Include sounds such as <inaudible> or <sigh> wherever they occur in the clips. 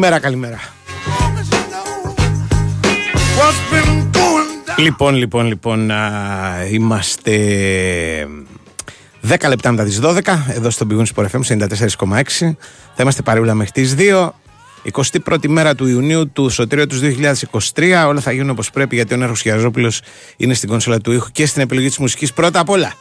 Καλημέρα, καλημέρα. Λοιπόν, λοιπόν, λοιπόν, α, είμαστε 10 λεπτά μετά τις 12, εδώ στο Big Sport FM 94,6. Θα είμαστε παρεούλα μέχρι τις 2. 21η μέρα του Ιουνίου του Σωτήριου του 2023. Όλα θα γίνουν όπως πρέπει γιατί ο Νέρος Χιαζόπουλος είναι στην κόνσολα του ήχου και στην επιλογή της μουσικής πρώτα απ' όλα.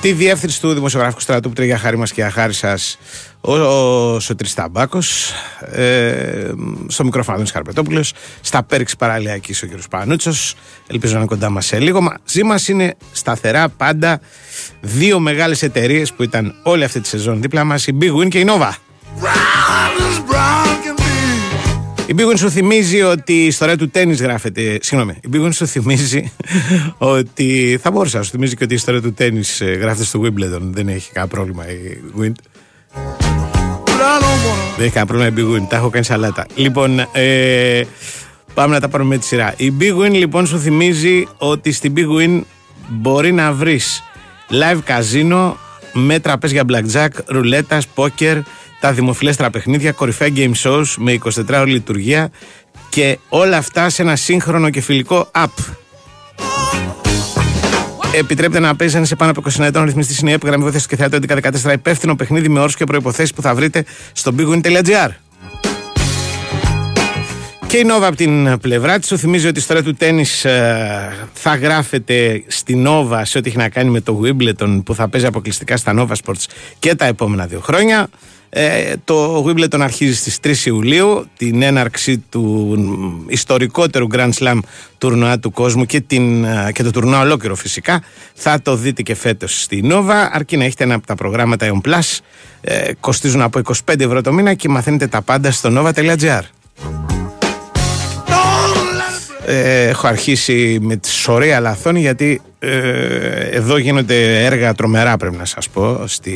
Στη διεύθυνση του Δημοσιογραφικού Στρατού που τρέχει χάρη μας και για χάρη σας, ο, ο Σωτήρης Ταμπάκος, ε, στο μικρόφωνο Αντώνης Χαρπετόπουλος, στα πέριξη παραλιακή ο κ. Πανούτσος, ελπίζω να είναι κοντά μας σε λίγο. Μαζί μας είναι σταθερά πάντα δύο μεγάλες εταιρείες που ήταν όλη αυτή τη σεζόν δίπλα μας, η Big Win και η Nova. Η Big σου θυμίζει ότι η ιστορία του τέννη γράφεται. Συγγνώμη. Η Big σου θυμίζει ότι. Θα μπορούσα να σου θυμίζει και ότι η ιστορία του τέννη ε, γράφεται στο Wimbledon. Δεν έχει κανένα πρόβλημα η Wind. Δεν έχει κανένα πρόβλημα η Big Win. Τα έχω κάνει σαλάτα. Λοιπόν, ε, πάμε να τα πάρουμε με τη σειρά. Η Big Win λοιπόν σου θυμίζει ότι στην Big Win μπορεί να βρεις live καζίνο με τραπέζια blackjack, ρουλέτας, poker, τα δημοφιλέστερα παιχνίδια, κορυφαία game shows με 24 ώρη λειτουργία και όλα αυτά σε ένα σύγχρονο και φιλικό app. Επιτρέπεται να παίζει σε πάνω από 20 ετών ρυθμιστής στην ΕΕΠ γραμμή βοήθειας και θεατό 14 υπεύθυνο παιχνίδι με όρους και προποθέσει που θα βρείτε στο bigwin.gr. Και η Νόβα από την πλευρά της σου θυμίζει ότι η ιστορία του τέννη ε, θα γράφεται στη Νόβα σε ό,τι έχει να κάνει με το Wimbledon που θα παίζει αποκλειστικά στα Nova Sports και τα επόμενα δύο χρόνια. Ε, το Wimbledon αρχίζει στις 3 Ιουλίου την έναρξη του ιστορικότερου Grand Slam τουρνουά του κόσμου και, την, ε, και το τουρνουά ολόκληρο φυσικά θα το δείτε και φέτος στη Nova αρκεί να έχετε ένα από τα προγράμματα EON Plus ε, κοστίζουν από 25 ευρώ το μήνα και μαθαίνετε τα πάντα στο nova.gr ε, έχω αρχίσει με τη σωρία λαθών γιατί ε, εδώ γίνονται έργα τρομερά πρέπει να σας πω στη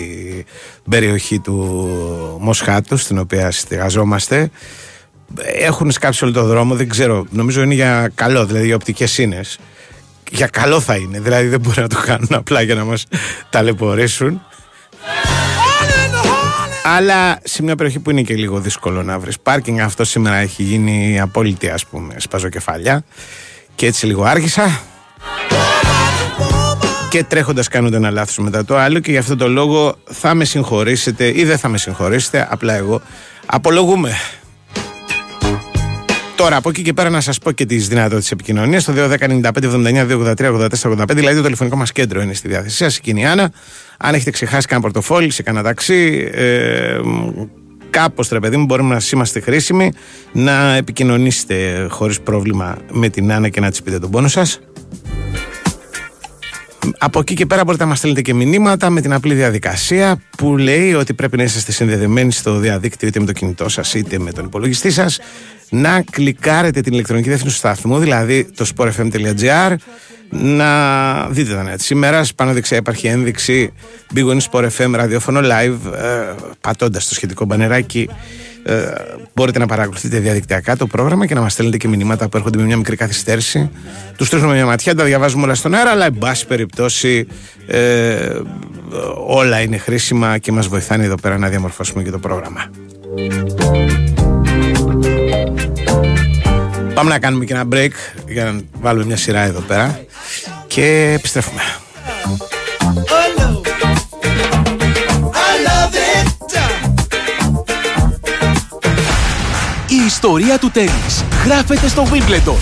περιοχή του Μοσχάτου στην οποία στεγαζόμαστε. Έχουν σκάψει όλο το δρόμο δεν ξέρω νομίζω είναι για καλό δηλαδή για οπτικές σύνες. Για καλό θα είναι δηλαδή δεν μπορεί να το κάνουν απλά για να μας ταλαιπωρήσουν αλλά σε μια περιοχή που είναι και λίγο δύσκολο να βρεις πάρκινγκ, αυτό σήμερα έχει γίνει απόλυτη ας πούμε σπαζοκεφαλιά. Και έτσι λίγο άργησα. Και τρέχοντας κάνοντας ένα λάθος μετά το άλλο, και γι' αυτό το λόγο θα με συγχωρήσετε ή δεν θα με συγχωρήσετε. Απλά εγώ απολογούμε. Τώρα από εκεί και πέρα να σας πω και τις δυνατότητες επικοινωνίας. Το 2.195.79.283.84.85 δηλαδή το τηλεφωνικό μας κέντρο είναι στη διάθεσή σας, η Άννα. Αν έχετε ξεχάσει κανένα πορτοφόλι σε κανένα ταξί, ε, κάπως τρε παιδί μου, μπορούμε να είμαστε χρήσιμοι να επικοινωνήσετε χωρίς πρόβλημα με την Άννα και να της πείτε τον πόνο σας. Από εκεί και πέρα μπορείτε να μας στέλνετε και μηνύματα με την απλή διαδικασία που λέει ότι πρέπει να είσαστε συνδεδεμένοι στο διαδίκτυο είτε με το κινητό σας είτε με τον υπολογιστή σας. Να κλικάρετε την ηλεκτρονική διεύθυνση του σταθμού, δηλαδή το sportfm.gr να δείτε τα νέα Σήμερα πάνω δεξιά υπάρχει ένδειξη Big One Sport FM ραδιόφωνο live ε, πατώντας το σχετικό μπανεράκι ε, μπορείτε να παρακολουθείτε διαδικτυακά το πρόγραμμα και να μας στέλνετε και μηνύματα που έρχονται με μια μικρή καθυστέρηση τους στέλνουμε μια ματιά, τα διαβάζουμε όλα στον αέρα αλλά εν πάση περιπτώσει ε, όλα είναι χρήσιμα και μας βοηθάνε εδώ πέρα να διαμορφώσουμε και το πρόγραμμα Πάμε να κάνουμε και ένα break για να βάλουμε μια σειρά εδώ πέρα και επιστρέφουμε. Ιστορία του τέννις γράφεται στο Wimbledon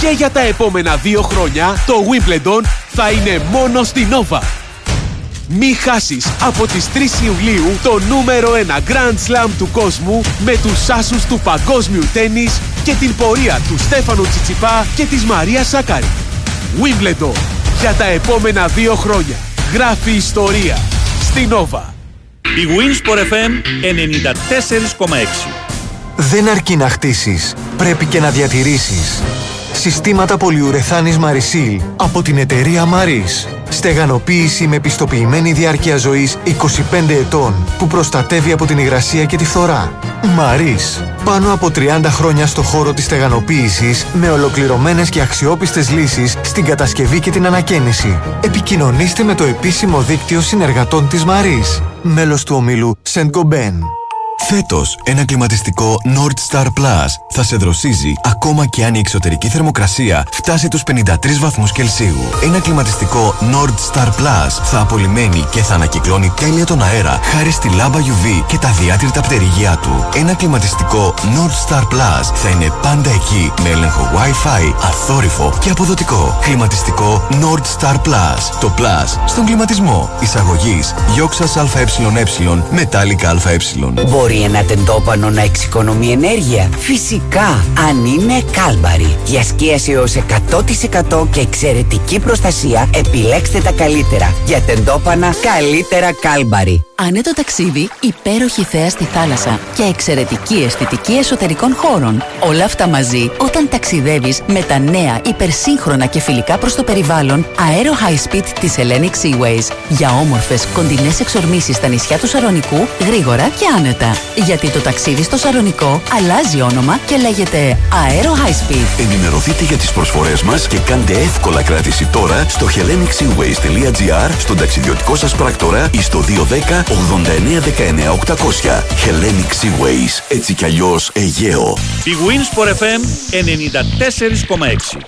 και για τα επόμενα δύο χρόνια το Wimbledon θα είναι μόνο στην Nova. Μη χάσεις από τις 3 Ιουλίου το νούμερο 1 Grand Slam του κόσμου με τους άσους του παγκόσμιου τέννις και την πορεία του Στέφανου Τσιτσιπά και της Μαρίας Σάκαρη. Wimbledon για τα επόμενα δύο χρόνια. Γράφει ιστορία στη Νόβα. Η Winsport FM 94,6 Δεν αρκεί να χτίσεις, πρέπει και να διατηρήσεις. Συστήματα πολυουρεθάνης Marisil από την εταιρεία Maris. Στεγανοποίηση με πιστοποιημένη διάρκεια ζωής 25 ετών που προστατεύει από την υγρασία και τη φθορά. Μαρίς. Πάνω από 30 χρόνια στο χώρο της στεγανοποίησης με ολοκληρωμένες και αξιόπιστες λύσεις στην κατασκευή και την ανακαίνιση. Επικοινωνήστε με το επίσημο δίκτυο συνεργατών της Μαρίς. Μέλος του ομίλου Σεντ Γκομπέν. Φέτος, ένα κλιματιστικό Nord Star Plus θα σε δροσίζει ακόμα και αν η εξωτερική θερμοκρασία φτάσει τους 53 βαθμούς Κελσίου. Ένα κλιματιστικό Nord Star Plus θα απολυμμένει και θα ανακυκλώνει τέλεια τον αέρα χάρη στη λάμπα UV και τα διάτρητα πτερυγιά του. Ένα κλιματιστικό Nord Star Plus θα είναι πάντα εκεί με έλεγχο Wi-Fi, αθόρυφο και αποδοτικό. Κλιματιστικό Nord Star Plus. Το Plus στον κλιματισμό. Εισαγωγής Γιώξας ΑΕΕ Μετάλλικα ΑΕ. Μπορεί ένα τεντόπανο να εξοικονομεί ενέργεια. Φυσικά, αν είναι κάλμπαρη. Για σκίαση έως 100% και εξαιρετική προστασία, επιλέξτε τα καλύτερα. Για τεντόπανα, καλύτερα κάλμπαρη. Ανέτο ταξίδι, υπέροχη θέα στη θάλασσα και εξαιρετική αισθητική εσωτερικών χώρων. Όλα αυτά μαζί όταν ταξιδεύεις με τα νέα υπερσύγχρονα και φιλικά προς το περιβάλλον Aero High Speed της Hellenic Seaways. Για όμορφες κοντινές εξορμήσεις στα νησιά του Σαρονικού, γρήγορα και άνετα. Γιατί το ταξίδι στο Σαρονικό αλλάζει όνομα και λέγεται Aero High Speed. Ενημερωθείτε για τις προσφορές μας και κάντε εύκολα κράτηση τώρα στο hellenicseaways.gr, στον ταξιδιωτικό σας πράκτορα ή στο 210 89 19 800. Hellenic Seaways, έτσι κι αλλιώς Αιγαίο. Η Winsport FM 94,6.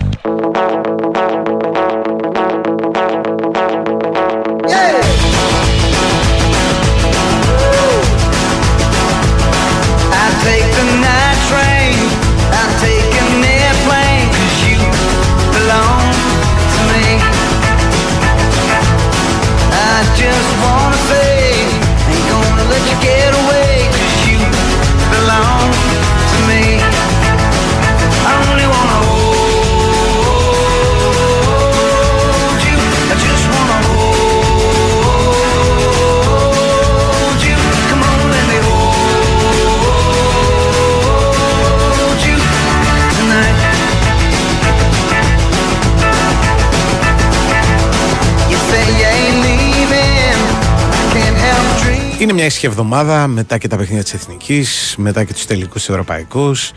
Είναι μια ήσυχη εβδομάδα μετά και τα παιχνίδια της Εθνικής, μετά και τους τελικούς Ευρωπαϊκούς.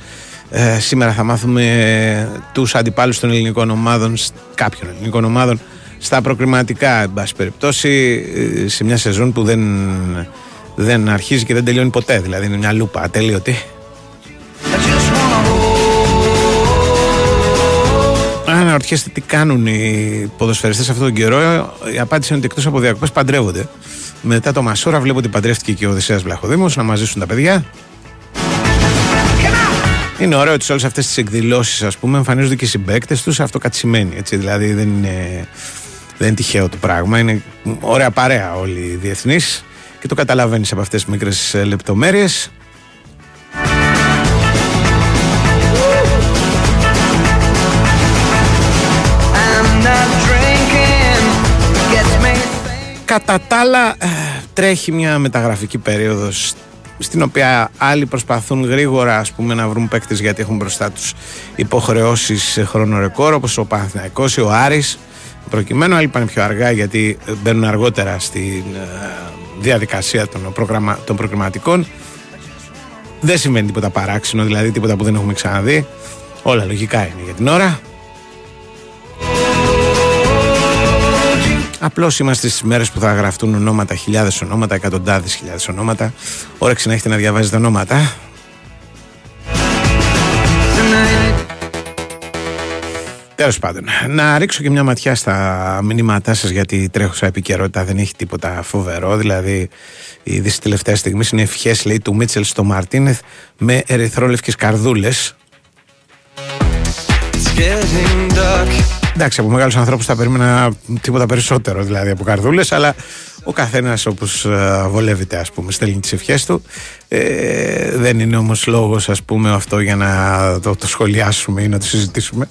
Ε, σήμερα θα μάθουμε τους αντιπάλους των ελληνικών ομάδων, σ- κάποιων ελληνικών ομάδων, στα προκριματικά, εν πάση περιπτώσει, ε, σε μια σεζόν που δεν, δεν αρχίζει και δεν τελειώνει ποτέ. Δηλαδή είναι μια λούπα ατέλειωτη. I just wanna hold. Αν αναρωτιέστε τι κάνουν οι ποδοσφαιριστές αυτόν τον καιρό, η απάντηση είναι ότι εκτός από διακοπές παντρεύονται. Μετά το Μασούρα βλέπω ότι παντρεύτηκε και ο Οδυσσέας Βλαχοδήμος να μαζίσουν τα παιδιά. Είναι ωραίο ότι σε όλες αυτές τις εκδηλώσεις, ας πούμε, εμφανίζονται και οι συμπαίκτες τους αυτοκατσιμένοι. Έτσι, δηλαδή δεν είναι, δεν είναι τυχαίο το πράγμα. Είναι ωραία παρέα όλοι οι διεθνείς και το καταλαβαίνεις από αυτές τις μικρές λεπτομέρειες. Κατά τα άλλα, ε, τρέχει μια μεταγραφική περίοδος στην οποία άλλοι προσπαθούν γρήγορα ας πούμε, να βρουν παίκτες γιατί έχουν μπροστά τους υποχρεώσεις σε χρόνο ρεκόρ όπως ο Παναθηναϊκός ή ο Άρης. Προκειμένου άλλοι πάνε πιο αργά γιατί ε, μπαίνουν αργότερα στη διαδικασία των, προγραμμα, των προγραμματικών. Δεν σημαίνει τίποτα παράξενο δηλαδή τίποτα που δεν έχουμε ξαναδεί. Όλα λογικά είναι για την ώρα Απλώς είμαστε στις μέρες που θα γραφτούν ονόματα, χιλιάδες ονόματα, εκατοντάδες χιλιάδες ονόματα. Όρεξη να έχετε να διαβάζετε ονόματα. Τέλος πάντων, να ρίξω και μια ματιά στα μηνύματά σας γιατί η τρέχουσα επικαιρότητα δεν έχει τίποτα φοβερό. Δηλαδή, η είδηση τελευταίας στιγμής είναι ευχές, λέει, του Μίτσελ στο Μαρτίνεθ με ερυθρόλευκες καρδούλες. It's getting dark. Εντάξει, από μεγάλους ανθρώπους θα περίμενα τίποτα περισσότερο δηλαδή από καρδούλες, αλλά ο καθένας όπως βολεύεται, ας πούμε, στέλνει τις ευχές του. Ε, δεν είναι όμως λόγος, ας πούμε, αυτό για να το, το σχολιάσουμε ή να το συζητήσουμε.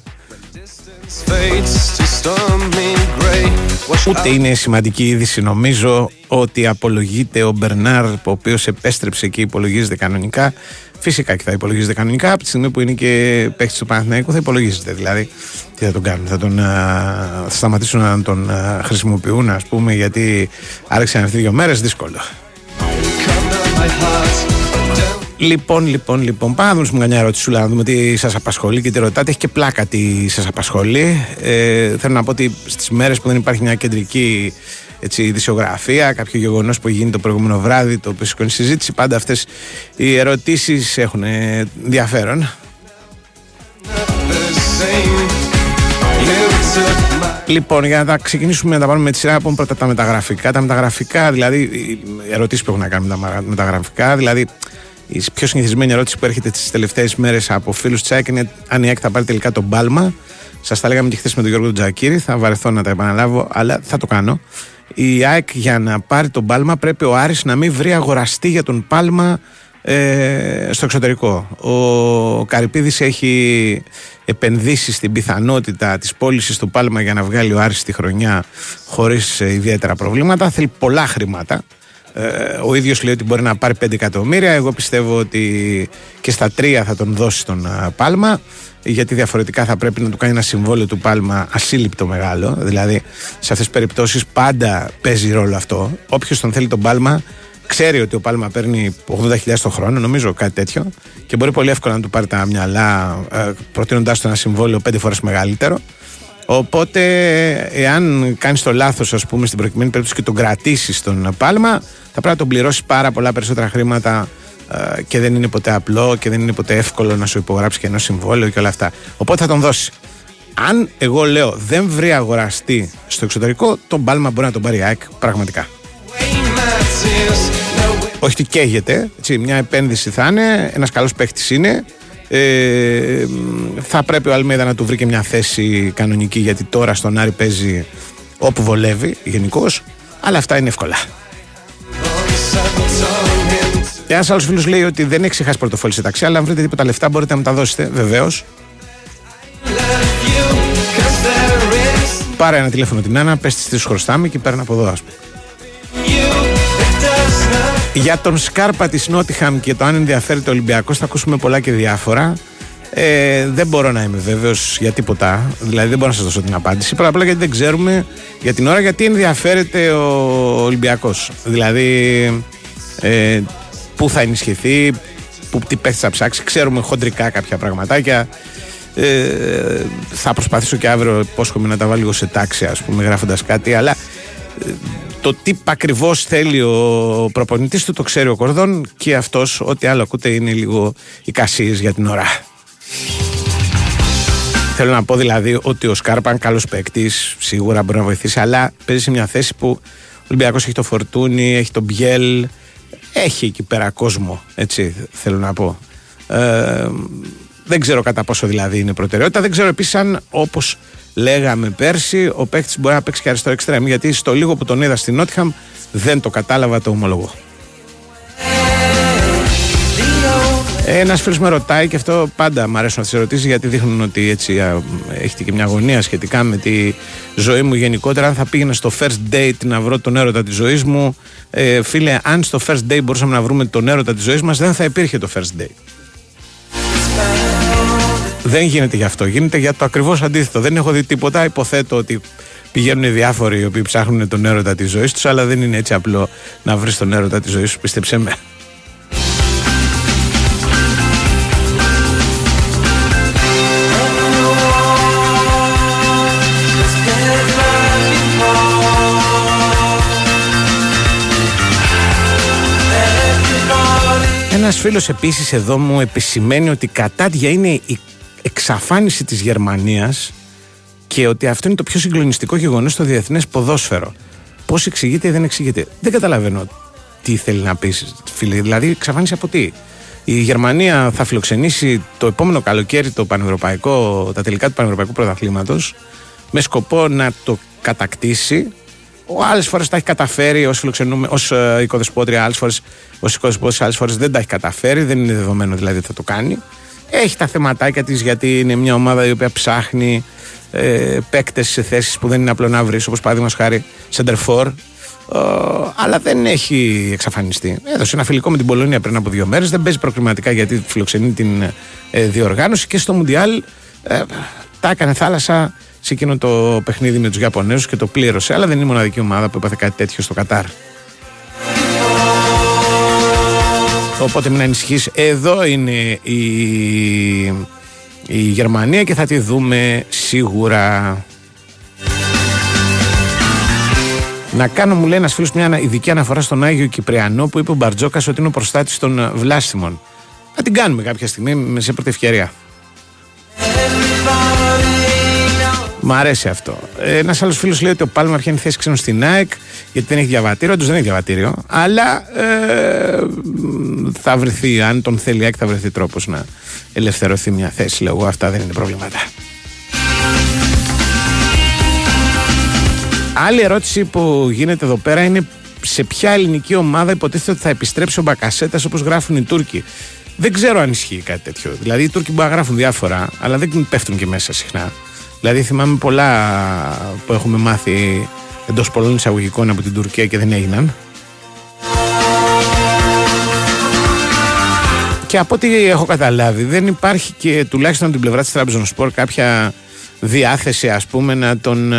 Fades to stormy gray. Wash Ούτε είναι σημαντική είδηση, νομίζω, ότι απολογείται ο Μπερνάρ, ο οποίος επέστρεψε και υπολογίζεται κανονικά Φυσικά και θα υπολογίζεται κανονικά. Από τη στιγμή που είναι και παίχτης του Παναθηναϊκού θα υπολογίζεται. Δηλαδή, τι θα τον κάνουν, θα, τον, α, θα σταματήσουν να τον α, χρησιμοποιούν, ας πούμε, γιατί άρχισαν αυτοί δύο μέρες. Δύσκολο. Λοιπόν, λοιπόν, λοιπόν, πάμε να δούμε σου μια ερώτηση σου, να δούμε τι σας απασχολεί και τι ρωτάτε. Έχει και πλάκα τι σας απασχολεί. Ε, θέλω να πω ότι στις μέρες που δεν υπάρχει μια κεντρική έτσι, ειδησιογραφία, κάποιο γεγονός που γίνει το προηγούμενο βράδυ, το οποίο σηκώνει συζήτηση, πάντα αυτές οι ερωτήσεις έχουν ε, ενδιαφέρον. Λοιπόν, για να τα ξεκινήσουμε να τα πάρουμε με τη σειρά, πούμε πρώτα τα μεταγραφικά. Τα μεταγραφικά, δηλαδή, οι ερωτήσεις που έχουν να κάνουν με τα μεταγραφικά, δηλαδή, η πιο συνηθισμένη ερώτηση που έρχεται τις τελευταίες μέρες από φίλους Τσάκ είναι αν η ΑΕΚ θα πάρει τελικά τον Πάλμα. Σας τα λέγαμε και χθες με τον Γιώργο Τζακύρη. Θα βαρεθώ να τα επαναλάβω, αλλά θα το κάνω. Η ΑΕΚ για να πάρει τον Πάλμα πρέπει ο Άρης να μην βρει αγοραστή για τον Πάλμα ε, στο εξωτερικό. Ο Καρυπίδης έχει επενδύσει στην πιθανότητα της πώλησης του Πάλμα για να βγάλει ο Άρης τη χρονιά χωρίς ε, ιδιαίτερα προβλήματα. Θέλει πολλά χρήματα. Ε, ο ίδιος λέει ότι μπορεί να πάρει 5 εκατομμύρια. Εγώ πιστεύω ότι και στα 3 θα τον δώσει τον ε, Πάλμα γιατί διαφορετικά θα πρέπει να του κάνει ένα συμβόλαιο του Πάλμα ασύλληπτο μεγάλο. Δηλαδή, σε αυτές τις περιπτώσεις πάντα παίζει ρόλο αυτό. Όποιος τον θέλει τον Πάλμα, ξέρει ότι ο Πάλμα παίρνει 80.000 το χρόνο, νομίζω κάτι τέτοιο, και μπορεί πολύ εύκολα να του πάρει τα μυαλά, ε, προτείνοντάς του ένα συμβόλαιο πέντε φορές μεγαλύτερο. Οπότε, εάν κάνεις το λάθος, ας πούμε, στην προκειμένη περίπτωση και τον κρατήσεις τον Πάλμα, θα πρέπει να τον πληρώσεις πάρα πολλά περισσότερα χρήματα ε, και δεν είναι ποτέ απλό και δεν είναι ποτέ εύκολο να σου υπογράψει και ένα συμβόλαιο και όλα αυτά. Οπότε θα τον δώσει. Αν εγώ λέω δεν βρει αγοραστή στο εξωτερικό, τον Πάλμα μπορεί να τον πάρει ΑΕΚ πραγματικά. Όχι ότι καίγεται, έτσι, μια επένδυση θα είναι, ένας καλός παίχτης είναι, ε, θα πρέπει ο Αλμέδα να του βρει και μια θέση κανονική γιατί τώρα στον Άρη παίζει όπου βολεύει γενικώς, αλλά αυτά είναι εύκολα. Ένας άλλος φίλος λέει ότι δεν έχει ξεχάσει πορτοφόλι σε ταξί, αλλά αν βρείτε τίποτα λεφτά μπορείτε να μου τα δώσετε, βεβαίως. Πάρε ένα τηλέφωνο την Άννα, πες της χρωστάμε και παίρνει από εδώ, ας πούμε. Για τον Σκάρπα της Νότιχαμ και το αν ενδιαφέρεται ο Ολυμπιακό, θα ακούσουμε πολλά και διάφορα. Ε, δεν μπορώ να είμαι βέβαιος για τίποτα. Δηλαδή δεν μπορώ να σας δώσω την απάντηση. Πρώτα απ' όλα γιατί δεν ξέρουμε για την ώρα γιατί ενδιαφέρεται ο Ολυμπιακός. Δηλαδή ε, πού θα ενισχυθεί, που, τι παίχτη θα ψάξει. Ξέρουμε χοντρικά κάποια πραγματάκια. Ε, θα προσπαθήσω και αύριο υπόσχομαι να τα βάλω λίγο σε τάξη, ας πούμε, γράφοντας κάτι. Αλλά ε, το τι ακριβώς θέλει ο προπονητής του το ξέρει ο Κορδόν και αυτός, ό,τι άλλο ακούτε, είναι λίγο εικασίε για την ώρα. Θέλω να πω δηλαδή ότι ο Σκάρπαν καλός παίκτης, σίγουρα μπορεί να βοηθήσει, αλλά παίζει σε μια θέση που ο Ολυμπιακός έχει το Φορτούνι, έχει τον Μπιέλ, έχει εκεί πέρα κόσμο, έτσι θέλω να πω. Ε, δεν ξέρω κατά πόσο δηλαδή είναι προτεραιότητα. Δεν ξέρω επίσης αν όπως λέγαμε πέρσι, ο παίκτης μπορεί να παίξει και αριστερό εξτρέμ. Γιατί στο λίγο που τον είδα στην Νότιχαμ δεν το κατάλαβα το ομολογώ. Ένας φίλος με ρωτάει και αυτό πάντα μου αρέσουν αυτές τι ερωτήσεις γιατί δείχνουν ότι έτσι α, έχετε και μια αγωνία σχετικά με τη ζωή μου γενικότερα. Αν θα πήγαινα στο first date να βρω τον έρωτα της ζωής μου, ε, φίλε, αν στο first date μπορούσαμε να βρούμε τον έρωτα της ζωής μας, δεν θα υπήρχε το first date. Δεν γίνεται γι' αυτό. Γίνεται για το ακριβώς αντίθετο. Δεν έχω δει τίποτα. Υποθέτω ότι πηγαίνουν διάφοροι οι οποίοι ψάχνουν τον έρωτα της ζωής τους, αλλά δεν είναι έτσι απλό να βρεις τον έρωτα της ζωής σου, πίστεψε με. Ένας φίλος επίσης εδώ μου επισημαίνει ότι κατάδια είναι η εξαφάνιση της Γερμανίας και ότι αυτό είναι το πιο συγκλονιστικό γεγονός στο διεθνές ποδόσφαιρο. Πώς εξηγείται ή δεν εξηγείται. Δεν καταλαβαίνω τι θέλει να πεις, φίλε. Δηλαδή, εξαφάνιση από τι; Η Γερμανία θα φιλοξενήσει το επόμενο καλοκαίρι το πανευρωπαϊκό, τα τελικά του Πανευρωπαϊκού Πρωταθλήματος με σκοπό να το κατακτήσει Άλλε φορές τα έχει καταφέρει ω ως ε, οικοδεσπότρια, άλλε φορές ως οικοδεσπότρια, άλλε φορές δεν τα έχει καταφέρει. Δεν είναι δεδομένο δηλαδή ότι θα το κάνει. Έχει τα θεματάκια της γιατί είναι μια ομάδα η οποία ψάχνει ε, παίκτες σε θέσεις που δεν είναι απλό να βρεις, όπως παραδείγματος χάρη Center Ε, αλλά δεν έχει εξαφανιστεί. Έδωσε ένα φιλικό με την Πολωνία πριν από δύο μέρες. Δεν παίζει προκριματικά γιατί φιλοξενεί την ε, διοργάνωση και στο Μουντιάλ ε, τα έκανε θάλασσα σε εκείνο το παιχνίδι με τους Ιαπωνέζους και το πλήρωσε. Αλλά δεν είναι η μοναδική ομάδα που έπαθε κάτι τέτοιο στο Κατάρ. Οπότε μην ανησυχείς Εδώ είναι η, η Γερμανία και θα τη δούμε σίγουρα. Να κάνω, μου λέει ένας φίλος, μια ειδική αναφορά στον Άγιο Κυπριανό που είπε ο Μπαρτζόκας ότι είναι ο προστάτης των ε, Βλάστημων. Θα την κάνουμε κάποια στιγμή με σε πρώτη ευκαιρία. Μ' αρέσει αυτό. Ένας άλλος φίλος λέει ότι ο Πάλμα πιάνει θέση ξένο στην ΑΕΚ γιατί δεν έχει διαβατήριο. Όντως δεν έχει διαβατήριο. Αλλά ε, θα βρεθεί, αν τον θέλει η ΑΕΚ, θα βρεθεί τρόπος να ελευθερωθεί μια θέση. Λέω εγώ, αυτά δεν είναι προβλήματα. Άλλη ερώτηση που γίνεται εδώ πέρα είναι σε ποια ελληνική ομάδα υποτίθεται ότι θα επιστρέψει ο Μπακασέτας όπως γράφουν οι Τούρκοι. Δεν ξέρω αν ισχύει κάτι τέτοιο. Δηλαδή οι Τούρκοι μπορεί να γράφουν διάφορα, αλλά δεν πέφτουν και μέσα συχνά. Δηλαδή θυμάμαι πολλά που έχουμε μάθει εντός πολλών εισαγωγικών από την Τουρκία και δεν έγιναν. Και από ό,τι έχω καταλάβει δεν υπάρχει και τουλάχιστον από την πλευρά της Trabzonspor κάποια διάθεση ας πούμε να τον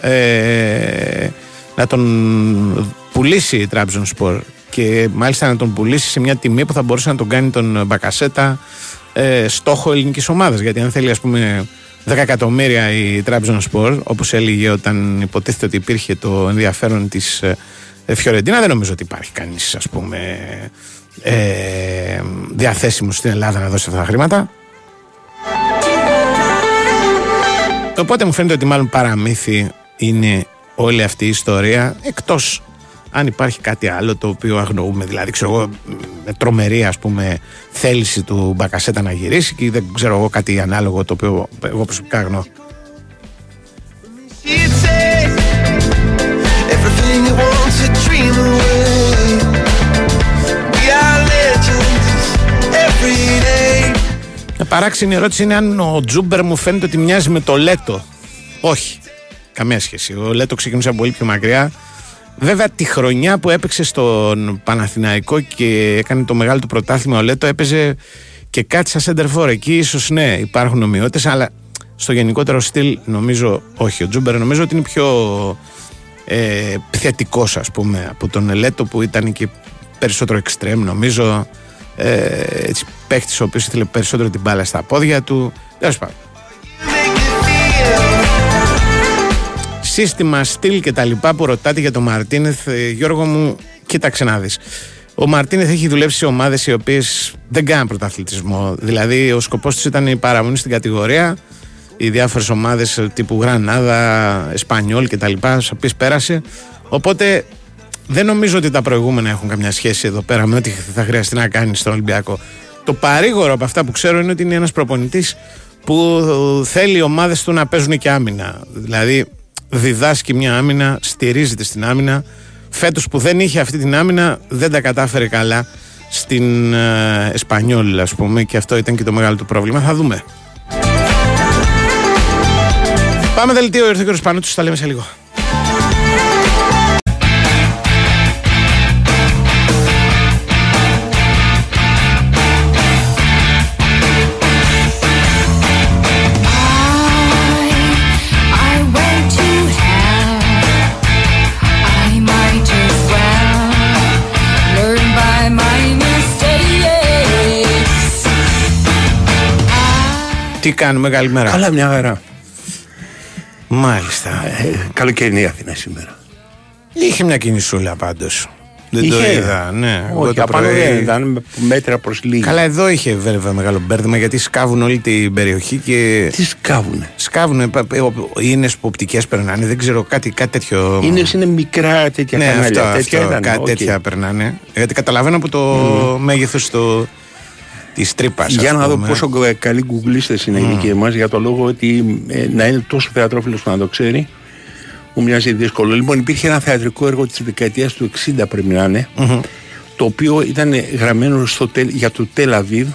ε, να τον πουλήσει η Trabzonspor και μάλιστα να τον πουλήσει σε μια τιμή που θα μπορούσε να τον κάνει τον Μπακασέτα ε, στόχο ελληνικής ομάδας γιατί αν θέλει ας πούμε 10 εκατομμύρια η Trabzonspor όπως έλεγε όταν υποτίθεται ότι υπήρχε το ενδιαφέρον της ε, Φιωρεντίνα δεν νομίζω ότι υπάρχει κανείς ας πούμε ε, διαθέσιμος στην Ελλάδα να δώσει αυτά τα χρήματα. Οπότε μου φαίνεται ότι μάλλον παραμύθι είναι όλη αυτή η ιστορία εκτός αν υπάρχει κάτι άλλο το οποίο αγνοούμε δηλαδή ξέρω εγώ με τρομερή ας πούμε θέληση του Μπακασέτα να γυρίσει και δεν ξέρω εγώ κάτι ανάλογο το οποίο εγώ προσωπικά αγνοώ She'd say everything you want to dream away. We are legends every day. Μια παράξενη ερώτηση είναι αν ο Τζούμπερ μου φαίνεται ότι μοιάζει με το Λέτο. Όχι. Καμία σχέση. Ο Λέτο ξεκίνησε από πολύ πιο μακριά. Βέβαια τη χρονιά που έπαιξε στον Παναθηναϊκό και έκανε το μεγάλο του πρωτάθλημα ο Λέτο έπαιζε και κάτι σαν σέντερφορ. Εκεί ίσως ναι υπάρχουν ομοιότητες αλλά στο γενικότερο στυλ νομίζω όχι. Ο Τζούμπερ νομίζω ότι είναι πιο ε, επιθετικός ας πούμε από τον Λέτο που ήταν και περισσότερο εξτρέμ νομίζω ε, έτσι, παίχτης ο οποίος ήθελε περισσότερο την μπάλα στα πόδια του τέλος πάντων σύστημα, στυλ και τα λοιπά που ρωτάτε για τον Μαρτίνεθ, ε, Γιώργο μου, κοίταξε να δεις. Ο Μαρτίνεθ έχει δουλέψει σε ομάδες οι οποίες δεν κάνουν πρωταθλητισμό. Δηλαδή, ο σκοπός τους ήταν η παραμονή στην κατηγορία, οι διάφορες ομάδες τύπου Γρανάδα, Εσπανιόλ και τα λοιπά, στις οποίες πέρασε. Οπότε, δεν νομίζω ότι τα προηγούμενα έχουν καμιά σχέση εδώ πέρα με ό,τι θα χρειαστεί να κάνει στον Ολυμπιακό. Το παρήγορο από αυτά που ξέρω είναι ότι είναι ένας προπονητής που θέλει οι ομάδες του να παίζουν και άμυνα. Δηλαδή, διδάσκει μια άμυνα, στηρίζεται στην άμυνα. Φέτος που δεν είχε αυτή την άμυνα δεν τα κατάφερε καλά στην ε, Εσπανιόλ ας πούμε και αυτό ήταν και το μεγάλο του πρόβλημα. Θα δούμε. Πάμε δελτίο, ήρθε ο κ. Πανούτσος, τα λέμε σε λίγο. Τι κάνουμε, καλημέρα. Καλά, μια χαρά. Μάλιστα. Ε, καλοκαιρινή Αθήνα σήμερα. Είχε μια κινησούλα πάντως. Δεν το Είχε. είδα, ναι. Εγώ Όχι, το απάνω πρωί- δεν ήταν με- μέτρα προς λίγη. Καλά, εδώ είχε βέβαια μεγάλο μπέρδεμα γιατί σκάβουν όλη την περιοχή και. Τι σκάβουνε; Σκάβουν, ίνες που οπτικές περνάνε, δεν ξέρω κάτι, κάτι τέτοιο. Είναι, είναι μικρά τέτοια ναι, κανάλια. αυτό, τέτοια αυτό, ήταν. κάτι οκ. τέτοια περνάνε. Γιατί καταλαβαίνω από το μέγεθος το... της τρύπας. Για να δω πόσο κα- καλοί γκουγκλίστε είναι οι δικοί μα για το λόγο ότι ε, να είναι τόσο θεατρόφιλος που να το ξέρει. Μου μοιάζει δύσκολο. Λοιπόν, υπήρχε ένα θεατρικό έργο της δεκαετίας του 60 πρέπει να ειναι το οποίο ήταν γραμμένο στο, τελ- για το Τελ Αβίβ,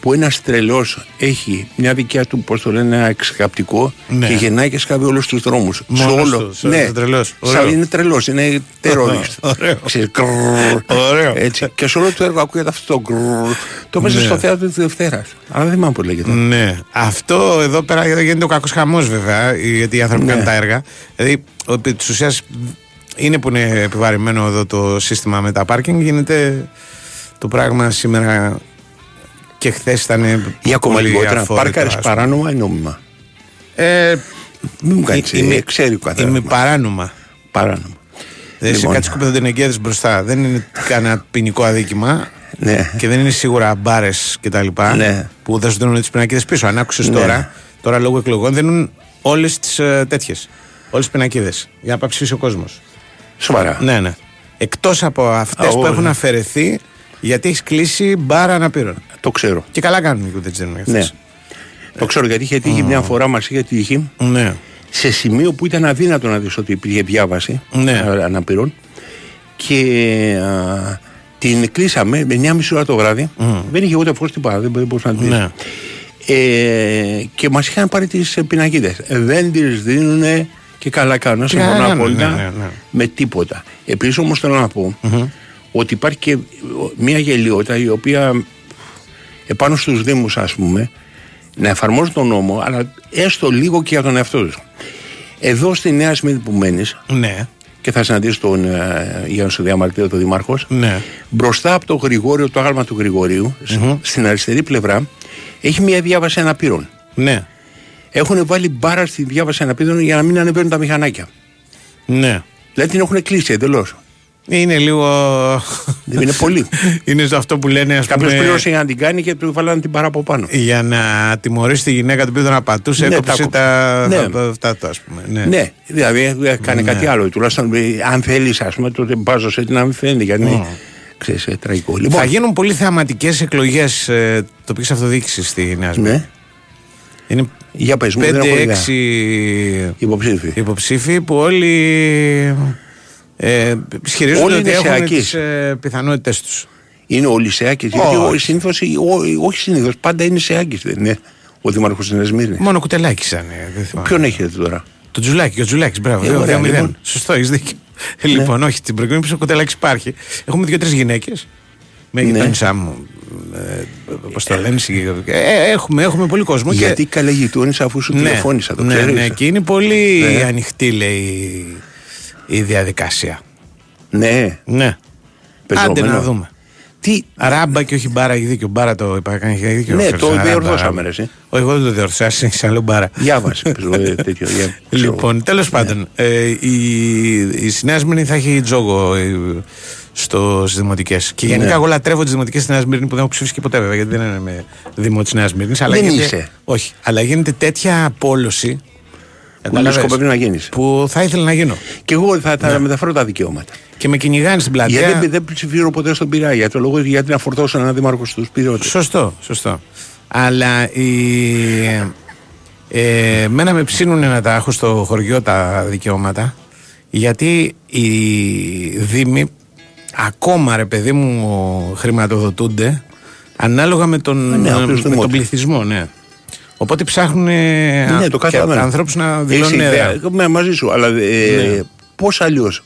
που ένας τρελός έχει μια δικιά του, πώς το λένε, ένα εξκαπτικό Ναι. και γεννάει και σκάβει όλους τους δρόμους. Μόνος τους, σαν- σαν τρελός. Ωραίο. Σαν είναι τρελός, είναι τερόριστ. <laughs> Ωραίο. Ξέρεις, κρρρρ, Ωραίο. Έτσι. Και σε όλο το έργο ακούγεται αυτό το γκρρρ. Το μέσα Ναι. στο θέατρο της Δευτέρας. Αλλά δεν θυμάμαι πώς λέγεται. Ναι. Αυτό εδώ πέρα γίνεται ο κακός χαμός βέβαια, γιατί οι άνθρωποι Ναι. κάνουν τα έργα. Δηλαδή, επί της ουσίας είναι που είναι επιβαρημένο εδώ το σύστημα με τα πάρκινγκ, γίνεται το πράγμα σήμερα και χθες ήταν. Ή ακόμα πολύ λιγότερα, αφόρητο, πάρκαρες ας πούμε. παράνομα ή νόμιμα; Ε, Μην μου κάνει είμαι- ξέρει ο καθένας. είμαι παράνομα. Παράνομα. Δεν είσαι Λοιπόν. κάτι σκουπιδοντενεγκέδε μπροστά. Δεν είναι κανένα ποινικό αδίκημα. Ναι. Και δεν είναι σίγουρα μπάρες κτλ. Ναι. Που δεν σου δίνουν τις πινακίδες πίσω. Αν άκουσες Ναι. τώρα, τώρα λόγω εκλογών δίνουν όλες τις ε, τέτοιες. Όλες τις πινακίδες. Για να πάει ψηφίσει ο κόσμος. Σοβαρά. Ναι, ναι. Εκτός από αυτές Α, που ωραία. έχουν αφαιρεθεί γιατί έχεις κλείσει μπάρα αναπήρων. Το ξέρω. Και καλά κάνουν που δεν τι δίνουν Ναι. αυτές. Το ξέρω γιατί είχε τύχει μια φορά μα είχε τύχει Ναι. σε σημείο που ήταν αδύνατο να δεις ότι υπήρχε διάβαση Ναι. α, αναπηρών και α, την κλείσαμε με 9.30 ώρα το βράδυ. Δεν είχε ούτε φως τίποτα, δεν μπορούσες να την Ναι. ε, και μας είχαν πάρει τις πινακίδες. Δεν τις δίνουν και καλά κάνουν. Και Συμφωνώ καλά κάνουν, απόλυτα ναι, ναι, ναι. με τίποτα. Επίσης όμως θέλω να πω ότι υπάρχει και μια γελιότητα η οποία επάνω στους Δήμους ας πούμε να εφαρμόζουν τον νόμο αλλά έστω λίγο και για τον εαυτό τους. Εδώ στη Νέα Σμύρνη που μένεις Ναι. και θα συναντήσει τον ε, Γιάννη Διαμαρτίου, τον Δήμαρχος Ναι. μπροστά από το Γρηγόριο, το άγαλμα του γρηγοριου σ- στην αριστερή πλευρά έχει μια διάβαση αναπήρων. Ναι. Έχουν βάλει μπάρα στη διάβαση αναπήρων για να μην ανεβαίνουν τα μηχανάκια. Ναι. Δηλαδή την έχουν κλείσει εντελώς. Είναι λίγο. Δεν είναι πολύ. <laughs> είναι στο αυτό που λένε, ας Κάποιος πούμε. πλήρωσε για να την κάνει και του βάλανε την μπάρα από πάνω. Για να τιμωρήσει τη γυναίκα του που τον απατούσε, Ναι, έκοψε τα τα. Ναι. τα- Αυτά το, ας πούμε. Ναι. Ναι, δηλαδή δεν κάνει κάτι άλλο. Τουλάχιστον ε, αν θέλεις, ας πούμε, τότε μπάζω σε την να μην φαίνεται. Γιατί είναι ξέρεις, ε, τραγικό. Λοιπόν, Θα γίνουν πολύ θεαματικές εκλογές ε, τοπική αυτοδιοίκηση στη Νέα Σμύρνη. ναι, Είναι για πες μου, δεν έχω ιδέα. 5-6 Υποψήφοι. υποψήφοι που όλοι ε, ισχυρίζονται Όλοι ότι είναι έχουν σεακείς. τις ε, πιθανότητες τους. Είναι όλοι σε άκες, Γιατί Όχι. ο- συνήθως, ο- όχι συνήθω, πάντα είναι σε άκες, δεν είναι ο Δήμαρχο τη Νέα Σμύρνη. Μόνο κουτελάκι σαν. ε, δεν θυμάμαι. Ποιον έχετε τώρα; Το τζουλάκι, ο τζουλάκι, μπράβο. Ε, δύο- ωραία, δύο μηδέν. λοιπόν. Σωστό, έχεις δίκιο. Λοιπόν, όχι, την προηγούμενη πίσω ο κουτελάκι υπάρχει. Έχουμε δύο-τρεις γυναίκες. Με Ναι. γειτόνισά μου. Πώς το λένε, συγκεκριμένα. ε, έχουμε, έχουμε πολύ κόσμο. και- Γιατί καλά γειτόνισα αφού σου ναι, τηλεφώνησα, το ναι, ξέρεις. ναι, και είναι πολύ Ναι. ανοιχτή, λέει, η διαδικασία. Ναι, Ναι. πεζόμενο. Άντε να δούμε. Τι, Ράμπα και όχι μπάρα, έχει δίκιο. Μπάρα το είπα, κάνει έχει δίκιο. Ναι, Φέρεις το ένα ράμπα, διορθώσαμε, ράμπα. ρε, εσύ. Όχι, εγώ δεν το διορθώσα, εσύ έχεις άλλο μπάρα. διάβασε, πες μου, ε, τέτοιο. για- ξέρω. Λοιπόν, τέλος πάντων, ε, η, η Νέα Σμύρνη θα έχει τζόγο ε, στο, στις δημοτικές. Και γενικά, Ναι. εγώ λατρεύω τις δημοτικές στη Νέα Σμύρνη που δεν έχω ψηφίσει και ποτέ, βέβαια, γιατί δεν είναι με Δήμο τη Νέα Σμύρνη. Δεν είσαι. Όχι, αλλά γίνεται τέτοια απόλωση. Που καταλαβες, σκοπεύει να γίνεις. που θα ήθελα να γίνω. Και εγώ θα, Ναι. θα μεταφέρω τα δικαιώματα. Και με κυνηγάνε στην πλατεία. Γιατί δεν, δεν ψηφίζω ποτέ στον Πειραιά. Για το λόγο γιατί να φορτώσω έναν δήμαρχο στους πυρεώτε. Σωστό, σωστό. Αλλά η, ε, μένα με ψήνουν να τα έχω στο χωριό τα δικαιώματα γιατί οι δήμοι ακόμα ρε παιδί μου χρηματοδοτούνται ανάλογα με τον, Ναι, απλώς με το τον μότο. πληθυσμό, ναι. Οπότε ψάχνουν Ναι, το καταλαβαίνω. ανθρώπους να Έχεις δηλώνουν ιδέα. έδρα. Εγώ είμαι μαζί σου, αλλά ε, Ναι. πώς αλλιώς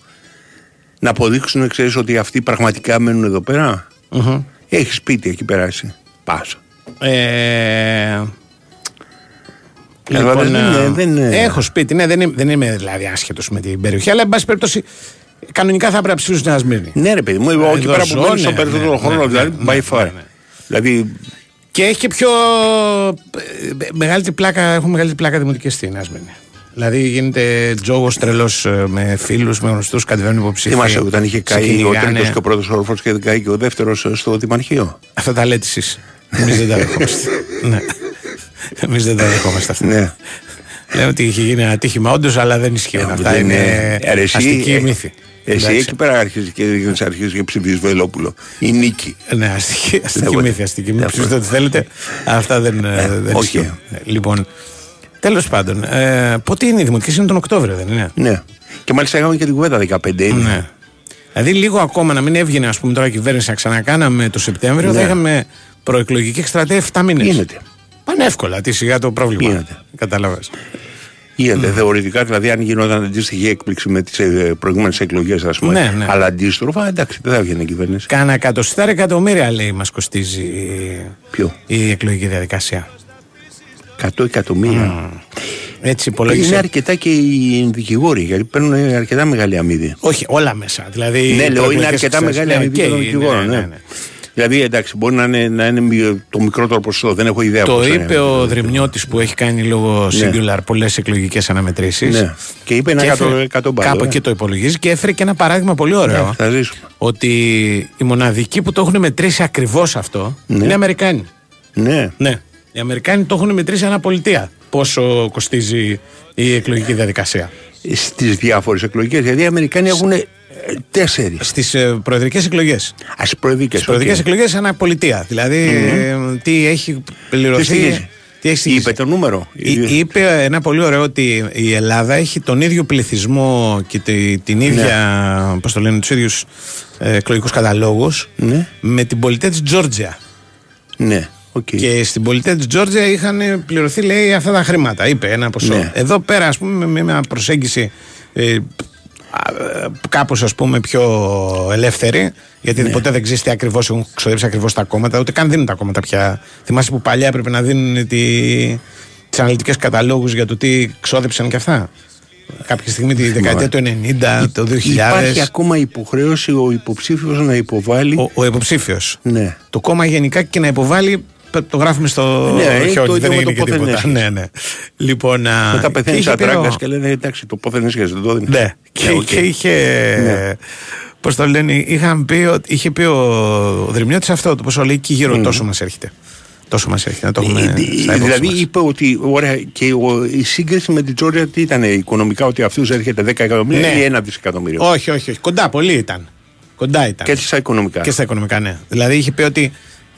να αποδείξουν, ξέρεις ότι αυτοί πραγματικά μένουν εδώ πέρα; Μμμ. Έχεις σπίτι εκεί περάσει. Πας. Ε, Καταλαβαίνεις, λοιπόν, δεν ε, είναι- δεν είναι- Έχω σπίτι, ναι, δεν είμαι, δεν είμαι δηλαδή άσχετος με την περιοχή, αλλά εν πάση περιπτώσει κανονικά θα πρέπει να ψηφίσω στη Νέα Σμύρνη. Ναι, ρε παιδί μου, εδώ όχι πέρα που ζω, μένει ναι, στο περισσότερο ναι, χρόνο, ναι, δηλαδή ναι, by ναι, far. ναι, ναι. Δηλαδή, Και έχει και πιο. ε, Μεγαλύτερη πλάκα, έχουν μεγαλύτερη πλάκα δημοτικέ στη Νέα Σμύρνη. Δηλαδή γίνεται τζόγος τρελός με φίλους, με γνωστούς, κατεβαίνουν υποψήφοι. θυμάσαι όταν είχε σε καεί ο κυνηγάνε. τρίτος και ο πρώτος όροφος και καεί και ο δεύτερος στο Δημαρχείο; Αυτά τα λέτε εσείς. Εμείς δεν τα δεχόμαστε. <laughs> ναι. Εμείς δεν τα δεχόμαστε αυτά. Ναι. Λέμε ότι είχε γίνει ένα ατύχημα, όντως, αλλά δεν ισχύουν. Αυτά Δεν είναι Ε, ρε, εσύ, αστική ε, μύθη. Εσύ Εντάξει. εκεί πέρα αρχίζεις και αρχίζεις και ψηφίζεις Βελόπουλο. Η νίκη. Ναι, αστική, αστική Ναι, μύθη. Αστική μύθη. ναι, Ψηφίστε ό,τι θέλετε. Αυτά δεν, ε, δεν όχι. ισχύουν. Ε, Λοιπόν, τέλος πάντων, ε, πότε είναι η δημοτική, είναι τον Οκτώβριο, δεν είναι; Ναι. Και μάλιστα είχαμε και την κουβέντα 15. είναι. Ναι. Δηλαδή, λίγο ακόμα να μην έβγαινε ας πούμε, τώρα η κυβέρνηση να ξανακάναμε το Σεπτέμβριο, Ναι. θα είχαμε προεκλογική εκστρατεία 7 μήνες. Γίνεται. Πανεύκολα, τι σιγά το πρόβλημα. Γίνεται. Κατάλαβε. Γίνεται θεωρητικά, δηλαδή, αν γινόταν αντίστοιχη έκπληξη με τις προηγούμενες εκλογές, ας πούμε, Ναι, ναι. αλλά αντίστροφα, εντάξει, δεν θα έβγαινε η κυβέρνηση. Κάνα εκατοστάρα εκατομμύρια λέει μας κοστίζει Ποιο; η εκλογική διαδικασία. 100 εκατομμύρια. Έτσι Είναι υπολόγισε. αρκετά και οι δικηγόροι, γιατί παίρνουν αρκετά μεγάλη αμύδη. Όχι, όλα μέσα. Δηλαδή, Ναι, οι λέω, είναι προεκλογικές αρκετά εξετάσεις. μεγάλη Ναι, αμοιβή και των οι- δικηγόρων. ναι, ναι. ναι, ναι. Δηλαδή, εντάξει, μπορεί να είναι, να είναι μη- το μικρότερο ποσοστό, δεν έχω ιδέα Το πόσο είναι. είπε ο Δρυμιώτης που έχει κάνει λόγω singular πολλές εκλογικές αναμετρήσεις. Ναι. Και είπε ένα εκατό- εκατό μπάλο, Κάπου ε. εκεί το υπολογίζει και έφερε και ένα παράδειγμα πολύ ωραίο. Ναι, θα ζήσουμε. Ότι οι μοναδικοί που το έχουν μετρήσει ακριβώς αυτό Ναι. είναι οι Αμερικάνοι. Ναι. Ναι. Οι Αμερικάνοι το έχουν μετρήσει ανά πολιτεία. Πόσο κοστίζει η εκλογική διαδικασία. Στις διάφορες εκλογέ, γιατί οι Αμερικάνοι έχουν τέσσερις. Στις ε, προεδρικές εκλογές. Α, προεδρικές. Στις προεδρικές εκλογές ανά πολιτεία. Δηλαδή, ε, τι έχει πληρωθεί. στοιχίζει; Τι έχει στοιχίζει. Είπε το νούμερο. Εί- Είπε ένα πολύ ωραίο ότι η Ελλάδα έχει τον ίδιο πληθυσμό και τη- την ίδια, πώς το λένε, τους ίδιους ε, εκλογικούς καταλόγους Ναι. με την πολιτεία της Τζόρτζια. Ναι, οκ. Και στην πολιτεία της Τζόρτζια είχαν πληρωθεί, λέει, αυτά τα χρήματα. Είπε ένα ποσό. Ναι. Εδώ πέρα, ας πούμε, με μια προσέγγιση ε, α, ε, κάπως ας πούμε πιο ελεύθερη γιατί Ναι. ποτέ δεν ξέρεις τι ακριβώς έχουν ξοδέψει ακριβώς τα κόμματα ούτε καν δίνουν τα κόμματα πια θυμάσαι που παλιά έπρεπε να δίνουν τη, τις αναλυτικές καταλόγους για το τι ξόδεψαν και αυτά κάποια στιγμή τη δεκαετία του 90 το 2000 Υπάρχει ακόμα υποχρέωση ο υποψήφιος να υποβάλει. ο, ο υποψήφιος Ναι. το κόμμα γενικά και να υποβάλει το γράφουμε στο Ναι, είναι χιόνι, το ίδιο δεν με το έγινε και πόθεν τίποτα. έσχεσαι. Ναι, ναι. Λοιπόν, α, Μετά και πεθαίνει είχε σαν πει ο- Τράγκας και λένε εντάξει, το πόθεν έσχες, δεν το δίνει. Ναι, και, οκ. και είχε. Ναι. Πώς το λένε, είχαν πει, ότι- είχε πει ο Δρυμιώτης αυτό, το πόσο λέει και γύρω τόσο μας έρχεται. Τόσο μας έρχεται να το έχουμε. Ε, στα υπόψη Δηλαδή μας. είπε ότι ωραία, και ο- η σύγκριση με την Τζόρτζια τι ήταν οικονομικά, ότι αυτούς έρχεται 10 εκατομμύρια Ναι. ή ένα δισεκατομμύριο; Όχι, όχι, όχι. Κοντά πολύ ήταν. Κοντά ήταν. Και στα οικονομικά. Και στα οικονομικά, ναι. Δηλαδή είχε πει ότι.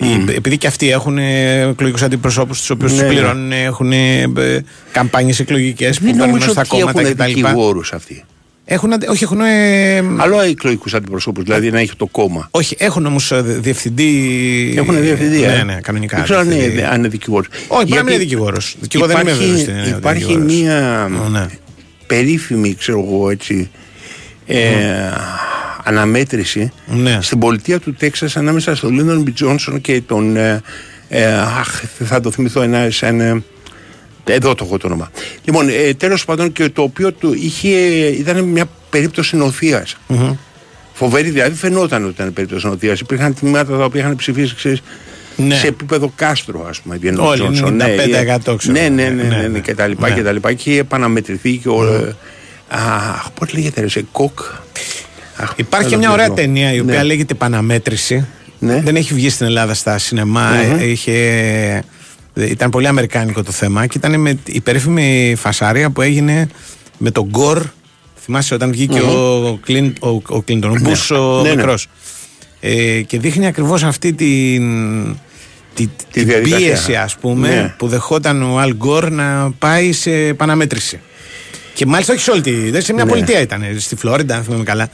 Οι- Επειδή και αυτοί έχουν εκλογικούς αντιπροσώπους, τους οποίους Ναι, τους ναι. πληρώνουν, έχουν καμπάνιες εκλογικές που Δεν παίρνουν νομίζω στα ότι κόμματα έχουν κτλ. δικηγόρους αυτοί. Έχουν, αντε- όχι, έχουν. ε, Άλλο εκλογικούς αντιπροσώπους, δηλαδή να έχει το κόμμα. όχι, έχουν όμως διευθυντή. Έχουν διευθυντή. ε. Ναι, ναι, κανονικά. Δεν ξέρω αν διευθυντή. είναι, αν είναι δικηγόρος. Όχι, μπορεί να μην είναι δικηγόρος. Δικηγόρο δεν είμαι βέβαιος. Υπάρχει μία Ναι. περίφημη, ξέρω εγώ έτσι, ε, αναμέτρηση Ναι. στην πολιτεία του Τέξας ανάμεσα στον Λίντον Μπι Τζόνσον και τον. Ε, ε, αχ, δεν θα το θυμηθώ ένα. Σαν, ε, εδώ το έχω το όνομα. Λοιπόν, ε, τέλος πάντων και το οποίο του είχε, ήταν μια περίπτωση νοθείας. Φοβερή, δηλαδή φαινόταν ότι ήταν περίπτωση νοθείας. Υπήρχαν τμήματα τα οποία είχαν ψηφίσει ξέρεις, Ναι. σε επίπεδο κάστρο, ας πούμε. επί ενός Όλοι, Τζόνσον. 95% ξέρω. Ναι, ναι, ναι, ναι, Ναι, ναι, ναι. και τα λοιπά Ναι. και τα λοιπά. Και είχε επαναμετρηθεί και ο. ε, Αχ, πώς λέγεται, ρε, σε κοκ. Αχ, Υπάρχει και δεν μια το ωραία βρω. ταινία η οποία Ναι. λέγεται Παναμέτρηση. Ναι. Δεν έχει βγει στην Ελλάδα στα σινεμα Είχε... Ήταν πολύ αμερικάνικο το θέμα και ήταν με η περίφημη φασάρια που έγινε με τον Γκορ. Θυμάσαι όταν βγήκε ο, Κλίν, ο, ο Κλίντον, ο Μπούς ο Ναι, ναι. μικρός. Ε, και δείχνει ακριβώς αυτή την, τη, την διαδικασία. πίεση ας πούμε Ναι. που δεχόταν ο Αλ Γκορ να πάει σε παναμέτρηση. Και μάλιστα όχι σε όλη τη. δεν σε μια Ναι. πολιτεία ήταν, στη Φλόριντα, αν θυμάμαι καλά.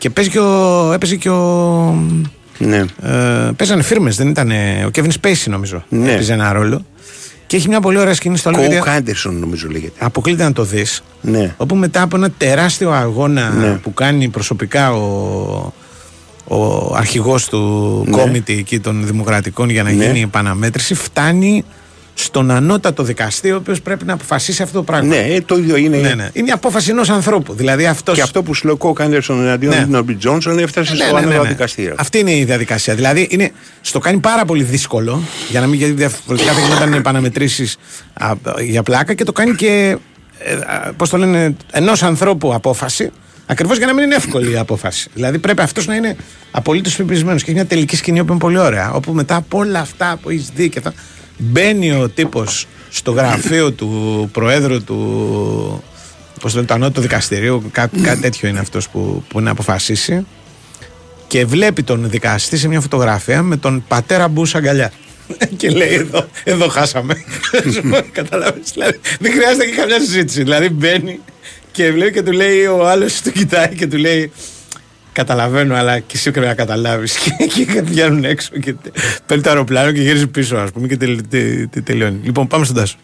Και παίζει και ο, έπαιζε και ο. Ναι. Ε, παίζανε φίρμες, δεν ήταν. Ο Kevin Spacey νομίζω. Ναι. Έπαιζε ένα ρόλο. Και έχει μια πολύ ωραία σκηνή στο άλλο. Κόουκ γιατί Άντερσον νομίζω λέγεται. Αποκλείται να το δεις. Ναι. Όπου μετά από ένα τεράστιο αγώνα Ναι. που κάνει προσωπικά ο, ο αρχηγός του Ναι. κόμιτη εκεί των Δημοκρατικών για να Ναι. γίνει η επαναμέτρηση φτάνει στον ανώτατο δικαστή ο οποίος πρέπει να αποφασίσει αυτό το πράγμα. Ναι, ε, το ίδιο είναι. Ναι, ναι. Είναι η απόφαση ενός ανθρώπου. Δηλαδή αυτός... Και αυτό που σου λέει ο Κόκ Άντερσον εναντίον Ναι. του Νόμπι Τζόνσον έφτασε Ναι, στο ναι, ναι, ανώτατο ναι. δικαστήριο. Αυτή είναι η διαδικασία. Δηλαδή είναι, στο κάνει πάρα πολύ δύσκολο για να μην γιατί διαφορετικά θα γινόταν επαναμετρήσεις για πλάκα και το κάνει και πώς το λένε, ενός ανθρώπου απόφαση. Ακριβώς για να μην είναι εύκολη η απόφαση. Δηλαδή πρέπει αυτός να είναι απολύτως πεπισμένος. Και έχει μια τελική σκηνή που είναι πολύ ωραία. Όπου μετά από όλα αυτά που έχεις δει και θα. Μπαίνει ο τύπος στο γραφείο του προέδρου του. Πώς το λένε, του ανώτατου δικαστηρίου. Κά, κάτι τέτοιο είναι αυτός που, που είναι αποφασίσει και βλέπει τον δικαστή σε μια φωτογραφία με τον πατέρα Μπούς αγκαλιά. <laughs> και λέει εδώ, εδώ χάσαμε. <laughs> Καταλάβεις, δηλαδή, δεν χρειάζεται και καμιά συζήτηση. Δηλαδή μπαίνει και βλέπει και του λέει ο άλλος του κοιτάει και του λέει Καταλαβαίνω, αλλά και εσύ πρέπει να καταλάβεις. <laughs> Και, και βγαίνουν έξω και τε- παίρνει το αεροπλάνο και γυρίζει πίσω, ας πούμε, και τελ- τε- τε- τελειώνει. Λοιπόν, πάμε στον Τάσο.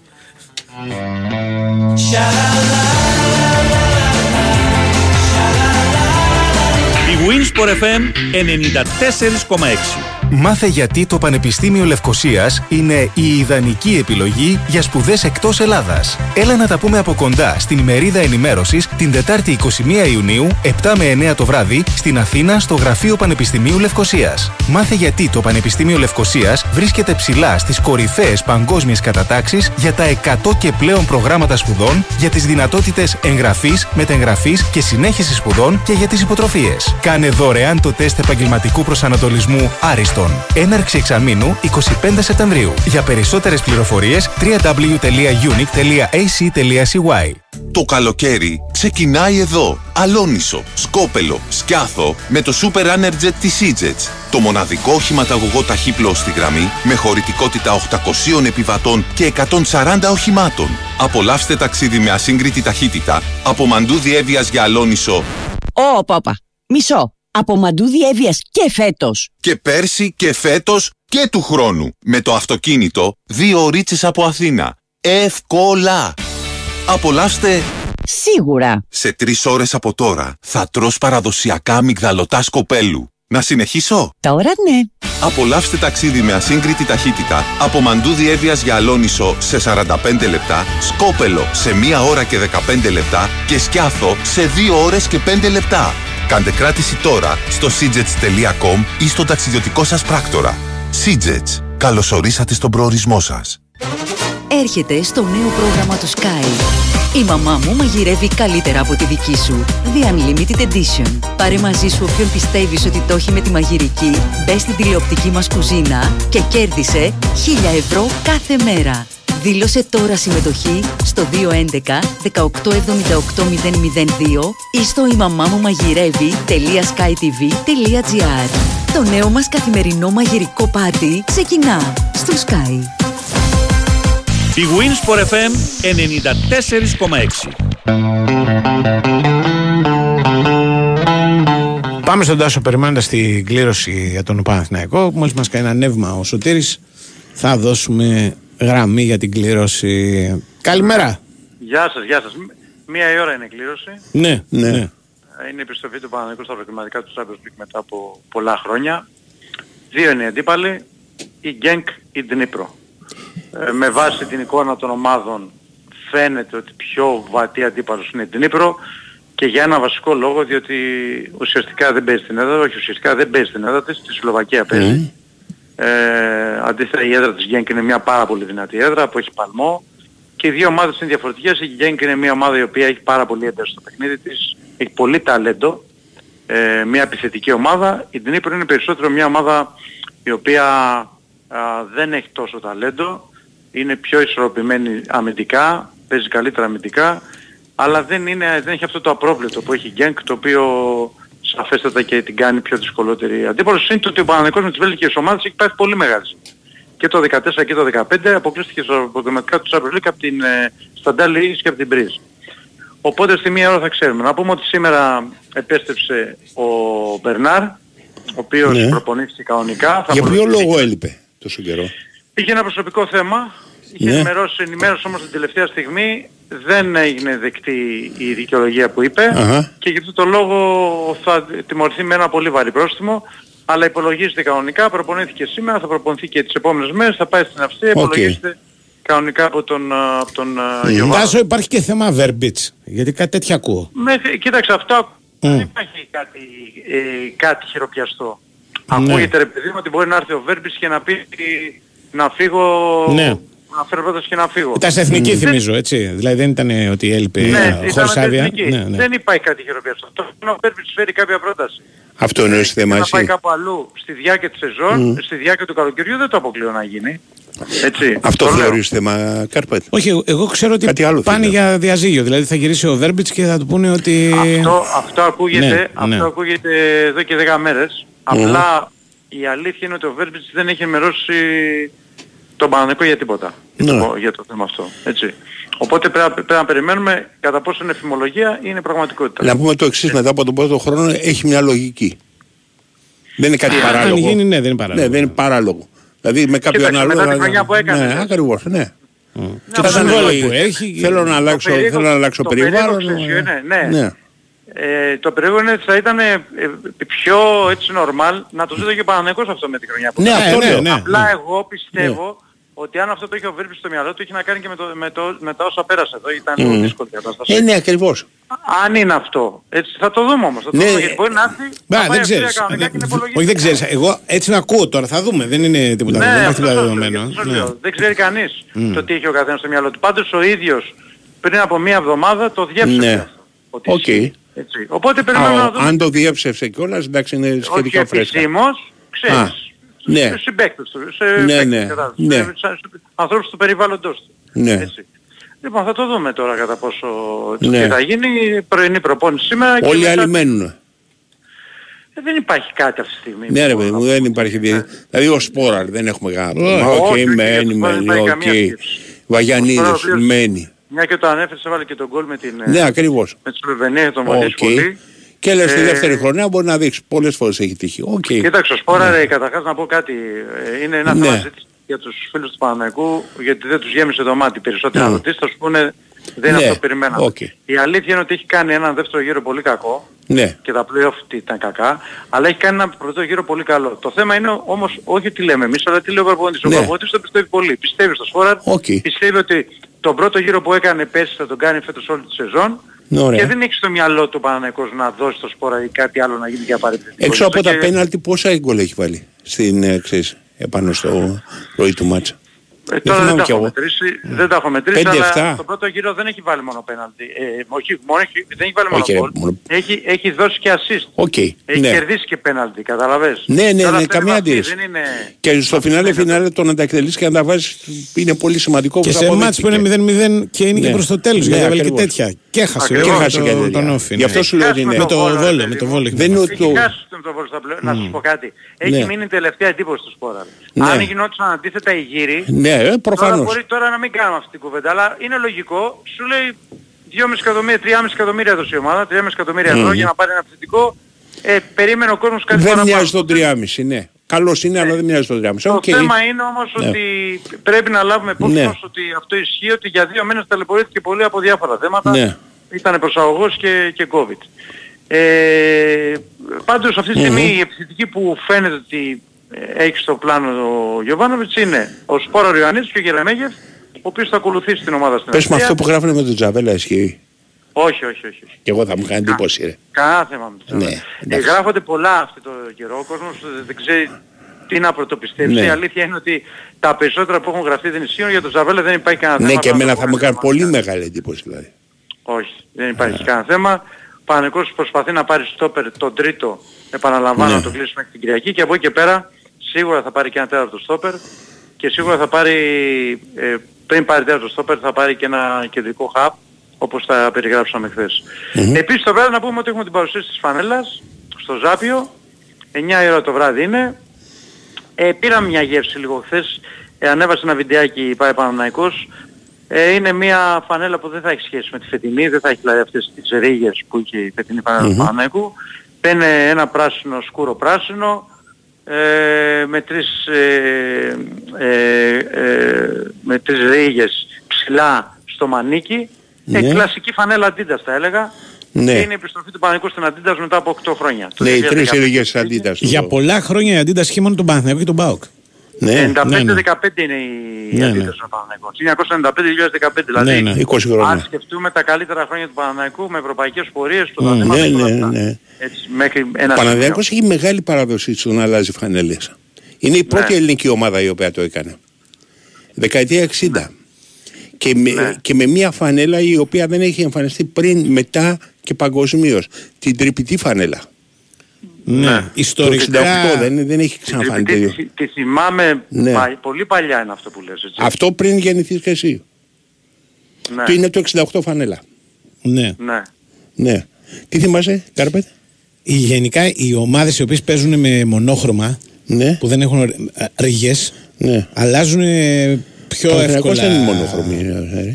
Η Winsport FM 94,6. Μάθε γιατί το Πανεπιστήμιο Λευκοσίας είναι η ιδανική επιλογή για σπουδές εκτός Ελλάδας. Έλα να τα πούμε από κοντά στην ημερίδα ενημέρωσης την Τετάρτη 21 Ιουνίου, 7 με 9 το βράδυ, στην Αθήνα στο Γραφείο Πανεπιστημίου Λευκοσίας. Μάθε γιατί το Πανεπιστήμιο Λευκοσίας βρίσκεται ψηλά στις κορυφαίες παγκόσμιες κατατάξεις για τα 100 και πλέον προγράμματα σπουδών, για τις δυνατότητες εγγραφής, μετεγγραφής και συνέχισης σπουδών και για τις υποτροφίες. Κάνε δωρεάν το τεστ επαγγελματικού προσανατολισμού Άριστον. Έναρξη εξαμήνου 25 Σεπτεμβρίου. Για περισσότερες πληροφορίες www.unic.ac.cy Το καλοκαίρι ξεκινάει εδώ. Αλόνισο, Σκόπελο, Σκιάθο με το Super Energy της Egyets. Το μοναδικό οχηματαγωγό ταχύπλο στη γραμμή με χωρητικότητα 800 επιβατών και 140 οχημάτων. Απολαύστε ταξίδι με ασύγκριτη ταχύτητα από Μαντούδι Εύβοιας για Αλόνισο Ω, πόπα. Μισό. Από μαντούδι έβιας και φέτος. και πέρσι και φέτος και του χρόνου. Με το αυτοκίνητο δύο ωρίτσες από Αθήνα. Εύκολα! Απολαύστε Σίγουρα. σε τρεις ώρες από τώρα. Θα τρως παραδοσιακά αμυγδαλωτά σκοπέλου. Να συνεχίσω; Τώρα ναι. Απολαύστε ταξίδι με ασύγκριτη ταχύτητα από Μαντούδι Εύβοιας για Αλόνισο σε 45 λεπτά, Σκόπελο σε 1 ώρα και 15 λεπτά και Σκιάθο σε 2 ώρες και 5 λεπτά. Κάντε κράτηση τώρα στο sidgets.com ή στον ταξιδιωτικό σας πράκτορα. Sidgets. Καλωσορίσατε στον προορισμό σας. Έρχεται στο νέο πρόγραμμα του Sky. Η μαμά μου μαγειρεύει καλύτερα από τη δική σου. The Unlimited Edition. Πάρε μαζί σου όποιον πιστεύεις ότι το έχει με τη μαγειρική, μπες στην τηλεοπτική μας κουζίνα και κέρδισε 1000 ευρώ κάθε μέρα. Δήλωσε τώρα συμμετοχή στο 211 1878 002 ή στο imamamumagirεύει.skytv.gr Το νέο μας καθημερινό μαγειρικό πάρτι ξεκινά στο Sky. Η Winsport FM 94,6. Πάμε στον Τάσο περιμένοντας την κλήρωση για τον Παναθηναϊκό. Μόλις μας κάνει ένα νεύμα ο Σωτήρης θα δώσουμε γραμμή για την κλήρωση. Καλημέρα. Γεια σας, γεια σας. Μ- Μία η ώρα είναι η κλήρωση. Ναι, ναι. Είναι η επιστροφή του Παναγικού στα προκριματικά του Champions League μετά από πολλά χρόνια. Δύο είναι οι αντίπαλοι, η Γκένκ, η Ντνίπρο. Ε, με βάση την εικόνα των ομάδων φαίνεται ότι πιο βατή αντίπαλος είναι η Ντνίπρο και για ένα βασικό λόγο διότι ουσιαστικά δεν παίζει στην έδρα, όχι ουσιαστικά δεν παίζει στην έδρα της, στη Σλοβακία παίζει. Ε, αντίθετα η έδρα της Γκένκ είναι μια πάρα πολύ δυνατή έδρα που έχει παλμό και οι δύο ομάδες είναι διαφορετικές. Η Γκένκ είναι μια ομάδα η οποία έχει πάρα πολύ ένταση στο παιχνίδι της, έχει πολύ ταλέντο, ε, μια επιθετική ομάδα. Η Dnipro είναι περισσότερο μια ομάδα η οποία α, δεν έχει τόσο ταλέντο, είναι πιο ισορροπημένη αμυντικά, παίζει καλύτερα αμυντικά, αλλά δεν, είναι, δεν έχει αυτό το απρόβλεπτο που έχει η Γκένκ, το οποίο σαφέστατα και την κάνει πιο δυσκολότερη αντίπαλος. Είναι το ότι ο Παναγενικός με τις βέλγικες ομάδες έχει πάει πολύ μεγάλη και το 14 και το 15 αποκλείστηκε στο αποτελεσματικά του Champions League από την ε, Σταντάλ Λίγης και από την Μπρίζ. Οπότε στη μία ώρα θα ξέρουμε. Να πούμε ότι σήμερα επέστρεψε ο Μπερνάρ, ο οποίος Ναι. προπονήθηκε κανονικά. Θα Για ποιο προπονηθεί- λόγο έλειπε τόσο καιρό; Είχε ένα προσωπικό θέμα, είχε Ναι. ενημερώσει, ενημέρωσε όμως την τελευταία στιγμή, δεν έγινε δεκτή η δικαιολογία που είπε Αχα. και γι' αυτό το λόγο θα τιμωρηθεί με ένα πολύ βαρύ πρόστιμο, αλλά υπολογίζεται κανονικά, προπονήθηκε σήμερα, θα προπονηθεί και τις επόμενες μέρες, θα πάει στην Αυστρία, Οκ. υπολογίζεται κανονικά από τον, α, από τον α, Γιωβάνο. Τάσο υπάρχει και θέμα Βέρμπιτς. Γιατί κάτι τέτοια ακούω. Μέχρι, κοίταξε αυτό Mm. δεν υπάρχει κάτι, ε, κάτι χειροπιαστό. Ναι. Ακούγεται ρε παιδί μου ότι μπορεί να έρθει ο Βέρμπιτς και να πει να φύγω, Ναι. Να φέρω πρόταση και να φύγω. Ήταν σε εθνική, Δεν- θυμίζω, έτσι. Δηλαδή δεν ήταν ότι έλειπε Ναι, χωρίς ήταν άδεια. εθνική. Ναι, ναι. Δεν υπάρχει κάτι χειροπιαστό. Το να ο Βέρμπης φέρει κάποια πρόταση. Αυτό εννοείς θέμα Και να πάει εσύ. κάπου αλλού στη διάρκεια της σεζόν, Μμ. στη διάρκεια του καλοκαιριού δεν το αποκλείω να γίνει. Έτσι. Αυτό το λέω. θεωρείς θέμα Κάρπετ; Όχι, εγώ- εγώ ξέρω ότι Κάτι άλλο πάνε θέλω. για διαζύγιο. Δηλαδή θα γυρίσει ο Βέρμπιτς και θα του πούνε ότι. Αυτό, αυτό, ακούγεται, Ναι, αυτό ναι. ακούγεται εδώ και 10 μέρες. Απλά η αλήθεια είναι ότι ο Βέρμπιτς δεν έχει ενημερώσει τον Παναθηναϊκό για τίποτα. Ναι. Για, το, για το θέμα αυτό. Έτσι. Οπότε πρέπει, να- πρέπει να περιμένουμε κατά πόσο είναι φημολογία ή είναι πραγματικότητα. Να πούμε το εξής μετά από τον πρώτο χρόνο έχει μια λογική. Δεν είναι κάτι Αν παράλογο. γίνει, ναι, δεν είναι παράλογο. Ναι, δεν είναι παράλογο. Δηλαδή με κάποιον Κοίταξε, άλλο. μετά την να- χρονιά που έκανες, Ναι, λες. ακριβώς, ναι. Και το συμβόλαιο που έχει. Θέλω να αλλάξω, περίεργο- θέλω να αλλάξω το περιβάλλον. περίεργο ξέρεις ποιο είναι, ναι. ναι. Ε, το περίεργο είναι ότι θα ήταν ε, πιο έτσι normal να το ζήτω και ο Παναθηναϊκός αυτό με την χρονιά που Ναι, κάνει. αυτό λέω. Απλά εγώ πιστεύω ότι αν αυτό το είχε ο Βέρμπιτς στο μυαλό του έχει να κάνει και με, το, με, το, με τα όσα πέρασε εδώ. Ήταν λίγο Μμμ. δύσκολη η κατάσταση. Ε, ναι, ακριβώς. Αν είναι αυτό. Έτσι, θα το δούμε όμως. Θα το Ναι, δούμε, γιατί μπορεί να έρθει Μπα, να δεν πάει ξέρεις. ευθεία κανονικά και να υπολογίσει. Όχι, δεν ξέρεις. Εγώ έτσι να ακούω τώρα. Θα δούμε. Δεν είναι τίποτα. Ναι, δεν υπάρχει αυτό τίποτα σας λέω, δεδομένο. αυτό σας Ναι. λέω. Δεν ξέρει κανείς Μμ. το τι έχει ο καθένας στο μυαλό του. Πάντως ο ίδιος πριν από μία εβδομάδα το διέψευσε Ναι. αυτό. Ότι Οκ. ισχύει. Έτσι. Οπότε περιμένουμε Α, να δούμε. Αν το διέψευσε κιόλας, εντάξει είναι Όχι σχετικά φρέσκα. επισήμως, ξέρεις. Α, ναι. Σε συμπαίκτες του. Σε Ναι, παίκτες, ναι, κατάλαβες, ναι. σε- σε- σε ανθρώπους του περιβάλλοντος του. Ναι. Έτσι. Λοιπόν, θα το δούμε τώρα κατά πόσο Ναι. τι θα γίνει. Η πρωινή προπόνηση σήμερα. και Όλοι οι μετά- άλλοι μένουν. Ε, δεν υπάρχει κάτι αυτή τη στιγμή. Ναι, ρε παιδί μου, δεν υπάρχει. δι- Δηλαδή ο Σπόραρ δεν έχουμε κάτι. Όχι, Μα, Οκ, όχι, μένει, δεν μένει, υπάρχει καμία οκ. σκέψη. Βαγιανίδης, Τώρα ο οποίος- μένει. Μια και το ανέφερε, έβαλε και τον γκολ με την... ε, Ναι, ακριβώς. Με τη Σλοβενία, τον βοηθήσει Οκ. πολύ. Και λες στη Ε, δεύτερη χρονιά μπορεί να δείξεις. Πολλές φορές έχει τύχει. Οκ. Κοίταξε, ο Σπόραρ, ρε, καταρχάς να πω κάτι. ε, Είναι ένα Ναι. θέμα ζήτηση για τους φίλους του Παναθηναϊκού, γιατί δεν τους γέμισε το μάτι. Περισσότεροι Ναι. να ρωτήσεις θα σου πούνε δεν είναι Ναι, αυτό που περιμέναμε. οκ. Η αλήθεια είναι ότι έχει κάνει έναν δεύτερο γύρο πολύ κακό Ναι. και τα play-off ήταν κακά, αλλά έχει κάνει ένα πρώτο γύρο πολύ καλό. Το θέμα είναι όμως όχι τι λέμε εμείς, αλλά τι λέει ο προπονητής. Ο Ναι. προπονητής το πιστεύει πολύ. Πιστεύεις στο Σπόρα, Οκ. πιστεύει ότι τον πρώτο γύρο που έκανε πέρσι θα τον κάνει φέτος όλη τη σεζόν Ναι, ωραία. και δεν έχει στο μυαλό του ο Παναθηναϊκός να δώσει το Σπόραρ ή κάτι άλλο να γίνει για πάρει επιθετικό. Έξω από τα Και- πέναλτι πόσα γκολ έχει βάλει στην, ε, ξέρεις, επάνω στη ροή του ματς. Ε, τώρα δεν θυμάμαι τα κι έχω εγώ. μετρήσει, δεν τα έχω μετρήσει, Πέντε, εφτά. αλλά στον πρώτο γύρο δεν έχει βάλει μόνο πέναλτι. Ε, όχι, μόνο έχει, δεν έχει βάλει μόνο Όχι, ρε, γκολ. μόνο- Έχει, έχει δώσει και assist. OK, Έχει ναι. κερδίσει και πέναλτι, κατάλαβες. Ναι, ναι, Τώρα ναι, αυτά είναι καμία βαθμοί, αντίρρηση. Δεν είναι... Και στο φινάλε φινάλε το να τα εκτελείς και να τα βάζεις είναι πολύ σημαντικό. Και όπως σε αποδείχθηκε. ματς που είναι 0-0 και είναι και Ναι. προς το τέλος. Ναι, Γιατί έβαλε και ακριβώς. τέτοια. Και έχασε. Ακριβώς. ο- Και έχασε το- και τέτοια. τον ΟΦΗ. Γι' αυτό σου λέω ότι είναι. Με το Βόλο, ρε Βόλο, παιδί με το μου. Βόλο. Δεν είναι Έχει το... χάσει με το Βόλο στα play-off. Να σας πω κάτι. Έχει Ναι. μείνει τελευταία εντύπωση του Σπόραρ. Ναι. Αν γινόταν αντίθετα οι γύροι, Ναι, ε, τώρα προφανώς. μπορεί τώρα να μην κάνουμε αυτή την κουβέντα, αλλά είναι λογικό. Σου λέει 2,5 εκατομμύρια, 3,5 εκατομμύρια έδωσε η ομάδα, 3,5 εκατομμύρια ευρώ Μμμ. για να πάρει ένα επιθετικό. Ε, περίμενε ο κόσμος κάτι Δεν παραπάνω. μοιάζει τον 3,5, ναι. Καλός είναι, αλλά δεν μοιάζει τον 3,5. Το Οκ. θέμα είναι όμως Ναι. ότι πρέπει να λάβουμε υπόψη Ναι. μας ότι αυτό ισχύει ότι για δύο μήνες ταλαιπωρήθηκε πολύ από διάφορα θέματα. Ναι. Ήταν προσαγωγός και, και COVID. Ε, πάντως αυτή τη στιγμή Μμμ. η επιθετική που φαίνεται ότι ε, έχει στο πλάνο ο Γιωβάνοβιτς είναι ο Σπόρα Ριωαννίδης και ο Γερεμέγεφ ο οποίος θα ακολουθήσει την ομάδα στην Πες με Αυστρία. αυτό που γράφουν με τον Τζαβέλα ισχύει; Όχι, όχι, όχι. όχι. Και εγώ θα μου κάνει εντύπωση, ρε. Κανένα θέμα με το Ναι, ε, εντάξει. Γράφονται πολλά αυτό το καιρό. Ο κόσμος ε, δεν ξέρει τι να πρωτοπιστέψει. Ναι. Η αλήθεια είναι ότι τα περισσότερα που έχουν γραφτεί δεν ισχύουν. Για τον Ζαβέλα δεν υπάρχει κανένα θέμα. Ναι, και να το εμένα θα πούμε μου κάνει πραγματικά. πολύ μεγάλη εντύπωση δηλαδή. Όχι, δεν υπάρχει κανένα θέμα. Ο Παναγικός προσπαθεί να πάρει στόπερ τον τρίτο, επαναλαμβάνω, Ναι. να το κλείσει μέχρι την Κυριακή και από εκεί και πέρα σίγουρα θα πάρει και ένα τέταρτο στόπερ και σίγουρα θα πάρει, ε, πριν πάρει τέταρτο στόπερ θα πάρει και ένα κεντρικό hub όπως τα περιγράψαμε χθες. Επίσης το βράδυ να πούμε ότι έχουμε την παρουσίαση της φανέλας στο Ζάπιο, 9 η ώρα το βράδυ είναι. Ε, πήραμε μια γεύση λίγο χθες, ε, ανέβασε ένα βιντεάκι πάει Παναναϊκός. Ε, είναι μια φανέλα που δεν θα έχει σχέση με τη φετινή, δεν θα έχει δηλαδή αυτές τις ρίγες που είχε η φετινή φανέλα του Μμμ. Παναναϊκού. Είναι ένα πράσινο, σκούρο πράσινο, ε, με τρεις, ε, ε, ε, με τρεις ρίγες ψηλά στο μανίκι. Ε, Ναι. κλασική φανέλα Adidas θα έλεγα. Ναι. Και είναι η επιστροφή του Παναναϊκού στην Adidas μετά από 8 χρόνια. Το Ναι, οι 2015. τρεις ηλικίες της Αντίτας. Για πολλά χρόνια η Αντίτα είχε μόνο τον Παναθηναϊκό και τον Μπάουκ. Ναι, 95-15 είναι η Ναι, ναι, ναι. αντίθεση του Παναναϊκού. 1995-2015 δηλαδή. Ναι, ναι. 20 χρόνια. Αν σκεφτούμε τα καλύτερα χρόνια του Παναναϊκού με ευρωπαϊκές πορείες, Μμ, πρωταθλήματα ναι, και όλα ναι, αυτά. ναι. Έτσι, μέχρι ένα Ο Παναδιακός έχει μεγάλη παράδοση στο να αλλάζει φανέλες. Είναι η πρώτη Ναι. ελληνική ομάδα η οποία το έκανε. Δεκαετία 60. Και, με, Ναι. και με μια φανέλα η οποία δεν έχει εμφανιστεί πριν, μετά και παγκοσμίως. Την τρυπητή φανέλα. Ναι, Το ιστορικά. 68 δεν, δεν έχει σημείο. ξαναφανεί Τη, τέτοιο. τη, τη θυμάμαι Ναι. πα- πολύ παλιά είναι αυτό που λες. Έτσι. Αυτό πριν γεννηθείς και εσύ. ναι. Το είναι το 68 φανέλα. Ναι. ναι. Ναι. Τι θυμάσαι, Κάρπετ; Οι, γενικά οι ομάδες οι οποίες παίζουν με μονόχρωμα Ναι. που δεν έχουν ρηγές Ναι. Αλλάζουν ε, πιο Παναθηναϊκός εύκολα. δεν είναι μονοχρωμή.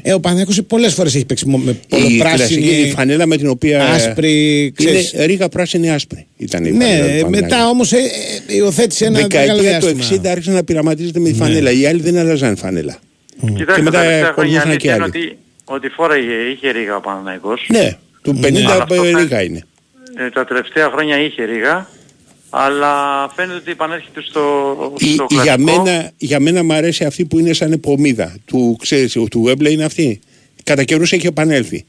ε. Ε, ο Παναθηναϊκός πολλές φορές έχει παίξει μο- με Η κλασική πολλοπράσινη. φανέλα με την οποία. άσπρη, ξέρεις. Είναι ρίγα πράσινη άσπρη. Ήταν η φανέλα του Ναι, Παναθηναϊκού. μετά όμως ε, ε, υιοθέτησε ένα μεγάλο Δεκαετία του διάστημα. 60 άρχισε να πειραματίζεται με τη Ναι. φανέλα. Οι άλλοι δεν άλλαζαν φανέλα. Κοιτάξτε, Και μετά τα τελευταία χρόνια η ακολούθησαν και αλήθεια είναι άλλοι. ότι, ότι φόραγε, είχε ρίγα ο Παναθηναϊκός. Ναι, του 50 Αλλά αυτό φαίνεται- ρίγα είναι. Ε, τα τελευταία χρόνια είχε ρίγα, αλλά φαίνεται ότι επανέρχεται στο, Η- στο η- για, κλασικό. μένα, για μένα μου αρέσει αυτή που είναι σαν επομίδα. Του, ξέρεις, του Wembley είναι αυτή. Κατά καιρούς έχει επανέλθει.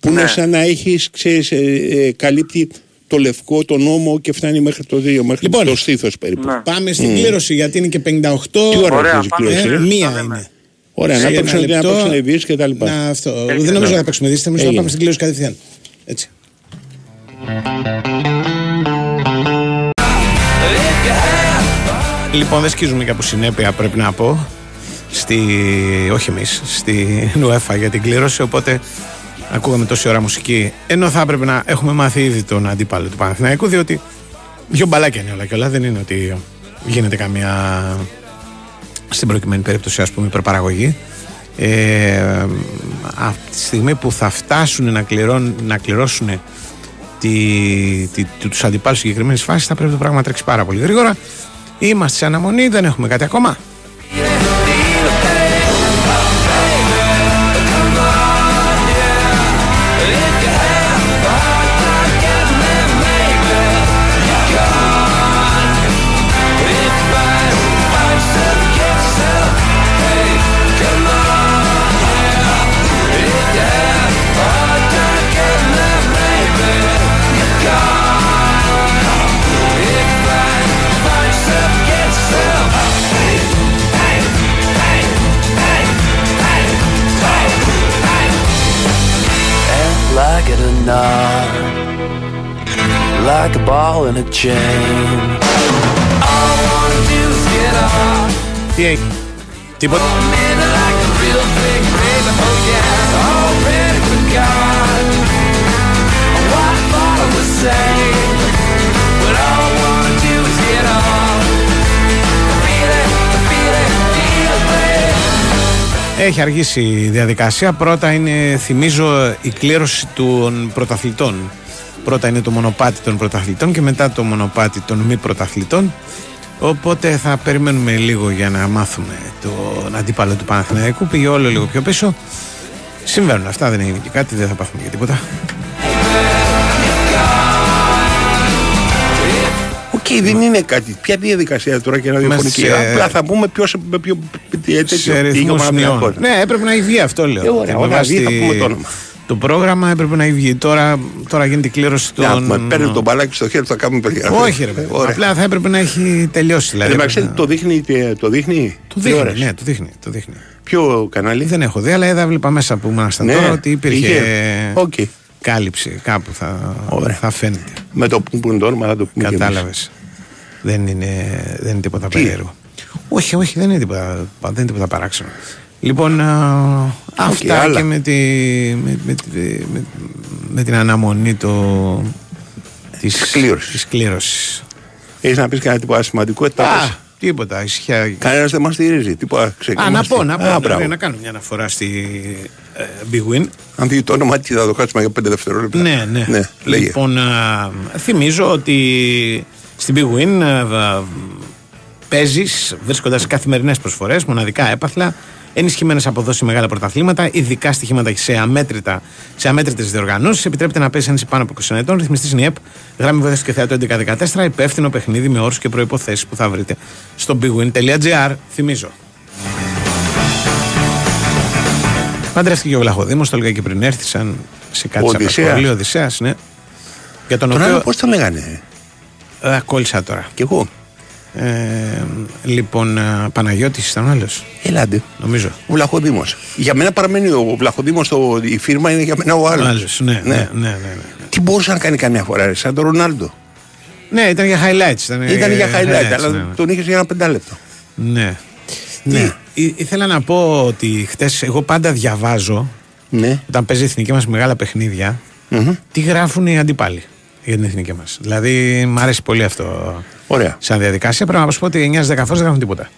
Που Ναι. είναι σαν να έχεις, ξέρεις, ε, ε, καλύπτει το λευκό, το νόμο και φτάνει μέχρι το 2, μέχρι Λοιπόν. το στήθος περίπου. Ναι. Πάμε στην Μμ. κλήρωση γιατί είναι και 58. Τι ώρα Ωραία, έχεις η πάμε κλήρωση, Ε, ρε; μία Ναι, ναι. είναι. Ωραία, Σε να ένα παίξουν, να λεπτό. παίξουν οι βίες και τα λοιπά. Να, αυτό. Έγινε, δεν νομίζω ναι. να παίξουμε δίστε, νομίζω να Έγινε. πάμε στην κλήρωση κατευθείαν. Έτσι. Λοιπόν, δεν σκίζουμε και από συνέπεια, πρέπει να πω. Στη, όχι εμείς, στη UEFA για την κλήρωση. Οπότε ακούγαμε τόση ώρα μουσική. Ενώ θα έπρεπε να έχουμε μάθει ήδη τον αντίπαλο του Παναθηναϊκού, διότι δύο μπαλάκια είναι όλα και όλα. Δεν είναι ότι γίνεται καμία στην προκειμένη περίπτωση ας πούμε υπερπαραγωγή ε, από τη στιγμή που θα φτάσουν να, κληρών, να κληρώσουν τη, τη, τη, τους αντιπάλους συγκεκριμένης φάσης θα πρέπει το πράγμα να τρέξει πάρα πολύ γρήγορα. Είμαστε σε αναμονή, δεν έχουμε κάτι ακόμα like it or not, like a ball in a chain. All I wanna do is get off. Τι έχει, τίποτα Minute like a real big baby, oh Έχει αργήσει η διαδικασία. Πρώτα είναι, θυμίζω, η κλήρωση των πρωταθλητών. Πρώτα είναι το μονοπάτι των πρωταθλητών και μετά το μονοπάτι των μη πρωταθλητών. Οπότε θα περιμένουμε λίγο για να μάθουμε τον αντίπαλο του Παναθηναϊκού. Πήγε όλο λίγο πιο πίσω. Συμβαίνουν αυτά, δεν έγινε και κάτι, δεν θα πάθουμε και τίποτα. Οκ, δεν είναι κάτι. Ποια διαδικασία τώρα και ραδιοφωνική. σε- Απλά θα πούμε ποιος, με ποιο τέτοιο σε πήγε ο ρυθμούς Παναθηναϊκός. μειών. Ναι, έπρεπε να έχει βγει αυτό λέω. Ε, ωραία, Και με ωραία, βάση βγει, θα τη- πούμε το όνομα. Το πρόγραμμα έπρεπε να έχει βγει. Τώρα, τώρα γίνεται η κλήρωση Να, των. πούμε, παίρνει τον μπαλάκι στο χέρι, θα κάνουμε παιδιά. Όχι, ρε παιδί. Ωραία. Απλά θα έπρεπε να έχει τελειώσει. Δηλαδή, Εν τω μεταξύ, έπρεπε να- το δείχνει. τε- Το δείχνει; Το Τι δείχνει, ώρες; ναι, το δείχνει, το δείχνει. Ποιο κανάλι; Δεν έχω δει, αλλά είδα βλέπα μέσα που ήμασταν Ναι, τώρα ότι υπήρχε είχε. Οκ. Κάλυψη. Κάπου θα, Ωραία. θα φαίνεται. Με το που είναι το όνομα θα το πούμε. και εμείς. Κατάλαβες. Δεν είναι, δεν είναι τίποτα Τι; περίεργο. Όχι, όχι, δεν είναι τίποτα, δεν είναι τίποτα παράξενο. Λοιπόν, α, αυτά άλλα. και με, τη, με, με, τη- με, με την αναμονή το, της, κλήρωσης. της κλήρωσης. Έχεις να πεις κανένα τίποτα σημαντικό. Α, ετάπες. τίποτα, ισχύα. Κανένας δεν μας στηρίζει. Τίποτα Α, να ξεκινήσει. πω, να πω, Α, να, μπράβο. να κάνω μια αναφορά στη ε, Big Win. Αν δει το όνομα, τι θα το κάτσουμε για 5 δευτερόλεπτα. Ναι, ναι. ναι λέγε. Λοιπόν, α, θυμίζω ότι στην Big Win παίζεις, βρίσκοντας καθημερινές προσφορές, μοναδικά έπαθλα, ενισχυμένες αποδόσει σε μεγάλα πρωταθλήματα, ειδικά στοιχήματα σε, αμέτρητα, σε αμέτρητες διοργανώσεις. Επιτρέπεται να παίζει αν είσαι πάνω από 20 ετών. Ρυθμιστής είναι η ΕΠ. Γράμμη βοήθεια και θεάτου 1114. Υπεύθυνο παιχνίδι με όρους και προποθέσει που θα βρείτε στο bigwin.gr. Θυμίζω. Παντρεύτηκε ο Βλαχοδήμο, το έλεγα και πριν έρθει, σαν σε κάτι Ο σαν Οδυσσέας. απασχολεί, ο Οδυσσέας, ναι. Για τον Τον οποίο. άλλο πώς το λέγανε; Α, κόλλησα τώρα. Κι εγώ. Ε, λοιπόν, α, Παναγιώτης ήταν ο άλλος, Ελάτε. νομίζω. Ο Βλαχοδήμο. Για μένα παραμένει ο Βλαχοδήμο, η φίρμα είναι για μένα ο άλλος. Ο άλλος, ναι, ναι, ναι, ναι, ναι. Τι μπορούσε να κάνει καμιά φορά, ρε, σαν τον Ρονάλντο; Ναι, ήταν για highlights. Ήταν, Ήταν για highlight, αλλά ναι, ναι. τον είχες για ένα πεντάλεπτο. Ναι. Ναι. Τι, ή- ήθελα να πω ότι χτες εγώ πάντα διαβάζω Ναι. όταν παίζει η εθνική μας μεγάλα παιχνίδια Μμμ. τι γράφουν οι αντίπαλοι για την εθνική μας. Δηλαδή μου αρέσει πολύ αυτό Ωραία. σαν διαδικασία. Πρέπει να σου πω ότι 9-10 φορές δεν γράφουν τίποτα.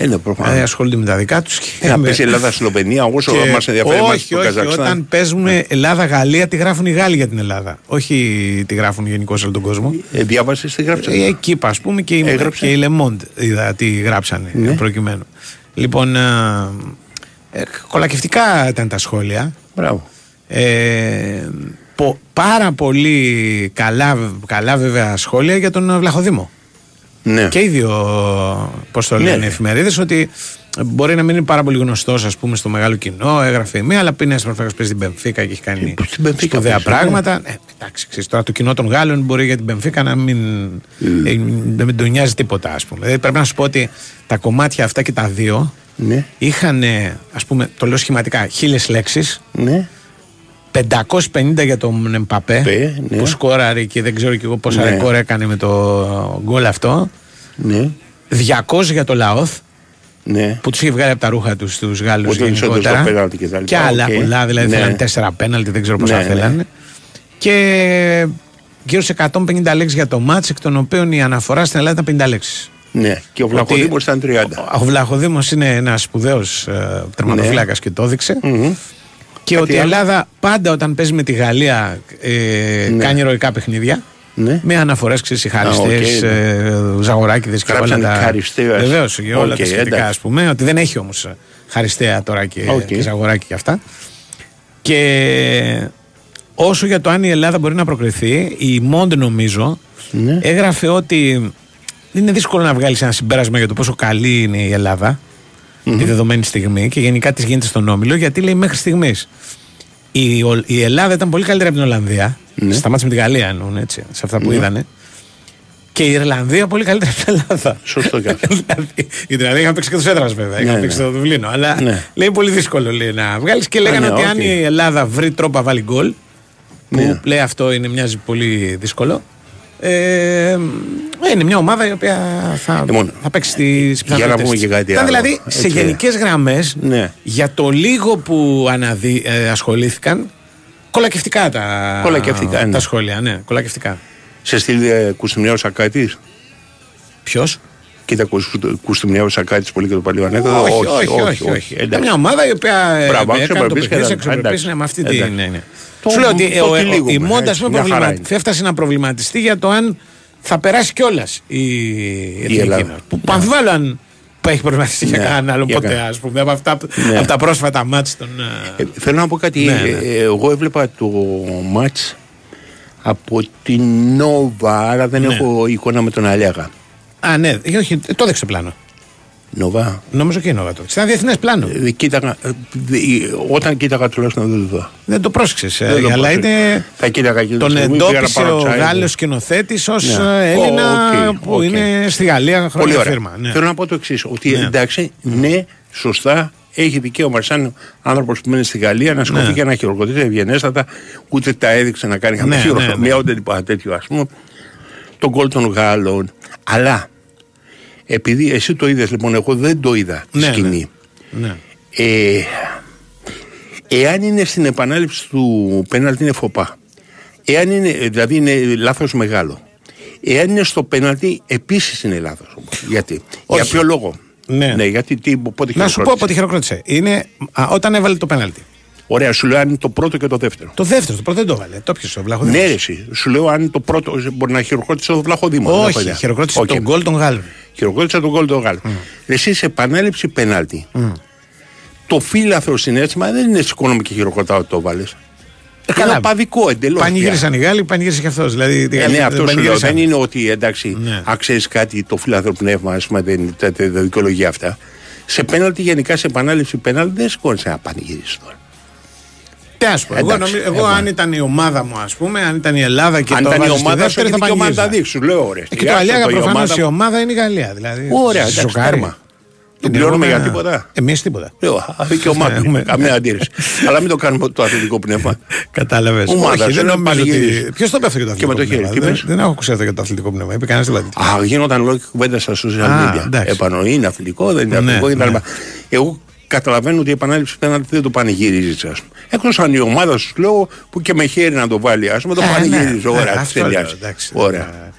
Ε, ναι, προφανώς. Δηλαδή ασχολούνται με τα δικά τους. Να παίζει Ελλάδα-Σλοβενία, όσο Και- μας ενδιαφέρει μας όχι, το όχι, Καζακστάν. όταν παίζουμε Ελλάδα-Γαλλία, τη γράφουν οι Γάλλοι για την Ελλάδα. Όχι τη γράφουν γενικώ όλο τον κόσμο. Ε, διάβασες τι γράψε. Ε, Εκεί, ας πούμε, και η, Έγραψε. και η Le Monde είδα τι γράψανε Ναι. προκειμένου. Λοιπόν, ε, ε, κολακευτικά ήταν τα σχόλια. Μπράβο. Ε, πο- πάρα πολύ καλά, καλά βέβαια σχόλια για τον Βλαχοδήμο. Ναι. Και οι δύο, πώς το Ναι, λένε, ναι. εφημερίδες, ότι μπορεί να μην είναι πάρα πολύ γνωστός, ας πούμε, στο μεγάλο κοινό. Έγραφε η μία, αλλά πήγε ένας προσφέρει παίζει την Πενφύκα και έχει κάνει Benfica σπουδαία παίζει, πράγματα. Ε, εντάξει, ξέρεις, τώρα το κοινό των Γάλλων μπορεί για την Πενφύκα να μην, ε, να μην τον νοιάζει τίποτα, ας πούμε. Δηλαδή, πρέπει να σου πω ότι τα κομμάτια αυτά και τα δύο Ναι. είχαν, ας πούμε, το λέω σχηματικά, χίλιες λέξεις. Ναι. 550 για τον Εμπαπέ Πε, ναι. που σκόραρε και δεν ξέρω και εγώ πόσα Ναι. ρεκόρ έκανε με το γκολ αυτό. Ναι. 200 για το Λαχόθ Ναι. που τους είχε βγάλει από τα ρούχα τους τους Γάλλους Όταν τους έδωσε γενικότερα. το πέναλτι και τα λοιπά, Και άλλα οκ. πολλά, δηλαδή Ναι. θέλανε 4 πέναλτι, δεν ξέρω πόσα Ναι, ναι. θέλανε. Και γύρω σε 150 λέξεις για το ματς, εκ των οποίων η αναφορά στην Ελλάδα ήταν 50 λέξεις. Ναι. Και ο Βλαχοδήμος ήταν 30. Ο Βλαχοδήμος είναι ένας σπουδαίος ε, τερματοφύλακα και το έδειξε. Μμμ. Και Κάτι ότι η άλλο; Ελλάδα πάντα όταν παίζει με τη Γαλλία ε, Ναι. κάνει ηρωικά παιχνίδια. Ναι. Με αναφορές οι χαριστέ, οκ, ναι. ε, Ζαγοράκηδε και όλα Γράψανε τα. Χαριστέας. Βεβαίως και όλα Οκ, τα σχετικά, ας εντάξει. πούμε. Ότι δεν έχει όμως Χαριστέα τώρα και, Οκ. και Ζαγοράκη και αυτά. Και όσο για το αν η Ελλάδα μπορεί να προκριθεί, η Μοντ νομίζω Ναι. έγραφε ότι είναι δύσκολο να βγάλεις ένα συμπέρασμα για το πόσο καλή είναι η Ελλάδα τη δεδομένη στιγμή και γενικά τι γίνεται στον Όμιλο, γιατί λέει μέχρι στιγμής. Η, Ο- η Ελλάδα ήταν πολύ καλύτερη από την Ολλανδία. Ναι. Στα μάτια με τη Γαλλία εννοούν έτσι, σε αυτά που Ναι. είδανε. Και η Ιρλανδία πολύ καλύτερη από την Ελλάδα. Σωστό και αυτό. <laughs> δηλαδή, η Ιρλανδία είχαν παίξει και εντός έδρας βέβαια. Είχαν Ναι, παίξει ναι. το Δουβλίνο. Αλλά Ναι. λέει πολύ δύσκολο λέει, να βγάλεις. Και λέγανε ναι, ότι οκ. αν η Ελλάδα βρει τρόπο να βάλει γκολ. Που Ναι. λέει αυτό είναι, μοιάζει πολύ δύσκολο. Ε, είναι μια ομάδα η οποία θα, Λοιπόν, θα παίξει τι για να πούμε και κάτι Ήταν άλλο. δηλαδή σε Έτσι. γενικές γραμμές Ναι. για το λίγο που αναδει, ε, ασχολήθηκαν κολακευτικά τα, Κολακευτικά, ναι. τα σχόλια. Ναι, κολακευτικά. Σε στείλει ε, Κουστιμιάου Σακάτης; Ποιος; Κοίτα Κουστιμιάου Σακάτης πολύ και το παλιό ανέκδοτο. όχι, όχι, όχι, όχι. Είναι μια ομάδα η οποία ε, Μπράβο, έκανε το αξιοπρεπής και παιχνίδι, τα- αξιοπρεπής, εντάξει, ναι, με αυτή την. εντάξει. Ναι, ναι. Το- Σου λέω ότι το ο- ο- τυλίγουμε, η Μόντα έτσι, μια χαρά προβλημα... είναι. έφτασε να προβληματιστεί για το αν θα περάσει κιόλας η, η εθνική Ελλάδα. μας. Που, που αμφιβάλλω αν που έχει προβληματιστεί για Ναι, κανέναν άλλο για ποτέ, κανένα. ας πούμε, από, αυτά, Ναι. από τα πρόσφατα μάτς των. ε, Ε, θέλω να πω κάτι. Ναι, ε, ναι. ε, εγώ έβλεπα το μάτς από την Νόβα, άρα δεν Ναι. έχω εικόνα με τον Αλιάγα. Α, ναι, ε, όχι, το έδειξε πλάνο. Νόβα. Νομίζω και η Νόβα το. Ήταν διεθνές πλάνο. Ε, κοίταγα, ε, δε- ε, όταν κοίταγα τουλάχιστον δεν το είδα. Δεν το πρόσεξες. Δεν το αλλά πρόσεξα. είναι. Θα κοίταγα και Τον τη στιγμή, πήγα να εντόπισε πάρω ο τσάι. Γάλλος σκηνοθέτης ως Ναι. Έλληνα Οκ, που οκ. είναι στη Γαλλία χρόνια Πολύ ωραία. φίρμα. Ναι. Θέλω να πω το εξής: Ότι Ναι. εντάξει, ναι, σωστά, έχει δικαίωμα σαν άνθρωπος που μένει στη Γαλλία να σηκωθεί Ναι. και να χειροκροτήσει ευγενέστατα, ούτε τα έδειξε να κάνει καμία Ναι, χειροκροτία, ναι, ούτε τίποτα τέτοιο, ας πούμε. Το γκολ των Γάλλων. Αλλά επειδή εσύ το είδες, λοιπόν, εγώ δεν το είδα τη Ναι, σκηνή. Ναι. Ε, εάν είναι στην επανάληψη του πέναλτι είναι φο πα. Εάν είναι, δηλαδή είναι λάθος μεγάλο. Εάν είναι στο πέναλτι επίσης είναι λάθος. όμως. Γιατί, Όχι. για ποιο λόγο; Ναι. γιατί τι, πότε Να σου πω χειροκρότησε. από τι χειροκρότησε. Είναι α, όταν έβαλε το πέναλτι. Ωραία, σου λέω αν είναι το πρώτο και το δεύτερο. Το δεύτερο, το πρώτο δεν το έβαλε. Το 'πιασε ο Βλαχοδήμος. Ναι, ρε, εσύ. σου λέω αν το πρώτο μπορεί να χειροκρότησε το Βλαχοδήμο. Όχι, χειροκρότησε Οκ. το γκολ των Γάλλων. Χειροκρότησε τον γκολ του Γάλλου. Εσύ σε επανάληψη πέναλτι. Το φύλαθρο συνέστημα δεν είναι σηκώνομαι και χειροκροτάω ότι το βάλες. Ε, καλά. Είναι απαδικό εντελώς. Πανηγύρισαν οι Γάλλοι, πανηγύρισε και αυτός. Δηλαδή, Ε, ναι, αυτό σου λέω. πανηγύρισαν. Δεν είναι ότι εντάξει, Ναι. αν ξέρεις κάτι, το φιλάθρο πνεύμα, ας πούμε, δεν τα τα- τα δικαιολογεί αυτά. Σε πέναλτι, γενικά σε επανάληψη πέναλτι, δεν σηκώνει να πανηγυρίσει τώρα. Τι ας πω, εγώ, Εντάξει, νομίζω, εγώ ε, αν ήταν η ομάδα μου, ας πούμε, αν ήταν η Ελλάδα και αν το ήταν η έβαζε στη ομάδα σου, δεύτερη, έχει θα δικαίωμα να τα πανηγύριζα. δείξει. Σου λέω, ωραία. Ε, Και το Αλιάγα προφανώς η ομάδα είναι η Γαλλία. Δηλαδή, Ωραία, σε εντάξει, σοκάρει. τέρμα. Τον Την πληρώνουμε για έχουμε- τίποτα. Εμείς τίποτα. Λέω, α, δικαιωμάτων. Έχουμε- Καμία αντίρρηση. Αλλά μην το κάνουμε το αθλητικό πνεύμα. <laughs> Κατάλαβες. Ομάδας, Όχι, σου δεν να νομίζω πανηγυρίζει. ότι. Ποιος το πέφτει για το Και με αθλητικό το χέρι, πνεύμα. τι Δεν, πες; δεν έχω ακούσει αυτό για το αθλητικό πνεύμα. Είπε κανένας τίποτα. Α, γίνονταν λόγο και κουβέντα στα social Α, media. εντάξει. Επάνω είναι αθλητικό, δεν είναι Ναι, αθλητικό κτλ. ναι. Εγώ καταλαβαίνω ότι η επανάληψη πέναλτι δεν το πανηγυρίζει, ας πούμε. Εκτός αν η ομάδα σου λέω που και με χέρι να το βάλει, ας πούμε, το Ε, πανηγυρίζει. ναι, Ωραία, ναι, τι αυτό λέω, τελειάζει. εντάξει. Ωραία. Ε,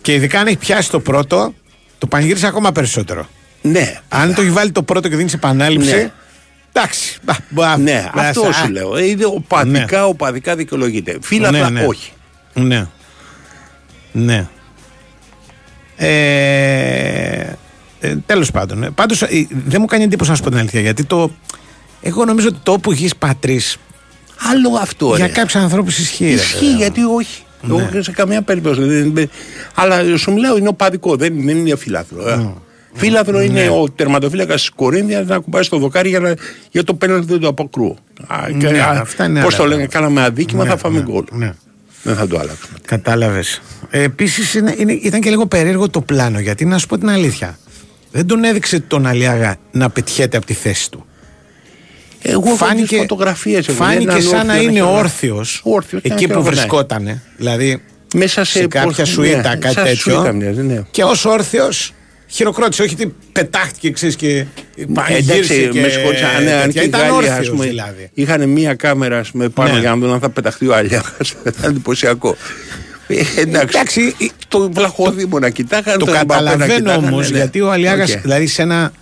Και ειδικά αν έχει πιάσει το πρώτο, το πανηγύρισε ακόμα περισσότερο. Ναι. Αν το έχει βάλει το πρώτο και δίνει επανάληψη. Ναι. Εντάξει. μπα, μπα, Ναι, μπα, αυτό α, σου λέω. Ε, Είναι οπαδικά, οπαδικά δικαιολογείται. Φύλαθλα Ναι, ναι. όχι. Ναι. Ναι. Ε, ε, Τέλος πάντων. Ε, Πάντως δεν μου κάνει εντύπωση να σου πω την αλήθεια. Γιατί το. Εγώ νομίζω ότι το όπου γης πατρί. Άλλο αυτό. Για ρε. κάποιους ανθρώπους ισχύει. ρε, Ισχύει, βέβαια. γιατί όχι. Ναι. Εγώ σε καμία περίπτωση. δεν- δεν- Αλλά σου μιλάω είναι οπαδικό, δεν, δεν είναι φύλαθρο. ε. Φύλαθρο είναι Ναι. ο τερματοφύλακας της Κορίνθιας να κουμπάει στο δοκάρι για, να, για το πέναλτι δεν το αποκρούω. Ναι, αυτά είναι Πώς άλλα το λένε, πράγματα. κάναμε αδίκημα, Ναι, θα φάμε ναι, γκολ. ναι. Δεν θα το αλλάξουμε. Κατάλαβες. Ε, Επίσης ήταν και λίγο περίεργο το πλάνο γιατί να σου πω την αλήθεια. Δεν τον έδειξε τον Αλιάγα να πετιέται από τη θέση του. Εγώ φάνηκε, φωτογραφίες, εγώ, φάνηκε έναν σαν να όρθιο, είναι έναν όρθιος Όρθιος, εκεί ναι, που ναι. βρισκότανε. Δηλαδή Μέσα σε, σε κάποια πώς- σουίτα, ναι, κάτι σαν τέτοιο. σουίτα μοιάζει, ναι. Και ως όρθιος χειροκρότησε. Όχι ότι πετάχτηκε ξέρεις, και πανηγύρισε. Εντάξει, και με συγχωρείς, αν, αν τέτοια. και οι Ήταν Γάλλοι, ας όρθιο πούμε, δηλαδή. είχαν μία κάμερα ας πούμε, πάνω Ναι. για να δουν αν θα πεταχτεί ο Αλιάχας. <laughs> Ήταν εντυπωσιακό. Ε, εντάξει, Εντάξει, το βλαχοδήμο να κοιτάγανε. Το τον Εμπαπέ να καταλαβαίνω κοιτάγανε, όμως ναι. γιατί ο Αλιάγας, Οκ. δηλαδή σε, ένα,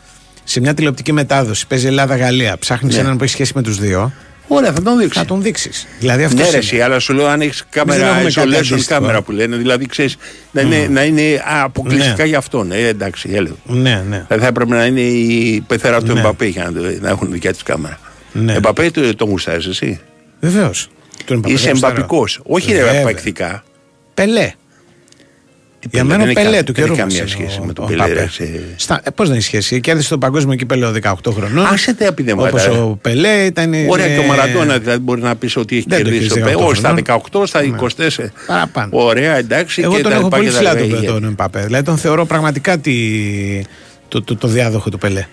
σε μια τηλεοπτική μετάδοση, παίζει Ελλάδα-Γαλλία, ψάχνεις Ναι. έναν που έχει σχέση με τους δύο. Ωραία, θα τον δείξεις. Θα τον δείξεις. Δηλαδή αυτός Ναι, ρε, εσύ, αλλά σου λέω αν έχεις κάμερα, έχουμε κάτι isolation αντίστοιχο. κάμερα που λένε, δηλαδή ξέρεις να είναι, να είναι α, αποκλειστικά Ναι. για αυτόν. Ε, εντάξει, έλεγα. Ναι, ναι. Δηλαδή θα έπρεπε να είναι η πεθερά του Ναι. Εμπαπέ για να, το- να έχουν δικιά της κάμερα. Ναι. Εμπαπέ το, το γουστάρεις εσύ; Βεβαίως. Είσαι εμπαπικός. Όχι ρε Βέβαια. Απαεκτικά. Πελέ. Για Πελέ, μένα δεν Πελέ έχει του κα- καιρού. δεν έχει μας καμία είναι σχέση ο- με τον ο Πελέ, Παπέ. ρε, σε- Στα, ε, πώς δεν έχει σχέση. Κέρδισε το παγκόσμιο κύπελο 18 χρονών. Άσε τα επιδέματα, Όπως ρε. ο Πελέ ήταν. Ωραία, ε, και ο Μαραντόνα δηλαδή μπορεί να πεις ότι έχει Δεν το κερδίσει. κέρδισε ο Πε- 18 Όχι, στα χρονών. 18, στα 24. Παραπάνω. Ωραία, εντάξει. Εγώ και τον τα έχω λοιπά πολύ και τα ψηλά λοιπά. τον, τον Εμπαπέ. Δηλαδή τον θεωρώ πραγματικά τη, το, το, το διάδοχο του Πελέ.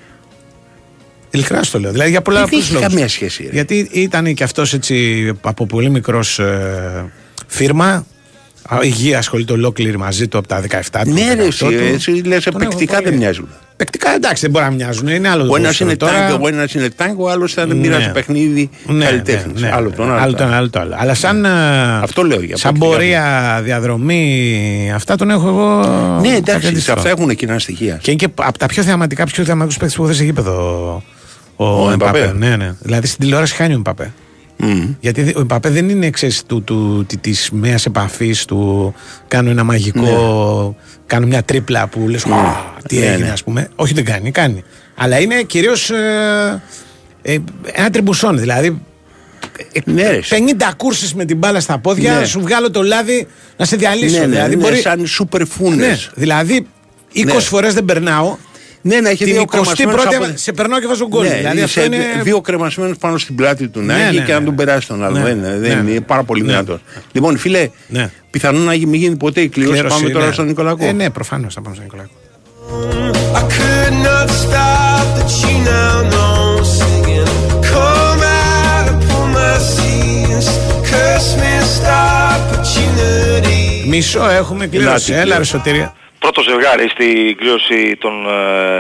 Ειλικρινά σου το λέω. Δηλαδή για πολλά Δεν απλούς έχει λόγους. καμία σχέση, ρε. Γιατί ήταν και αυτός έτσι από πολύ μικρός ε, φίρμα. Α, Υγεία ασχολείται ολόκληρη μαζί του από τα 17 του. Ναι, ρε, 18 εσύ, του. έτσι λες, Τον έχω επεκτικά πολύ. δεν μοιάζουν. Παικτικά εντάξει, δεν μπορεί να μοιάζουν. Είναι άλλο το Ο ένας ποδόσφαιρο είναι τώρα. τάγκο, ο ένας είναι τάγκο, ο άλλος θα Ναι. μοιράζει παιχνίδι Ναι, καλλιτέχνης. ναι, ναι. Άλλο τον άλλο το ένα, άλλο το άλλο. Αλλά σαν, ε, Αυτό λέω για σαν πρακτικά. πορεία, διαδρομή, αυτά τον έχω εγώ. Ναι, κάτι εντάξει, σε αντίστοιχο. αυτά έχουν κοινά στοιχεία. Και είναι και από τα πιο θεαματικά, πιο θεαματικούς παίκτες που έχω δει σε γήπεδο. Ο, Ο Εμπαπέ. Εμπαπέ. Ναι, ναι. Δηλαδή στην τηλεόραση χάνει ο Εμπαπέ. Γιατί ο Εμπαπέ δεν είναι ξέρεις, του, του, τη της μέας επαφής του κάνω ένα μαγικό κάνω μια τρίπλα που λες «Α, τι Ναι, έγινε ναι. ας πούμε όχι δεν κάνει, κάνει αλλά είναι κυρίως ε, ε, ένα τριμπουσόν δηλαδή ε, Ναι, ρε. 50 κούρσεις με την μπάλα στα πόδια Ναι. σου βγάλω το λάδι να σε διαλύσω Ναι, ναι, δηλαδή, ναι, μπορεί- σαν σούπερ ναι, φούνες. δηλαδή 20 Ναι. φορές δεν περνάω Ναι, να έχει την δύο 21η κρεμασμένους από- σε περνάω και βάζω γκολ Ναι, δηλαδή σε αυτό είναι δύο κρεμασμένους πάνω στην πλάτη του να Ναι, έχει ναι, και να ναι. τον περάσει τον άλλο. Ναι, Δεν- ναι, δεν ναι. είναι πάρα πολύ Ναι. δυνατό. Λοιπόν, φίλε, Ναι. πιθανόν να μην γίνει ποτέ η κλήρωση. Κλήρωση, Πάμε τώρα ναι. στον Νικολακό. Ε, ναι, προφανώς θα πάμε στον Νικολάκο. I could not stop the tune now, no singing. Come out and pull my scenes. Curse me, stop opportunity. Μισό έχουμε κλήρωση. Ελάτε, Έλα, ρε κλήρωση. σωτήρια. Πρώτο ζευγάρι στην κλήρωση των, ε,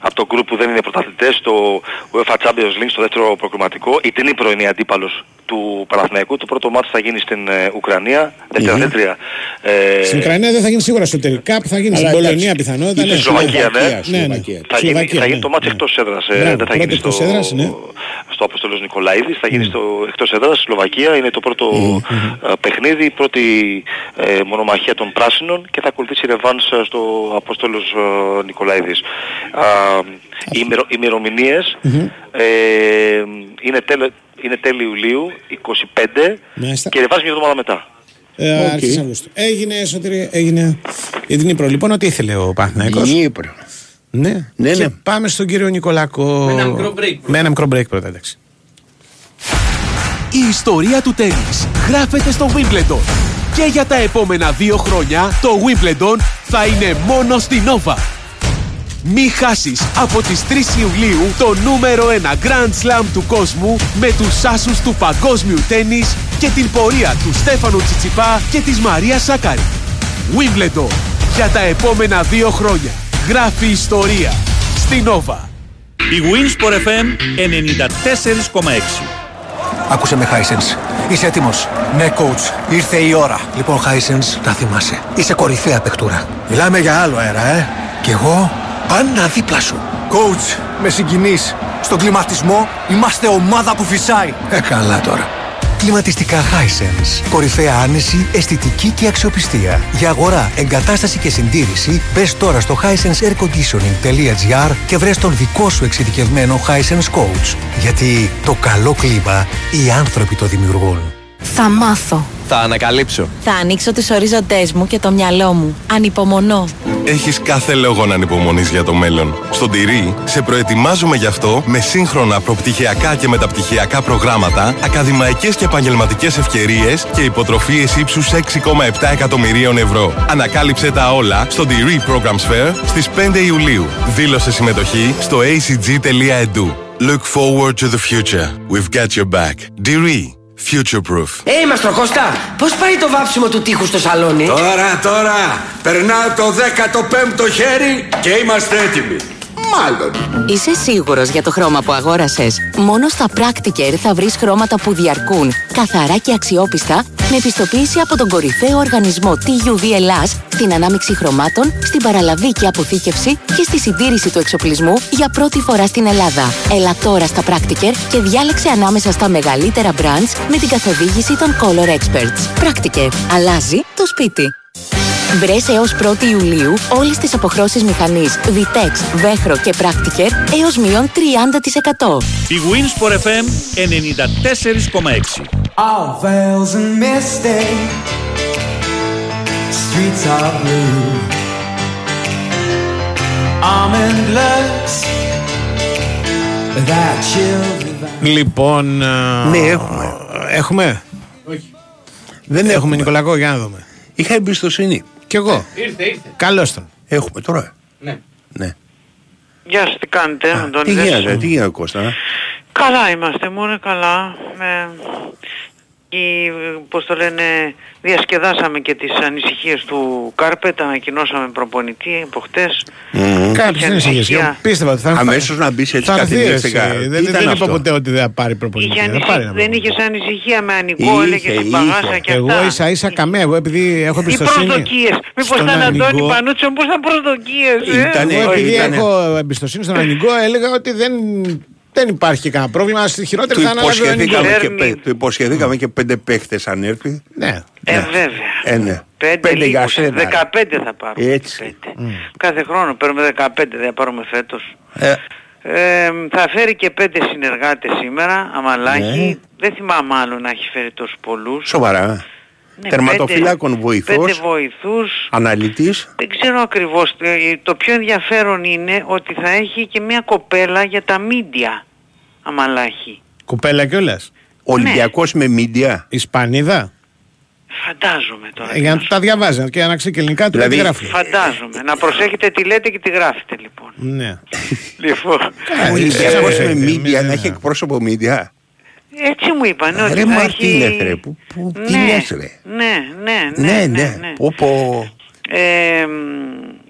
από το γκρουπ που δεν είναι πρωταθλητές, το UEFA Champions League στο δεύτερο προκριματικό. Η Τνίπρο είναι η αντίπαλος του Παναθηναϊκού. Το πρώτο μάτι θα γίνει στην ε, Ουκρανία, δεύτερα τέτρια. Ε, Στην Ουκρανία δεν θα γίνει σίγουρα εσωτερικά, που θα γίνει στην Αλλά εντάξει, Πολωνία πιθανότητα. είτε ναι. Σλοβακία, ναι. Ναι, ναι. Σλοβακία. θα γίνει, Σλοβακία, θα γίνει ναι, το μάτι ναι. εκτός έδρας. ε, Μπράβο, δεν θα πρώτο γίνει στο, εκτός έδρας, ναι. στο Αποστολός Νικολαίδης. Θα γίνει στο εκτός έδρας. Σλοβακία είναι το πρώτο ε, παιχνίδι, η πρώτη ε, μονομαχία των πράσινων και θα ακολουθήσει η ρεβάνς ε, στο Απόστολος ε, Νικολαίδης. Α, οι ημερο- οι ημερομηνίες ε, είναι, τέλη, είναι τέλη Ιουλίου, 25 Μάλιστα. και ρεβάνς μια εβδομάδα μετά. Ε, Οκ. Αρχές Αυγούστου. Έγινε, Σωτήρη, έγινε. Για την Ντνίπρο, λοιπόν, ό,τι ήθελε ο Παναθηναϊκός. Ντνίπρο. Ναι. Ναι, και ναι. πάμε στον κύριο Νικολάκο. Με ένα μικρό break Με ένα μικρό break πρώτα, εντάξει. Η ιστορία του τέννις γράφεται στο Wimbledon. Και για τα επόμενα δύο χρόνια το Wimbledon θα είναι μόνο στη Nova. Μη χάσεις από τις 3 Ιουλίου το νούμερο 1 Grand Slam του κόσμου με τους άσους του παγκόσμιου τέννις και την πορεία του Στέφανου Τσιτσιπά και της Μαρίας Σάκαρη. Wimbledon. Για τα επόμενα δύο χρόνια. Γράφει ιστορία. Στη Nova. Η Winsport FM 94,6. Άκουσε με, Χάισενς. Είσαι έτοιμος; Ναι, coach. Ήρθε η ώρα. Λοιπόν, Χάισενς, να θυμάσαι. Είσαι κορυφαία παιχτούρα. Μιλάμε για άλλο αέρα, ε. Κι εγώ; Πάντα δίπλα σου. Coach, με συγκινείς. Στον κλιματισμό είμαστε ομάδα που φυσάει. Ε, καλά τώρα. Κλιματιστικά Hisense. Κορυφαία άνεση, αισθητική και αξιοπιστία. Για αγορά, εγκατάσταση και συντήρηση, μπες τώρα στο hisenseairconditioning.gr και βρες τον δικό σου εξειδικευμένο Hisense Coach. Γιατί το καλό κλίμα οι άνθρωποι το δημιουργούν. Θα μάθω. Θα ανακαλύψω. Θα ανοίξω τους ορίζοντές μου και το μυαλό μου. Ανυπομονώ. Έχεις κάθε λόγο να ανυπομονείς για το μέλλον. Στον Τυρί σε προετοιμάζουμε γι' αυτό με σύγχρονα προπτυχιακά και μεταπτυχιακά προγράμματα, ακαδημαϊκές και επαγγελματικές ευκαιρίες και υποτροφίες ύψους 6,7 εκατομμυρίων ευρώ. Ανακάλυψε τα όλα στο Τυρί Programs Fair στις 5 Ιουλίου. Δήλωσε συμμετοχή στο acg.edu. Look forward to the future. We've got your back. Diri. Future proof. Ε, Μαστροχώστα, πώς πάει το βάψιμο του τείχου στο σαλόνι; Τώρα, τώρα, περνάω το 15ο χέρι και είμαστε έτοιμοι. Μάλλον. Είσαι σίγουρος για το χρώμα που αγόρασες; Μόνο στα Practiker θα βρεις χρώματα που διαρκούν, καθαρά και αξιόπιστα, με επιστοποίηση από τον κορυφαίο οργανισμό TUV Ελλάς, στην ανάμειξη χρωμάτων, στην παραλαβή και αποθήκευση και στη συντήρηση του εξοπλισμού για πρώτη φορά στην Ελλάδα. Έλα τώρα στα Practiker και διάλεξε ανάμεσα στα μεγαλύτερα brands με την καθοδήγηση των Color Experts. Practiker. Αλλάζει το σπίτι. Βρες έως 1η Ιουλίου όλες τις αποχρώσεις μηχανής Vitex, Βέχρο και Practiker έως μείον 30%. Η Winsport FM 94,6. All veils and misty Streets are blue Almond looks That chill Λοιπόν. Ναι, έχουμε. Έχουμε; Δεν έχουμε, Νικολακό, για να δούμε. Είχα εμπιστοσύνη. Κι εγώ. Ήρθε, ήρθε. Καλώς τον. Έχουμε τώρα. Ναι. Ναι. Γεια σας, τι κάνετε, Τι Αντώνιδες. γίνεται, τι γίνεται Κώστα. ε; Καλά είμαστε, μόνο καλά. Με... Η, πώς το λένε, διασκεδάσαμε και τις ανησυχίες του Κάρπετ, ανακοινώσαμε προπονητή από χτες. Κάποιε Είχε ανησυχίε. ανησυχία. Πίστευα ότι θα Αμέσως να μπεις έτσι θα έρθει, καθημερινά εσύ. στην κάρτα. Δεν, Τι δεν ήταν είπα αυτό; ποτέ ότι δεν θα πάρει προπονητή. Είχε Θα ανησυχ- πάρει ένα δεν είχες ανησυχία με ανοιγό, Είχε, έλεγες την είχε. παγάσα και Εγώ αυτά. ίσα ίσα καμία. Εγώ επειδή έχω Τι εμπιστοσύνη. προσδοκίες. Μήπως στον ήταν Αντώνη Ανοιγό. Πανούτσο, πώς ήταν προσδοκίες. ε; Εγώ Όχι, επειδή ήτανε. έχω εμπιστοσύνη στον Ανοιγό έλεγα ότι δεν, δεν υπάρχει κανένα πρόβλημα. Στη χειρότερη Του θα αναλάβει ο Ανοιγό. υποσχεθήκαμε, και, πέ- του υποσχεθήκαμε και πέντε παίχτες αν έρθει. Ναι. Ε, βέβαια. Ε, ναι. Πέντε, για λίγους, σένα. 15 θα πάρουμε. Έτσι. Κάθε χρόνο παίρνουμε 15, δεν θα πάρουμε φέτος. Ε, Ε, θα φέρει και πέντε συνεργάτες σήμερα, αμαλάκι. Ναι. Δεν θυμάμαι άλλο να έχει φέρει τόσους πολλούς. Σοβαρά. Ναι, Τερματοφυλάκων πέντε- βοηθός. Πέντε βοηθούς. Αναλυτής. Δεν ξέρω ακριβώς. Ε, Το πιο ενδιαφέρον είναι ότι θα έχει και μια κοπέλα για τα μίντια. Αμαλάχη. Κουπέλα κιόλας; Ολυμπιακός με μίντια. Ισπανίδα; Φαντάζομαι τώρα. Ε, Για να τα διαβάζει και να ξέρει και ελληνικά του Δηλαδή- τι γράφει. Φαντάζομαι. Να προσέχετε τι λέτε και τι γράφετε λοιπόν. Ναι. Λοιπόν. Ολυμπιακός ε, με ε, μίντια, ε, να έχει εκπρόσωπο μίντια. Έτσι μου είπαν ότι Ρε θα Μαρτίνε έχει... ρε, που, που, τι Ναι, λες ρε; Ναι, ναι, ναι. Ναι, ναι, ναι. ναι. Πω, πω. Ε, μ,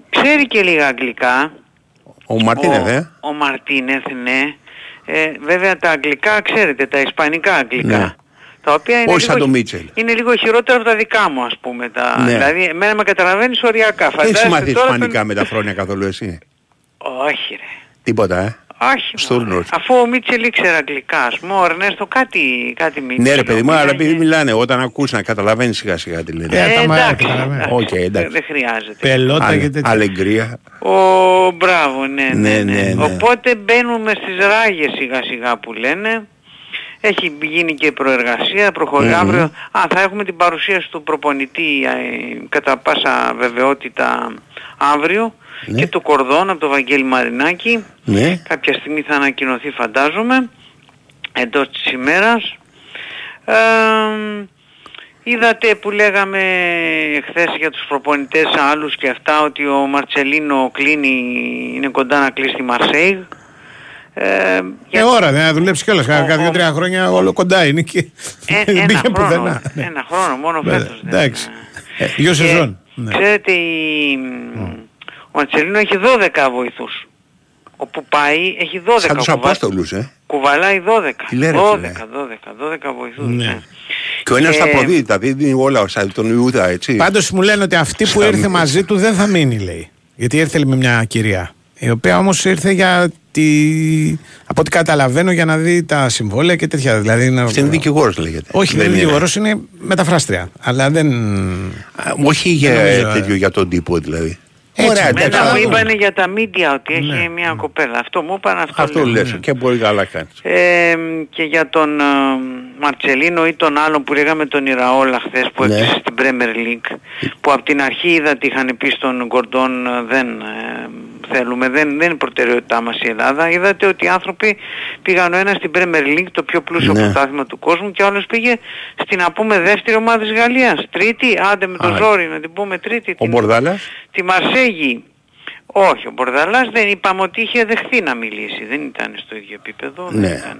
ξέρει και λίγα αγγλικά. Ο Μαρτίνε, ο, ε; ο Μαρτίνεθ, ναι. Ε, βέβαια τα αγγλικά, ξέρετε, τα ισπανικά αγγλικά. Ναι. Τα οποία είναι Όχι σαν λίγο, το Μίτσελ. είναι λίγο χειρότερα από τα δικά μου, ας πούμε. Τα, Ναι. Δηλαδή, εμένα με καταλαβαίνεις οριακά. Έχεις Φαντάζεστε μάθει τώρα ισπανικά με τα χρόνια καθόλου εσύ; τον- Όχι ρε. Τίποτα, ε; Όχι. Στούρνος. Αφού ο Μίτσελ ήξερε αγγλικά, ας πούμε, ο Ερνέστο κάτι, κάτι Μίτσελ. Ναι ρε παιδί μου, ο αλλά Μίλαγε- επειδή μιλάνε, όταν ακούς να καταλαβαίνεις σιγά σιγά τι λένε. Ε, εντάξει, καταλαβαίνω. Οκ, δεν εντάξει. δεν χρειάζεται. Pelota ale- και τέτοια. Alegría. Ο, μπράβο, ναι, ναι, Ναι, ναι, ναι, ναι. Οπότε μπαίνουμε στις ράγες σιγά σιγά που λένε. Έχει γίνει και προεργασία, προχωρεί Μμμ. αύριο. Α, θα έχουμε την παρουσίαση του προπονητή ε, κατά πάσα βεβαιότητα αύριο Ναι. και του Κορδόν από το Βαγγέλη Μαρινάκη. Ναι. Κάποια στιγμή θα ανακοινωθεί φαντάζομαι εντός της ημέρας. Ε, είδατε που λέγαμε χθες για τους προπονητές άλλους και αυτά ότι ο Μαρτσελίνο κλείνει, είναι κοντά να κλείσει τη Μαρσέιγ. Ε, Ε, ώρα, δεν θα δουλέψει κιόλας. Κάθε δύο-τρία χρόνια όλο κοντά είναι και ε, <laughs> δεν ένα πήγε χρόνο, πουθενά. Ναι. ένα χρόνο μόνο Βέβαια, φέτος. δεν Εντάξει. Ε, Δύο Και σεζόν. Ναι. Ξέρετε, η... ο Μαρτσελίνο έχει 12 βοηθούς. Όπου πάει έχει 12 Σαν τους κουβα- Απόστολους, ε. Κουβαλάει 12. Τι λέει, ρε, 12, φίλε. 12, 12 βοηθούς. Ναι. Και ο ένας Ε, τα προδίδει, τα δίνει όλα σαν τον Ιούδα, έτσι. Πάντως μου λένε ότι αυτή που Στα ήρθε μη- μαζί του δεν θα μείνει, λέει. Γιατί ήρθε λέει, με μια κυρία. Η οποία όμως ήρθε για τη. Από ό,τι καταλαβαίνω για να δει τα συμβόλαια και τέτοια. Δηλαδή, να... Αυτή είναι δικηγόρος λέγεται. Όχι, δεν είναι δικηγόρος, είναι μεταφράστρια. Αλλά δεν. Όχι για Δεν νομίζω, τέτοιο για τον τύπο δηλαδή. Έτσι, Ωραία, μετά εντάξει. Μετά μου καταλαβαίνω. είπανε για τα media ότι έχει μια κοπέλα. Αυτό μου είπαν, αυτός, Αυτό λέω. λες και πολύ καλά κάνεις. Ε, και για τον ε, Μαρτσελίνο ή τον άλλον που λέγαμε τον Ιραόλα χθες που Ναι. έπαιξε στην Premier League που από την αρχή είδα ότι είχαν πει στον Γκορντόν ε, δεν ε, θέλουμε, δεν, δεν είναι προτεραιότητά μας η Ελλάδα. Είδατε ότι οι άνθρωποι πήγαν ο ένας στην Premier League, το πιο πλούσιο Ναι. πρωτάθλημα του κόσμου και ο άλλος πήγε στην να πούμε δεύτερη ομάδα της Γαλλίας. Τρίτη, άντε με το Α, ζόρι να την πούμε τρίτη. Ο την- Μπορδάλας; Τη Μαρσέγη. Όχι, ο Μπορδαλάς δεν είπαμε ότι είχε δεχθεί να μιλήσει. Δεν ήταν στο ίδιο επίπεδο. δεν Ναι. ήταν,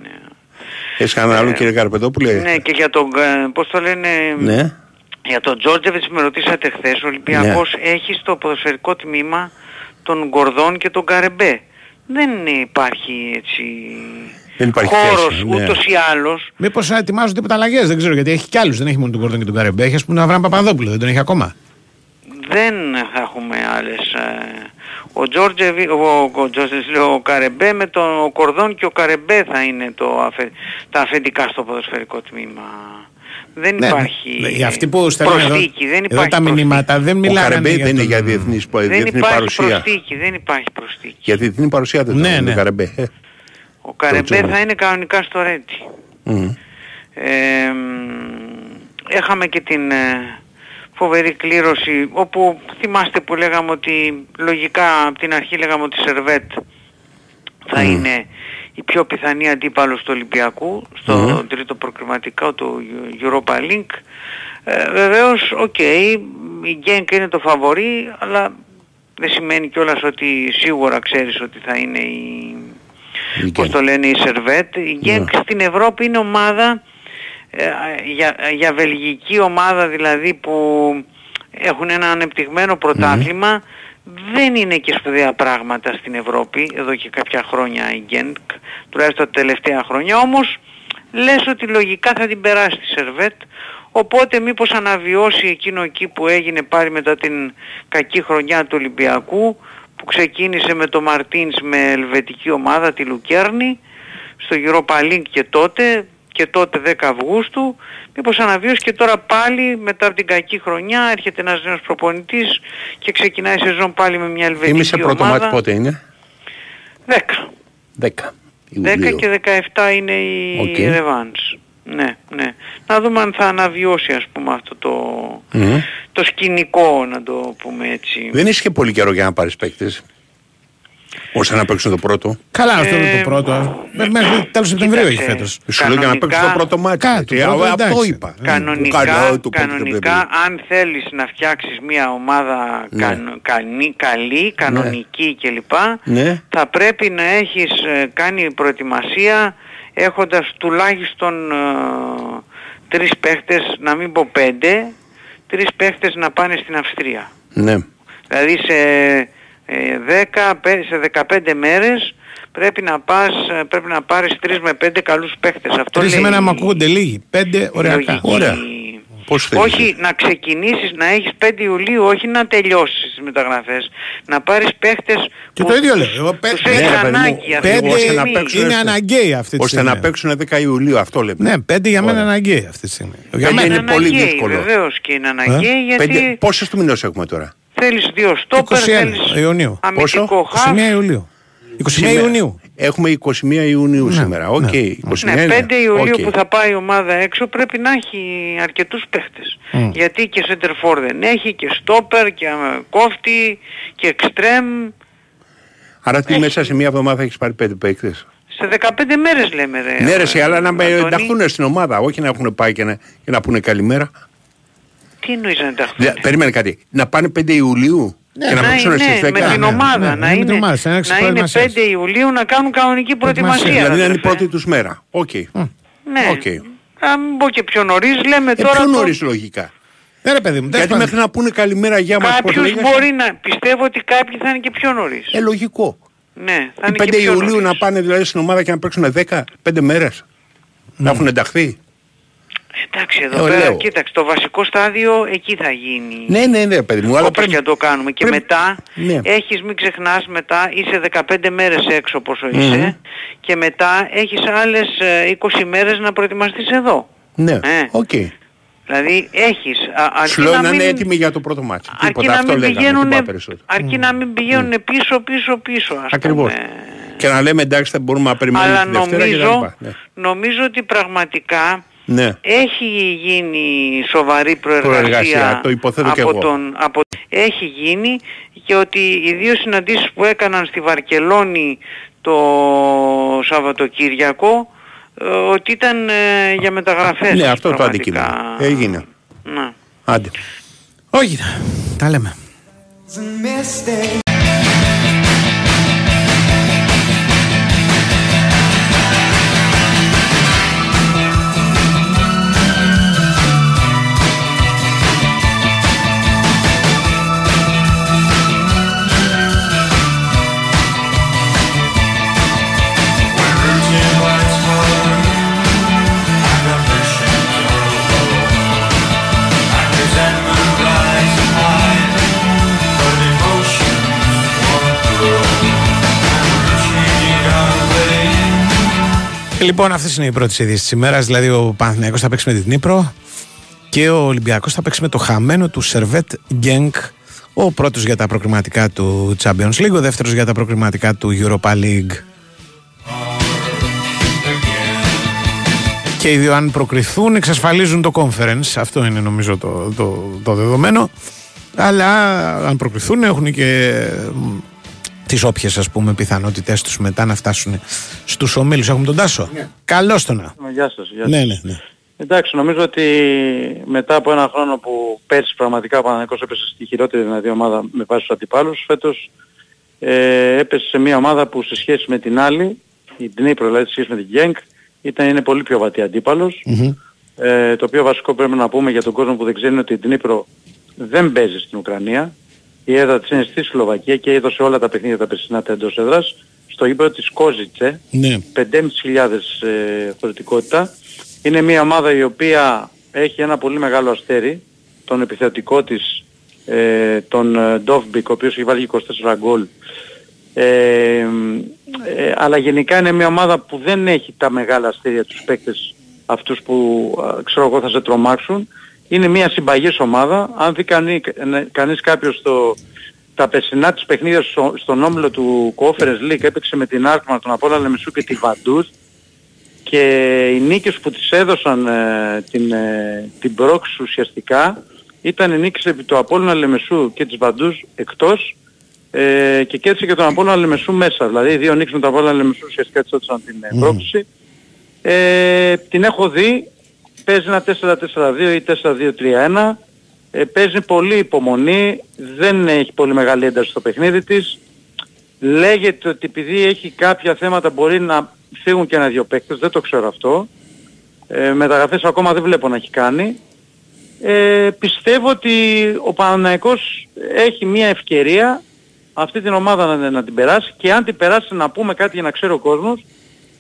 Έχεις κανένα άλλο κύριε Καρπετόπουλε; ναι, και για τον, ε, πώς το λένε, Ναι. για τον Τζόρτζεβιτς με ρωτήσατε χθες, ο Ολυμπιακός Ναι. έχει στο ποδοσφαιρικό τμήμα τον Γκορδόν και τον Καρεμπέ. Δεν υπάρχει έτσι Δεν υπάρχει χώρος θέση, ναι. ούτως ή άλλως. Μήπως ετοιμάζουν τίποτα αλλαγές, δεν ξέρω γιατί έχει κι άλλους. Δεν έχει μόνο τον Κόρτον και τον Καρεμπέ. Έχει ας πούμε τον Αβραάμ Παπαδόπουλο, δεν τον έχει ακόμα. Δεν θα έχουμε άλλες. ε, Ο Τζόρτζεβι, ο, ο, Τζόρτζεβιτς, λέω, ο Καρεμπέ με τον ο Κορδόν και ο Καρεμπέ θα είναι το, αφε- τα αφεντικά στο ποδοσφαιρικό τμήμα. Δεν Ναι, υπάρχει ναι, για αυτοί που στέλνουν εδώ, προσθήκη, δεν εδώ υπάρχει τα προσθήκη. μηνύματα δεν Ο μιλάνε Καρεμπέ δεν είναι τον- για διεθνής, Δεν διεθνή υπάρχει παρουσία. προσθήκη, δεν υπάρχει προσθήκη. Για διεθνή παρουσία δεν Ναι, ναι, ναι. ναι. Καρεμπέ. Ε. Ο Καρεμπέ ξέρω. θα είναι κανονικά στο Ρέτι. Μμ. Ε, μ, είχαμε και την ε, φοβερή κλήρωση όπου θυμάστε που λέγαμε ότι λογικά από την αρχή λέγαμε ότι η Σερβέτ θα είναι η πιο πιθανή αντίπαλος του Ολυμπιακού στο Μμμ. τρίτο προκριματικό του Europa League. Ε, βεβαίως, οκ, η Γκένκ είναι το φαβορή, αλλά δεν σημαίνει κιόλας ότι σίγουρα ξέρεις ότι θα είναι η, Η πώς Γκένκ. το λένε η Σερβέτ. Η Γκένκ στην Ευρώπη είναι ομάδα ε, για, για βελγική ομάδα δηλαδή που έχουν ένα ανεπτυγμένο πρωτάθλημα δεν είναι και σπουδαία πράγματα στην Ευρώπη εδώ και κάποια χρόνια η Γκένκ τουλάχιστον τα τελευταία χρόνια. Όμως λες ότι λογικά θα την περάσει τη Σερβέτ οπότε μήπως αναβιώσει εκείνο εκεί που έγινε πάλι μετά την κακή χρονιά του Ολυμπιακού που ξεκίνησε με το Μαρτίνς με ελβετική ομάδα τη Λουκέρνη στο Europa League και τότε και τότε 10 Αυγούστου μήπως αναβίωσε και τώρα πάλι μετά από την κακή χρονιά έρχεται ένας νέος προπονητής και ξεκινάει η σεζόν πάλι με μια ελβετική Είμαι σε πρώτο ομάδα μάτι πότε είναι; 10 10. 10 Ιουλίου. και 17 είναι η Οκ. Revans. Ναι, ναι. Να δούμε αν θα αναβιώσει ας πούμε αυτό το, Μμ. το σκηνικό να το πούμε έτσι. Δεν είσαι και πολύ καιρό για να πάρεις παίκτες. Ώστε να παίξουν το πρώτο. Καλά, αυτό είναι Ε, το πρώτο. Μέ- Μέχρι τέλος Σεπτεμβρίου έχει φέτος. Σου λέω για να παίξουν το πρώτο μάτι. Κάτι, έτσι. το πρώτο, Α, Αυτό εντάξει. είπα. Που Κανονικά, καλό, το παίξει το κανονικά αν θέλεις να φτιάξεις μια ομάδα Ναι. κανο- κανή- καλή, κανονική κλπ. Ναι. θα πρέπει να έχεις ε, κάνει προετοιμασία έχοντας τουλάχιστον ε, τρεις παίχτες, να μην πω πέντε, τρεις παίχτες να πάνε στην Αυστρία. Ναι. Δηλαδή σε, ε, 10, πέ- σε 15 μέρες πρέπει να, πας, ε, πρέπει να πάρεις τρεις με πέντε καλούς παίχτες. Αυτό Τρεις λέει εμένα η- μου ακούγονται λίγοι. Πέντε ωριακά. λογική. Ωραία. Πώς θέλεις. Όχι να ξεκινήσεις να έχεις 5 Ιουλίου, όχι να τελειώσεις τις μεταγραφές. Να πάρεις παίχτες Και που το ίδιο λέω. τους- Εγώ πέ- τους πέντε, έχεις Ναι, παιδί μου, ανάγκη αυτή τη Πέντε ώστε να στιγμή. παίξουν είναι έστω. αναγκαίοι αυτή τη Ώστε στιγμή. να παίξουν 10 Ιουλίου, αυτό λέμε. Ναι, πέντε για μένα Ωραία. είναι αναγκαίοι αυτή τη στιγμή. Για Πέντε μένα. είναι πολύ αναγκαίοι, δύσκολο. Βεβαίως και είναι αναγκαίοι γιατί Πέντε, πόσες του μηνός έχουμε τώρα; Θέλεις δύο στόπερ, 21 θέλεις Ιουνίου. αμυντικό χαφ. 21 Ιουλίου. 21 Σήμερα- Ιουνίου. Έχουμε 21 Ιουνίου σήμερα. Οκ. 21 Ναι, είναι. 5 Ιουλίου Οκ. που θα πάει η ομάδα έξω πρέπει να έχει αρκετούς παίχτες. Μμ. Γιατί και σέντερφορ δεν έχει και στόπερ και ε, κόφτη και εξτρέμ. Άρα τι μέσα σε μία εβδομάδα έχεις πάρει 5 παίκτες; Σε 15 μέρες λέμε ρε. Ναι, ρε, σε, αλλά να με Αντώνη. ενταχθούν στην ομάδα, όχι να έχουν πάει και να, και να πούνε καλημέρα. Τι εννοείς να ενταχθούν. Δηλαδή, περίμενε κάτι. Να πάνε 5 Ιουλίου και να να παίξουν είναι, στις 10. με την ναι, ομάδα. ναι, να με την είναι, ομάδα, σε έναρξη να είναι προετοιμασίας. 5 Ιουλίου να κάνουν κανονική προετοιμασίας. Δηλαδή να είναι η αδερφέ. πρώτη τους μέρα. Οκ. Ναι. Οκ. Αν μην πω και πιο νωρίς, λέμε Ε, τώρα... πιο το- νωρίς λογικά. Ναι, ρε παιδί μου, τέλος Γιατί πάντων. μέχρι να πούνε καλημέρα για μας πώς Κάποιος λέγεσαι. μπορεί να... Πιστεύω ότι κάποιοι θα είναι και πιο νωρίς. Ε, λογικό. Ναι, θα Οι είναι 5 και πιο Ιουλίου νωρίς. να πάνε δηλαδή στην ομάδα και να παίξουν 10, 5 μέρες. Να έχουν ενταχθεί. Εντάξει, εδώ Ε, πέρα, λέω. κοίταξε, το βασικό στάδιο εκεί θα γίνει. Ναι, ναι, ναι, παιδί μου, αλλά Όπως πρέπει... και να το κάνουμε. Και πρέπει- μετά Ναι. έχεις, μην ξεχνάς, μετά είσαι 15 μέρες έξω πόσο Μμμ. είσαι και μετά έχεις άλλες ε, 20 μέρες να προετοιμαστείς εδώ. Ναι, Ε. οκ. Δηλαδή έχεις, α, αρκεί Σου λέω να να είναι μην, έτοιμοι για το πρώτο ματς. αρκεί Τίποτα, να αυτό μην λέγαμε, πηγαίνουν, τίποτα περισσότερο. αρκεί να μην πηγαίνουν πίσω, πίσω, πίσω, ας Ακριβώς. πούμε. Και να λέμε εντάξει θα μπορούμε να περιμένουμε Αλλά τη Δευτέρα και τα νομίζω, λοιπά. Ναι. νομίζω ότι πραγματικά Ναι. έχει γίνει σοβαρή προεργασία, Προεργασία, το υποθέτω από και εγώ. τον... Από... Έχει γίνει και ότι οι δύο συναντήσεις που έκαναν στη Βαρκελόνη το Σαββατοκύριακο ε, ότι ήταν ε, για μεταγραφές. Ναι, αυτό το πραγματικά. αντικείμενο. Έγινε. Ναι. Άντε. Όχι, τα λέμε. Λοιπόν, αυτές είναι οι πρώτες ειδήσεις της ημέρας. Δηλαδή, ο Παναθηναϊκός θα παίξει με την Νύπρο και ο Ολυμπιακός θα παίξει με το χαμένο του Σερβέτ Γκένκ. Ο πρώτος για τα προκριματικά του Champions League, ο δεύτερος για τα προκριματικά του Europa League. Και οι δύο, αν προκριθούν, εξασφαλίζουν το conference. Αυτό είναι νομίζω το, το, το δεδομένο. Αλλά αν προκριθούν, έχουν και μ, τις όποιες ας πούμε πιθανότητες τους μετά να φτάσουν στους ομίλους. Έχουμε τον Τάσο. Καλώς τον. να. Γεια σας. Γεια σας. Ναι, ναι, ναι. Εντάξει, νομίζω ότι μετά από ένα χρόνο που πέρσι πραγματικά ο Παναθηναϊκός έπεσε στη χειρότερη δυνατή ομάδα με βάση τους αντιπάλους, φέτος ε, έπεσε σε μια ομάδα που σε σχέση με την άλλη, η Dnipro δηλαδή σε σχέση με την Genk, ήταν, είναι πολύ πιο βατή αντίπαλος. Ε, το οποίο βασικό πρέπει να πούμε για τον κόσμο που δεν ξέρει είναι ότι η Dnipro δεν παίζει στην Ουκρανία. Η έδρα της είναι στη Σλοβακία και έδωσε όλα τα παιχνίδια τα περσινά τα εντός έδρας στο γήπεδο της Κόσιτσε. Ναι. 5.500 ε, χωρητικότητα. Είναι μια ομάδα η οποία έχει ένα πολύ μεγάλο αστέρι, τον επιθετικό της, ε, τον ε, Ντόβμπικ, ο οποίος έχει βάλει 24 γκολ. Ε, ε, αλλά γενικά είναι μια ομάδα που δεν έχει τα μεγάλα αστέρια τους παίκτες αυτούς που α, ξέρω εγώ θα σε τρομάξουν. Είναι μια συμπαγής ομάδα. Αν δει κανεί, κα- κανείς κάποιος το, τα περσινά της παιχνίδια στο, στον όμιλο του Conference League έπαιξε με την Άρκμα, τον Απόλλωνα Λεμεσού και τη Βαντούς και οι νίκες που τις έδωσαν ε, την, ε, την πρόξη ουσιαστικά ήταν οι νίκες επί του Απόλλωνα Λεμεσού και της Βαντούς εκτός ε, και κέρδισε και τον Απόλλωνα Λεμεσού μέσα. Δηλαδή οι δύο νίκες με τον Απόλλωνα Λεμεσού ουσιαστικά της έδωσαν την ε, πρόκληση. Ε, την έχω δει, παίζει ένα 4-4-2 ή 4-2-3-1. Ε, παίζει πολύ υπομονή, δεν έχει πολύ μεγάλη ένταση στο παιχνίδι της. Λέγεται ότι επειδή έχει κάποια θέματα μπορεί να φύγουν και ένα-δυο παίκτες, δεν το ξέρω αυτό. Ε, μεταγραφές ακόμα δεν βλέπω να έχει κάνει. Ε, πιστεύω ότι ο Παναναϊκός έχει μια ευκαιρία αυτή την ομάδα να, να την περάσει και αν την περάσει να πούμε κάτι για να ξέρει ο κόσμος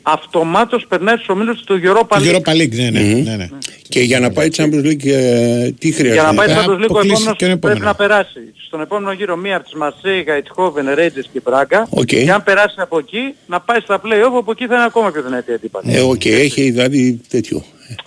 αυτομάτως περνάει στους ομίλους του Europa Το League. Europa League, ναι, ναι. ναι, ναι. Και για να πάει Champions League ε, τι χρειάζεται; Για να πάει Θα στο Champions League ο αποκλείσει επόμενος και ο πρέπει επόμενος. να περάσει. Στον επόμενο γύρο μία από τις Μαρσέη, Αϊντχόφεν, Ρέιντζερς και Μπράγκα. Οκ. Και αν περάσει από εκεί να πάει στα play-off, από εκεί θα είναι ακόμα πιο δυνατή αντίπαλη. Ε, οκ, έχει δηλαδή τέτοιο.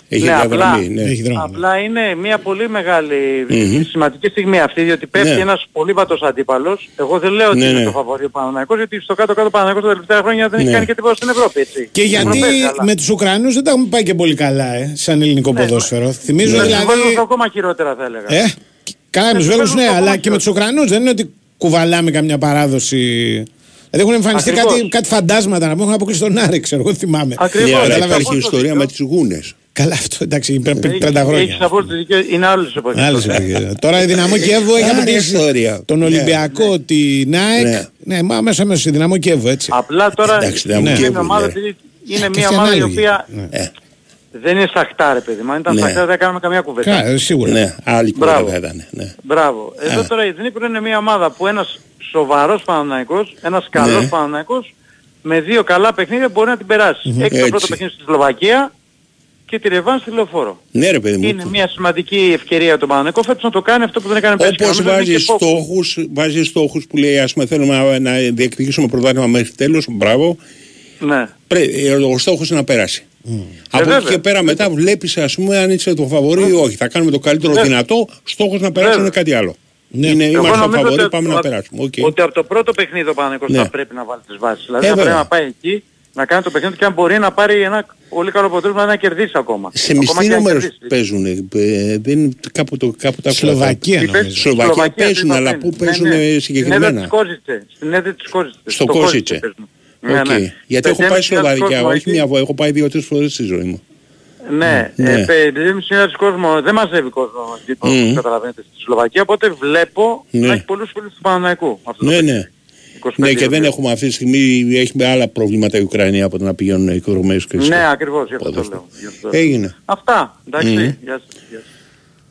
Έχει Ναι, απλά, διαδρομή. Ναι. Έχει δρόμο. απλά είναι μια πολύ μεγάλη Μμμ. σημαντική στιγμή αυτή, διότι πέφτει Ναι. ένας πολύ βατός αντίπαλος. Εγώ δεν λέω ότι Ναι, είναι ναι. το φαβορή ο Παναθηναϊκός, γιατί στο κάτω-κάτω ο Παναθηναϊκός τα τελευταία χρόνια δεν έχει Ναι. κάνει και τίποτα στην Ευρώπη, έτσι. Και γιατί Ευρωπαίοι, αλλά- με τους Ουκρανούς δεν τα έχουμε πάει και πολύ καλά, ε, σαν ελληνικό ποδόσφαιρο. Θυμίζω Με τους δηλαδή. Βέλγους ακόμα χειρότερα θα έλεγα. Ε, καλά με Με τους τους Βέλγους ναι, Βέλγους αλλά ακόμα και με τους Ουκρανούς δεν είναι ότι κουβαλάμε καμιά παράδοση. Δηλαδή έχουν εμφανιστεί Ακριβώς. κάτι, κάτι φαντάσματα να πούμε, έχουν αποκλείσει τον Άρη, ξέρω εγώ, θυμάμαι. Ακριβώς. Ναι, αλλά Καταλαβαίνεις. υπάρχει ιστορία με τις γούνες. Καλά αυτό, εντάξει, πριν Έχεις- πέντε χρόνια. Έχεις απόλυτο δίκιο, είναι άλλες εποχές. Άλλες εποχές. Τώρα η Δυναμό Κιέβο έχει Άλλη αποκλείσει ιστορία. τον Ναι. Ολυμπιακό, την ΑΕΚ. Ναι. Ναι, μα μέσα μέσα η Δυναμό Κιέβο, έτσι. Απλά τώρα Εντάξει, δεν μου είναι καίει μια ομάδα, πολύ, επειδή είναι Και μια αυτή ομάδα η ανάλογη. οποία Ναι. Ε, δεν είναι σαχτά ρε παιδί μου. Αν ήταν Ναι. σαχτά δεν θα κάνουμε καμία κουβέντα. Κα- ε, Σίγουρα. ναι, άλλη Μπράβο. κουβέντα θα ήταν. Ναι. Μπράβο. Εδώ Ε. τώρα η Δνήπρο είναι μια ομάδα που ένας σοβαρός Παναναϊκός, ένας καλός Ναι. Παναναϊκός, με δύο καλά παιχνίδια μπορεί να την περάσει. Έχει το Έτσι. πρώτο παιχνίδι στη Σλοβακία και τη Ρεβάνς στη Λεωφόρο. Ναι, ρε παιδί μου. Είναι μια σημαντική ευκαιρία για τον Παναγενικό φέτος να το κάνει αυτό που δεν έκανε πέρσι. Όπως Και νομίζω βάζει είναι και φόβος. στόχους, βάζει στόχους που λέει ας πούμε θέλουμε να, να διεκδικήσουμε πρωτάθλημα μέχρι τέλος, μπράβο. Ναι. Πρέ, ε, ο στόχος είναι να περάσει. Από βέβαια. εκεί και πέρα μετά βλέπεις ας πούμε αν είσαι το φαβορή ή όχι. Θα κάνουμε το καλύτερο Βέβαια. δυνατό, στόχος να περάσει Βέβαια. είναι κάτι άλλο. Είναι, Εγώ είμαστε νομίζω φαβορή, ότι- πάμε να ότι- περάσουμε. Οκ. Ότι από το πρώτο παιχνίδι ο Παναγενικός Ναι. θα πρέπει να βάλει τις βάσεις. Δηλαδή Ε, θα πρέπει βέβαια. να πάει εκεί, να κάνει το παιχνίδι και αν μπορεί να πάρει ένα πολύ καλό αποτέλεσμα να κερδίσει ακόμα. Σε Ακόμα μισθή και αν νούμερο κερδίσει. παίζουν. ε, δεν είναι κάπου, το, κάπου τα Σλοβακία, Τι νομίζω. παίζουν. Σλοβακία Σλοβακία, παίζουν, τι αλλά είπα πού πριν. παίζουν Ναι, ναι. ε, Στην έδρα συγκεκριμένα; της Κόζιτσες. Στην έδρα της Κόζιτσες. Στο Κόζιτσες. παίζουν. Ναι, Οκ. ναι. Γιατί έχω πάει Πεντέμιση χιλιάδες Σλοβακία, κόσμο όχι εκεί. μια φορά, έχω πάει δύο-τρεις φορές στη ζωή μου. Ναι, Ναι. ε, πεντέμιση χιλιάδες κόσμο, δεν μαζεύει κόσμο εκεί, όπως Μμμ. καταλαβαίνετε, στη Σλοβακία, οπότε βλέπω Ναι. να έχει πολλούς φίλους του Παναναϊκού. Αυτό το Ναι, παιχνίδι. ναι. 25 Ναι, και δεν Ιουλίου. έχουμε αυτή τη στιγμή, έχει με άλλα προβλήματα η Ουκρανία από το να πηγαίνουν οι Ρωμαίους και στο Ναι, ακριβώς, γι' αυτό το ποδόσφαιρο. λέω. γι' αυτό. Έγινε. Αυτά, εντάξει, Μμμ. γεια σας. γεια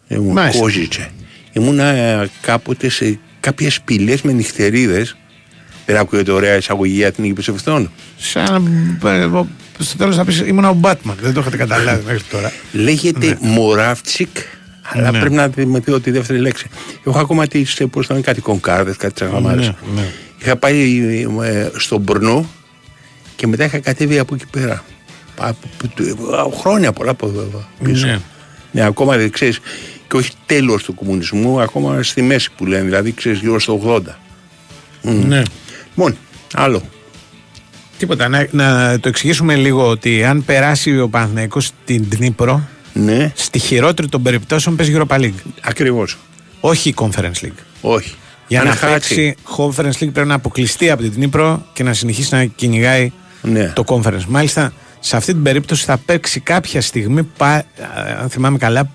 σας. Ήμουν Μάλιστα. κόζιτσε. Ήμουνα ε, κάποτε σε κάποιες σπηλιές με νυχτερίδες. Δεν ακούγεται ωραία εισαγωγή για την Υπησευτών. Σαν να. ε, εγώ Στο τέλος θα πεις ήμουν ο Μπάτμαν. Δεν το είχατε καταλάβει μέχρι τώρα. Λέγεται Μοράβτσικ, αλλά Ναι. πρέπει να θυμηθεί τη δεύτερη λέξη. Έχω ακόμα τις, ε, πώς το λένε, κάτι κονκάρδες, κάτι τσαγαμάρες. Ναι, ναι. Είχα πάει ε, στον Μπρνό και μετά είχα κατέβει από εκεί πέρα. Α, που- του- α, Χρόνια πολλά από εδώ πίσω. Ναι. Ναι, ακόμα δεν ξέρεις, και όχι τέλος του κομμουνισμού, ακόμα στη μέση που λένε, δηλαδή ξέρεις γύρω στο 80. Μμ. Ναι. Μόνο, άλλο. Τίποτα. Να, να το εξηγήσουμε λίγο ότι αν περάσει ο Παναθηναϊκός στην Τνίπρο, Ναι, στη χειρότερη των περιπτώσεων παίζει Europa League. ακριβώς. Όχι Conference League. Όχι. Για Αν να χάσει. παίξει Conference League πρέπει να αποκλειστεί από την Τνίπρο και να συνεχίσει να κυνηγάει Ναι. το Conference. Μάλιστα, σε αυτή την περίπτωση θα παίξει κάποια στιγμή, πα- αν θυμάμαι καλά,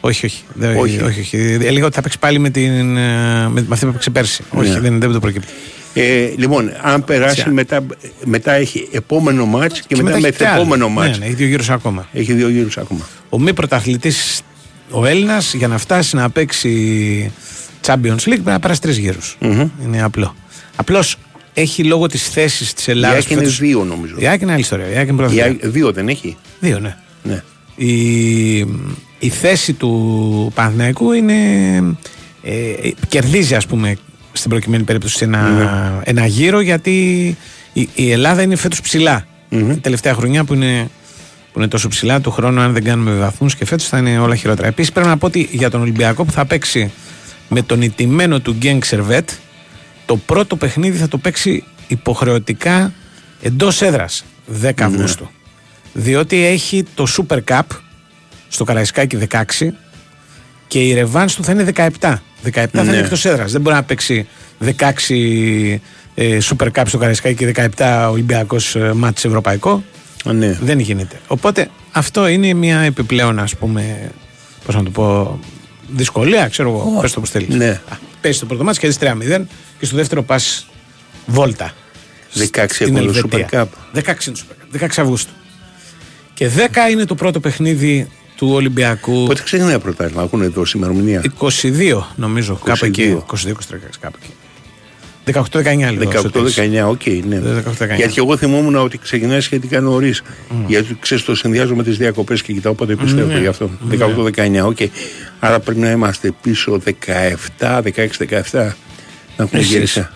όχι, όχι. δεν- Όχι. όχι, όχι. Έλεγα ότι θα παίξει πάλι με, την, ε, με, με αυτή που παίξει πέρσι. Ναι. Όχι, δεν, δεν το προκύπτει. Ε, λοιπόν, αν περάσει Έτσι. μετά, μετά έχει επόμενο μάτς και, μετά, έχει και άλλο. μεθεπόμενο Ναι, μάτς. ναι, έχει δύο γύρους ακόμα. Έχει δύο γύρους ακόμα. Ο μη πρωταθλητής, ο Έλληνας, για να φτάσει να παίξει Champions League πρέπει να περάσει τρεις γύρους. Είναι απλό. Απλώς έχει λόγω της θέσης της Η Ελλάδα. ΑΕΚ είναι δύο νομίζω. Η ΑΕΚ είναι άλλη ιστορία. Η ΑΕΚ είναι Η πρωταθλητή. ΑΕΚ δύο δεν έχει; Δύο, ναι. Ναι. Η, η θέση του Παναθηναϊκού είναι. Ε, κερδίζει, ας πούμε, στην προκειμένη περίπτωση ένα, Ναι. ένα γύρο γιατί η, η Ελλάδα είναι φέτος ψηλά. Η τελευταία χρονιά που είναι, που είναι τόσο ψηλά, του χρόνου, αν δεν κάνουμε βαθμούς και φέτος θα είναι όλα χειρότερα. Επίσης πρέπει να πω ότι για τον Ολυμπιακό που θα παίξει με τον ιτημένο του Γκένγκ Σερβέτ, το πρώτο παιχνίδι θα το παίξει υποχρεωτικά εντός έδρας 10 Αυγούστου. Διότι έχει το Super Cup στο Καραϊσκάκι 16 και η ρεβάνς του θα είναι 17. 17 θα Ναι. είναι εκτός έδρας. Δεν μπορεί να παίξει 16 ε, Super Cup στο Καραϊσκάκι και 17 Ολυμπιακός ε, μάτς ευρωπαϊκό. Α, ναι. Δεν γίνεται. Οπότε αυτό είναι μια επιπλέον ας πούμε, πώς να το πω, δυσκολία, ξέρω εγώ, πες το πώς θέλεις. Ναι. Α, Παίζεις το πρώτο ματς και 3-0 και στο δεύτερο πας βόλτα. 16 στην έχω το Ελβετία. Super Cup. 16 είναι το Super Cup, 16 Αυγούστου. Και 10 είναι το πρώτο παιχνίδι του Ολυμπιακού. Πότε ξεκινάει το πρωτάθλημα, έχουν εδώ ημερομηνία. 22 νομίζω, κάπου 22. εκεί. 22-23 κάπου εκεί. 18-19 λίγο. 18-19, οκ, ναι. 18-19. Γιατί εγώ θυμόμουν ότι ξεκινάει σχετικά νωρίς. Γιατί ξέρεις, το συνδυάζω με τις διακοπές και κοιτάω πότε πιστεύω Ναι. γι' αυτό. Ναι. 18-19, οκ. Άρα πρέπει να είμαστε πίσω 17, 16-17 να έχουμε Εσείς. γυρίσει.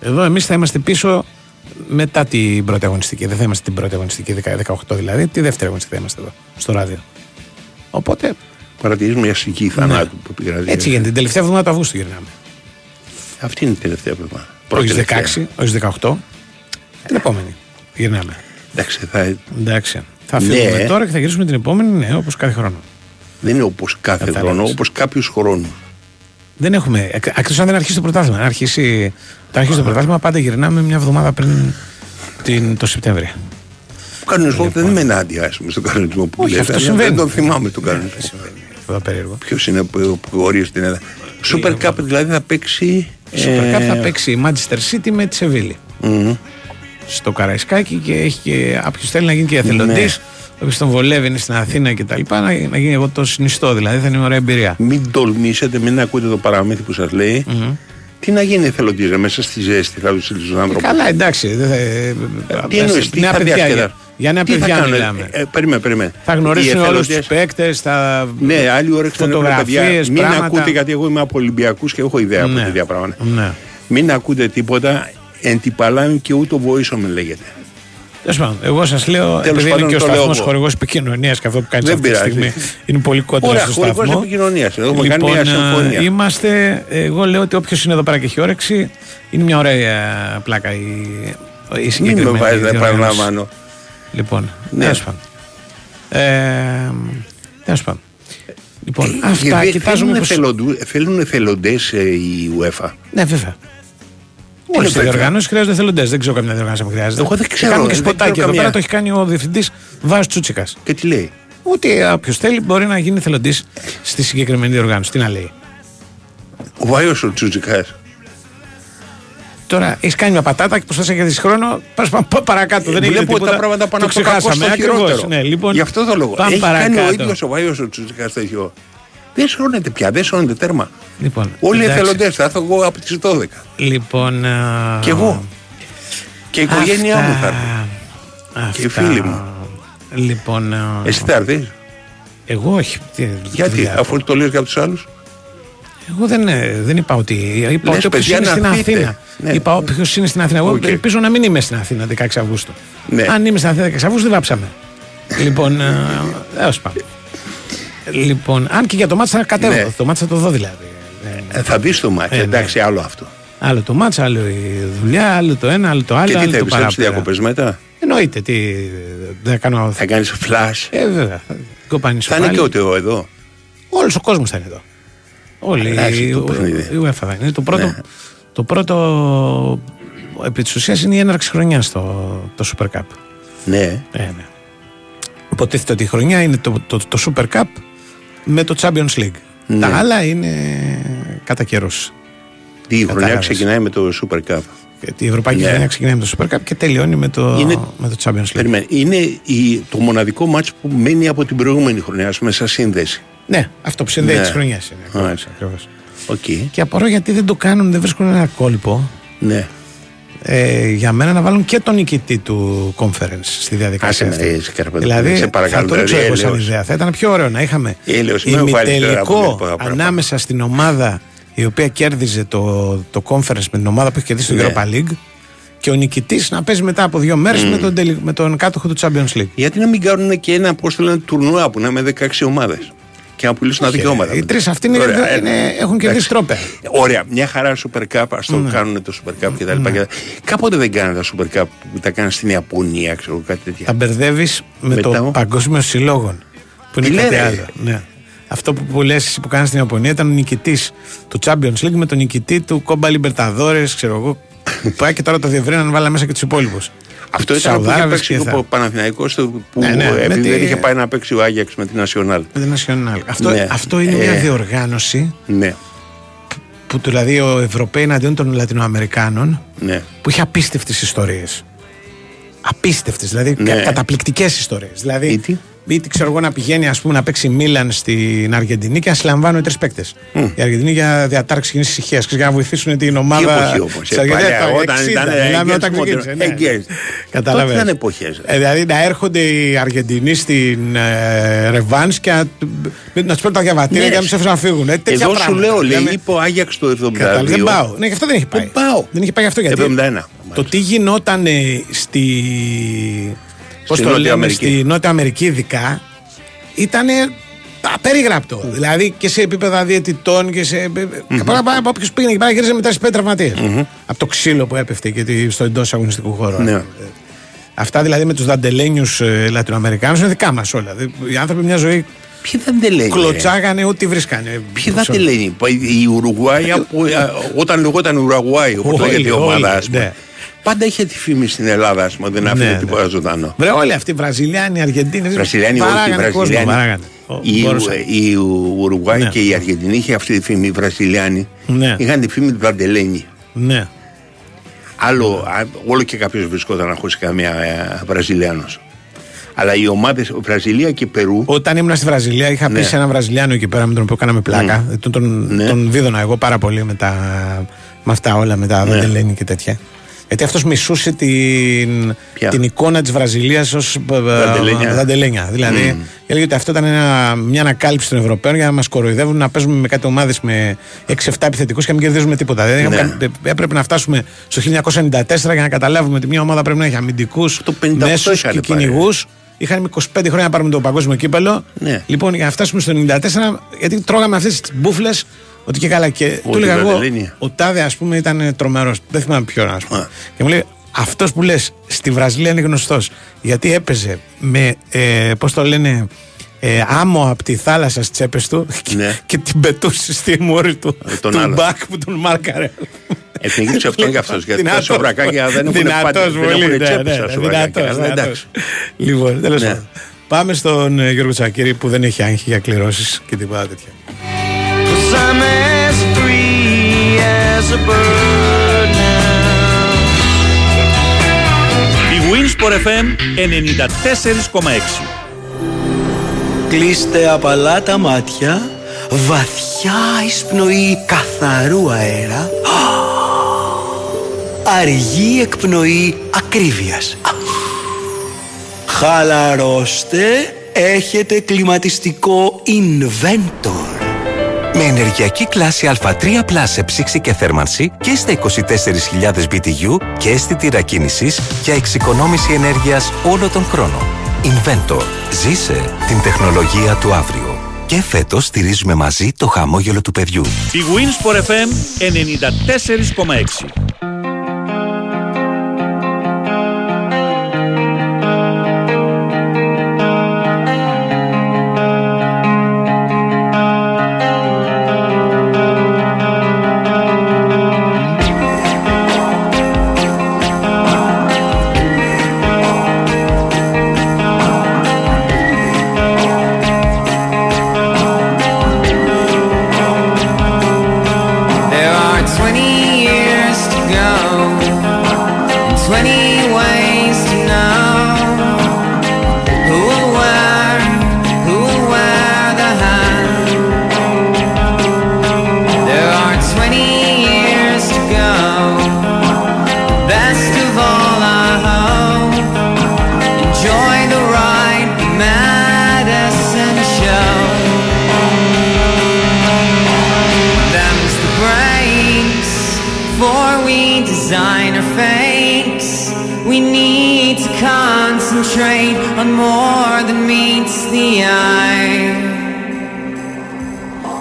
Εδώ εμείς θα είμαστε πίσω μετά την πρώτη αγωνιστική. Δεν θα είμαστε την πρώτη αγωνιστική, 18 δηλαδή. Τη δεύτερη αγωνιστική θα είμαστε εδώ, στο ράδιο. Οπότε Παρατηρήσουμε μια σιγή θανάτου που επικρατεί. Ναι. έτσι γίνεται. Την τελευταία εβδομάδα του Αυγούστου γυρνάμε. Αυτή είναι η τελευταία εβδομάδα. Όχι Πρώτη 16, όχι 18. Την επόμενη γυρνάμε. Εντάξει, θα... Εντάξει. Θα Ναι. φύγουμε τώρα και θα γυρίσουμε την επόμενη, ναι, όπως κάθε χρόνο. Δεν είναι όπως κάθε Κατάλαβες. χρόνο, όπως κάποιους χρόνους. Δεν έχουμε. Ακριβώ αν δεν αρχίσει το πρωτάθλημα. Αν αρχίσει, όταν αρχίσει το πρωτάθλημα, πάντα γυρνάμε μια εβδομάδα πριν την, το Σεπτέμβριο. Ο κανονισμός δεν είμαι ενάντια ας πούμε, στον κανονισμό που Λοιπόν. Όχι, λες. αυτό αλλά συμβαίνει. Δεν τον θυμάμαι τον κανονισμό. Αυτό θα περίεργο. Ποιος είναι που, που ορίζει την Ελλάδα; Super Cup δηλαδή θα παίξει. Super Cup θα ε, παίξει η Manchester City με τη Σεβίλη. μμμ. Στο Καραϊσκάκι και έχει και. Όποιος θέλει να γίνει και εθελοντής, Ναι. Όποιος τον βολεύει είναι στην Αθήνα και τα λοιπά, να, να γίνει εγώ το συνιστό. Δηλαδή θα είναι ωραία εμπειρία. Μην τολμήσετε, μην ακούτε το παραμύθι που σας λέει. Τι να γίνει εθελοντή ρε, μέσα στη ζέστη, θα τους στείλει του άνθρωπου. Καλά, εντάξει. δεν θα- τι εννοείς, τι νέα θα παιδιά, διασκεδά- για- Για νέα Τι θα παιδιά κάνουν, μιλάμε. Ε, περίμενε, περίμενε. Θα γνωρίσουν Οι όλους τους εθελοντές- παίκτες, θα. Ναι, άλλοι όρεξαν παιδιά. Φωτογραφίες, Μην πράγματα. ακούτε, γιατί εγώ είμαι από Ολυμπιακού και έχω ιδέα από Ναι. τέτοια πράγματα. Ναι. Μην ακούτε τίποτα. Εν τη παλάμη και ούτω βοήσω με λέγεται. Τέλος πάντων, εγώ σας λέω, Τέλος επειδή είναι πάντων, και ο το λέω σταθμό εγώ. χορηγός επικοινωνίας και αυτό που κάνει Δεν αυτή τη πειράζει. στιγμή είναι πολύ κοντά Ωραία, στο χορηγός σταθμό. επικοινωνίας. Εδώ έχουμε κάνει μια ε, συμφωνία. Είμαστε, εγώ λέω ότι όποιος είναι εδώ πέρα και έχει όρεξη, είναι μια ωραία ε, πλάκα η, η Μην συγκεκριμένη. με βάζει να διοργάνωση. επαναλαμβάνω. Λοιπόν, Ναι. τέλος πάντων. Ε, τέλος πάντων. Λοιπόν, Ε, αυτά γιατί κοιτάζουμε. θέλουν πως- εθελοντού- Θέλουν εθελοντέ η UEFA; Ναι, βέβαια. Είναι Όλε οι βέβαια. διοργανώσει χρειάζονται εθελοντέ. Δεν ξέρω καμιά διοργάνωση που χρειάζεται. Εγώ δεν ξέρω, Κάνουμε και δεν σποτάκι ξέρω εδώ καμία. πέρα, το έχει κάνει ο διευθυντής Βάζ Τσούτσικας. Και τι λέει; Ότι όποιος θέλει μπορεί να γίνει εθελοντή στη συγκεκριμένη διοργάνωση. Τι να λέει; Ο Βάιος ο Τσούτσικας. Τώρα έχεις κάνει μια πατάτα και προσπαθήσει να κερδίσει χρόνο. Πα πάμε παρακάτω. Δεν έγινε Βλέπω τίποτα. τα πράγματα πάνε το από το κακό ξεχάσαμε. στο Ακριβώς. χειρότερο. Ναι, λοιπόν, Γι' αυτό το λόγο. Πάμε Έχει παρακάτω. κάνει ο ίδιος ο Βάιος ο Τσούτσικας τέτοιο. Δεν σώνεται πια, δεν σώνεται τέρμα. Λοιπόν, Όλοι οι εντάξει. εθελοντές, θα έρθω εγώ από τις 12. Λοιπόν. α, Και εγώ. Και η οικογένειά αυτά- μου θα έρθει. αυτά- Και οι φίλοι μου. Λοιπόν. α, Εσύ θα έρθεις; Εγώ όχι. Τι- τι Γιατί, δουλειά αφού το λες για τους άλλους; Εγώ δεν, ε, δεν είπα ότι. Είπα Λες, ότι όποιος παιδιά, είναι να στην έρθετε. Αθήνα. Ναι. Είπα όποιος είναι στην Αθήνα. Εγώ Οκ. ελπίζω να μην είμαι στην Αθήνα 16 Αυγούστου. Ναι. Αν είμαι στην Αθήνα 16 Αυγούστου, δεν βάψαμε. λοιπόν, έως πάμε. Λοιπόν, αν και για το μάτσα θα κατέβω. Ναι. Το μάτσα θα το δω δηλαδή. Ε, θα δεις το μάτι, Ε, ναι. εντάξει, άλλο αυτό. Άλλο το μάτσα, άλλο η δουλειά, άλλο το ένα, άλλο το άλλο. Και τι άλλο θα το επιστρέψεις παράπερα. διακοπέ μετά. Εννοείται, τι. Δεν θα κάνω. Θα κάνεις flash; Ε, βέβαια. Κοπάνι Θα είναι και ο Τεό εδώ. Όλος ο κόσμος θα είναι εδώ. Όλοι. Αλλάζει η- το η- παιχνίδι. Η UEFA θα είναι. Το πρώτο, Ναι. το πρώτο επί της ουσίας είναι η έναρξη χρονιάς το, το Super Cup. Ναι. Ε, ναι. Υποτίθεται ότι η χρονιά είναι το, το, το Super Cup με το Champions League. Ναι. Τα άλλα είναι κατά καιρούς. Η χρονιά Κατάλαβες. ξεκινάει με το Super Cup. Η ευρωπαϊκή Ναι. χρονιά ξεκινάει με το Super Cup και τελειώνει με το, Είναι- με το Champions League. Περιμένει. Είναι η, το μοναδικό μάτς που μένει από την προηγούμενη χρονιά, ας πούμε, σαν σύνδεση. Ναι, αυτό που συνδέει Ναι. τις χρονιές είναι. Α, Ακριβώς, ακριβώς. Οκ. Και απορώ γιατί δεν το κάνουν, δεν βρίσκουν ένα κόλπο. Ναι. Ε, για μένα να βάλουν και τον νικητή του conference στη διαδικασία. Άσε με, αυτή. εσύ, Καρπέτο, δηλαδή, σε παρακαλώ, θα το ρίξω δηλαδή, εγώ σαν έλεος. ιδέα. Θα ήταν πιο ωραίο να είχαμε Έλεος, μην με βάλεις τώρα από ημιτελικό την παραπάνω. ανάμεσα στην ομάδα η οποία κέρδιζε το, το conference με την ομάδα που έχει κερδίσει Ναι. το Europa League και ο νικητής να παίζει μετά από δύο μέρες Μμ. με, τον, τελε- με τον κάτοχο του Champions League. Γιατί να μην κάνουν και ένα, πώς το λένε, τουρνουά που να είναι με 16 ομάδες και να πουλήσουν τα δικαιώματα. Οι τρεις αυτοί είναι, Ωραία, είναι- ε, έχουν κερδίσει τρόπε. Ωραία, μια χαρά Super Cup, ας το Ναι. κάνουν το Super Cup κτλ. Κάποτε δεν κάνανε τα Super Cup που τα κάνανε στην Ιαπωνία, ξέρω κάτι τέτοια. Τα μπερδεύεις με Μετά το μου. Παγκόσμιο Συλλόγων. Που είναι Τι κάτι λέει, ρε. άλλο. Ναι. Αυτό που, που λες εσύ που κάνεις στην Ιαπωνία ήταν ο νικητής του Champions League με τον νικητή του Κόμπα Λιμπερταδόρε, ξέρω εγώ. που <laughs> πάει και τώρα το διευρύναν, βάλα μέσα και τους υπόλοιπους. Αυτό ήταν που είχε παίξει ο Παναθηναϊκός το- που Ναι, ναι, με επειδή τη- δεν είχε πάει να παίξει ο Άγιαξ με την National. Με την National. Αυτό, Ναι. αυτό είναι μια Ε, διοργάνωση Ναι, που δηλαδή ο Ευρωπαίοι εναντίον των Λατινοαμερικάνων ναι. που είχε απίστευτες ιστορίες. Απίστευτες, δηλαδή Ναι. κα, καταπληκτικές ιστορίες. Δηλαδή, Ήτι. Ήτι, ξέρω εγώ να πηγαίνει ας πούμε, να παίξει Μίλαν στην Αργεντινή και να συλλαμβάνουν τρεις παίκτες. Η Αργεντινή για διατάρξη κοινή ησυχίας και για να βοηθήσουν την ομάδα. Τι εποχή όμως, της ε, Αργεντινής, παλιά, το όταν 60, ήταν μιλάμε εγκαίες όταν μόνο, ξεκίνησε, ναι. εγκαίες. Καταλαβαίνεις. Τότε ήταν εποχές. Ε, δηλαδή να έρχονται οι Αργεντινοί στην ε, Ρεβάνς και να, να τους παίρνουν τα διαβατήρια Ναι. και να του αφήσουν να φύγουν. Ε, τέτοια Εδώ σου πράγματα. λέω, λέει, Δηλαδή, είπε ο Άγιαξ το 72. Κατάλαβες, δεν πάω. Ναι, γι' αυτό δεν έχει πάει. Δεν πάω. Δεν είχε πάει γι' αυτό γιατί. 71. Το τι γινόταν ε, στη. Πώς Στη το Νότια λέμε, Αμερική. στη Νότια Αμερική ειδικά ήταν απερίγραπτο. Δηλαδή και σε επίπεδα διαιτητών και σε. Όποιο πήγαινε εκεί πέρα γύριζε μετά στι πέντε τραυματίες. Από το ξύλο που έπεφτε και τη- στο εντός αγωνιστικού χώρου. Ναι. Αυτά δηλαδή με τους δαντελένιους ε, Λατινοαμερικάνους είναι δικά μας όλα. Δηλαδή, Οι άνθρωποι μια ζωή Ποιοι δεν τα λένε. κλωτσάγανε ό,τι βρίσκανε. Ποιοι δεν τα λένε. Η Ουρουγουάη, από- ε, όταν λεγόταν Ουρουγουάη, όπως Όλοι, λέγεται η ομάδα, όλοι, ας πούμε. Ναι. Πάντα είχε τη φήμη στην Ελλάδα, ας πούμε, δεν άφηνε Ναι, τίποτα ζωντανό. Βρε όλοι αυτοί οι Βραζιλιάνοι, οι Αργεντίνοι. Βραζιλιάνοι, όχι, παράγανε κόσμο, Βραζιλιάνοι. παράγανε. Η, Μπορούσαν. η Ουρουγουάη Ναι. και η Αργεντινή είχε αυτή τη φήμη. Οι Βραζιλιάνοι Ναι. είχαν τη φήμη του Βαντελένη. Ναι. Άλλο, α, όλο και κάποιος βρισκόταν να ακούσει καμία ε, Βραζιλιάνος. Αλλά οι ομάδες Βραζιλία και Περού. Όταν ήμουν στη Βραζιλία, είχα πει Ναι. σε έναν Βραζιλιάνο εκεί πέρα με τον οποίο κάναμε πλάκα. Mm. Τον, τον, Ναι. τον βίδωνα εγώ πάρα πολύ με, τα, με αυτά όλα, με τα Ναι. Δαντελένη και τέτοια. Γιατί αυτός μισούσε την, Ποια; την εικόνα της Βραζιλίας ως Δαντελένια. δαντελένια. Δηλαδή, Μμμ. έλεγε ότι αυτό ήταν ένα, μια ανακάλυψη των Ευρωπαίων για να μας κοροϊδεύουν να παίζουμε με κάτι ομάδες με 6-7 επιθετικούς και να μην κερδίζουμε τίποτα. Δεν είχαμε Ναι. κάνει- έπρεπε να φτάσουμε στο 1994 για να καταλάβουμε ότι μια ομάδα πρέπει να έχει αμυντικούς, 58 μέσους είχανε και πάρει. κυνηγούς. Είχαμε 25 χρόνια να πάρουμε το παγκόσμιο κύπελο. Ναι. Λοιπόν, για να φτάσουμε στο 94, γιατί τρώγαμε αυτές τις μπουφλες, ότι και καλά. Και του έλεγα εγώ, Δαντελένια. ο Τάδε, ας πούμε, ήταν τρομερός. Δεν θυμάμαι ποιον, ας πούμε. Και μου λέει, αυτός που λες στη Βραζιλία είναι γνωστός. Γιατί έπαιζε με, ε, πώς το λένε, ε, άμμο από τη θάλασσα στις τσέπες του <laughs> και, Ναι. και την πετούσε στη μούρη του. τον του άλλο. μπακ που τον μάρκαρε. Εθνική του αυτόν και αυτός. Γιατί τα Δυνατός. σοβρακάκια δεν έχουν Δυνατός πάντα. Δεν πολύ, έχουν ναι, τσέπες ναι, τα ναι, σοβρακάκια. δυνατός, Αλλά δυνατός. εντάξει. Λοιπόν, τέλος Ναι. πάντων. Πάμε στον ε, Γιώργο Τσακύρη που δεν έχει άγχη για κληρώσεις και τίποτα τέτοια. Cause I'm as free as a bird now. Η Winsport FM 94,6 Κλείστε απαλά τα μάτια, βαθιά εισπνοή καθαρού αέρα, αργή εκπνοή ακρίβειας. Χαλαρώστε, έχετε κλιματιστικό Inventor. Με ενεργειακή κλάση Α3 σε ψήξη και θέρμανση και στα 24.000 BTU και αισθητήρα κίνησης για εξοικονόμηση ενέργειας όλο τον χρόνο. Inventor. Ζήσε την τεχνολογία του αύριο. Και φέτος στηρίζουμε μαζί το χαμόγελο του παιδιού. Η Winsport FM 94,6 the eye.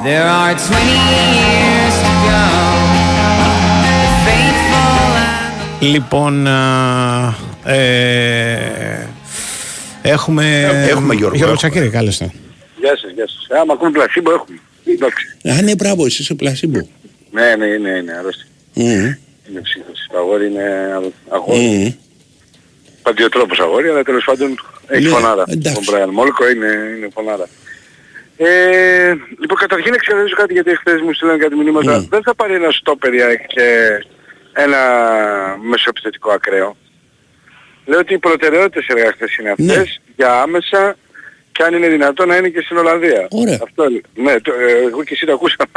There are 20 years to go. The faithful and Λοιπόν, α, ε, έχουμε. Ε, έχουμε, Γιώργο, Γιώργο έχουμε. Τσακύρη, κάλεστε. Γεια σας, γεια σας. Άμα ακούμε πλασίμπο έχουμε. Εντάξει. Α, ναι, μπράβο, εσύ είσαι πλασίμπο. Ναι, ναι, είναι, είναι αρρώστια. Μμμ. Είναι ψύχωση. Το αγόρι είναι αγόρι. Μμμ. Παντιοτρόπος αγόρι, αλλά τέλος πάντων έχει Ναι, φωνάρα. εντάξει. Τον Μπράιν Μόλκο είναι, είναι φωνάρα. Ε, λοιπόν, καταρχήν να ξεκαθαρίσω κάτι γιατί χθες μου στείλαν κάτι μηνύματα. Δεν θα πάρει ένα στόπερ η ΑΕΚ και ένα μεσοεπιθετικό ακραίο. Λέω ότι οι προτεραιότητες οι εργαστές είναι αυτές για άμεσα και αν είναι δυνατόν να είναι και στην Ολλανδία. Ωραία. Αυτό, ναι, το, ε, εγώ και εσύ το ακούσαμε.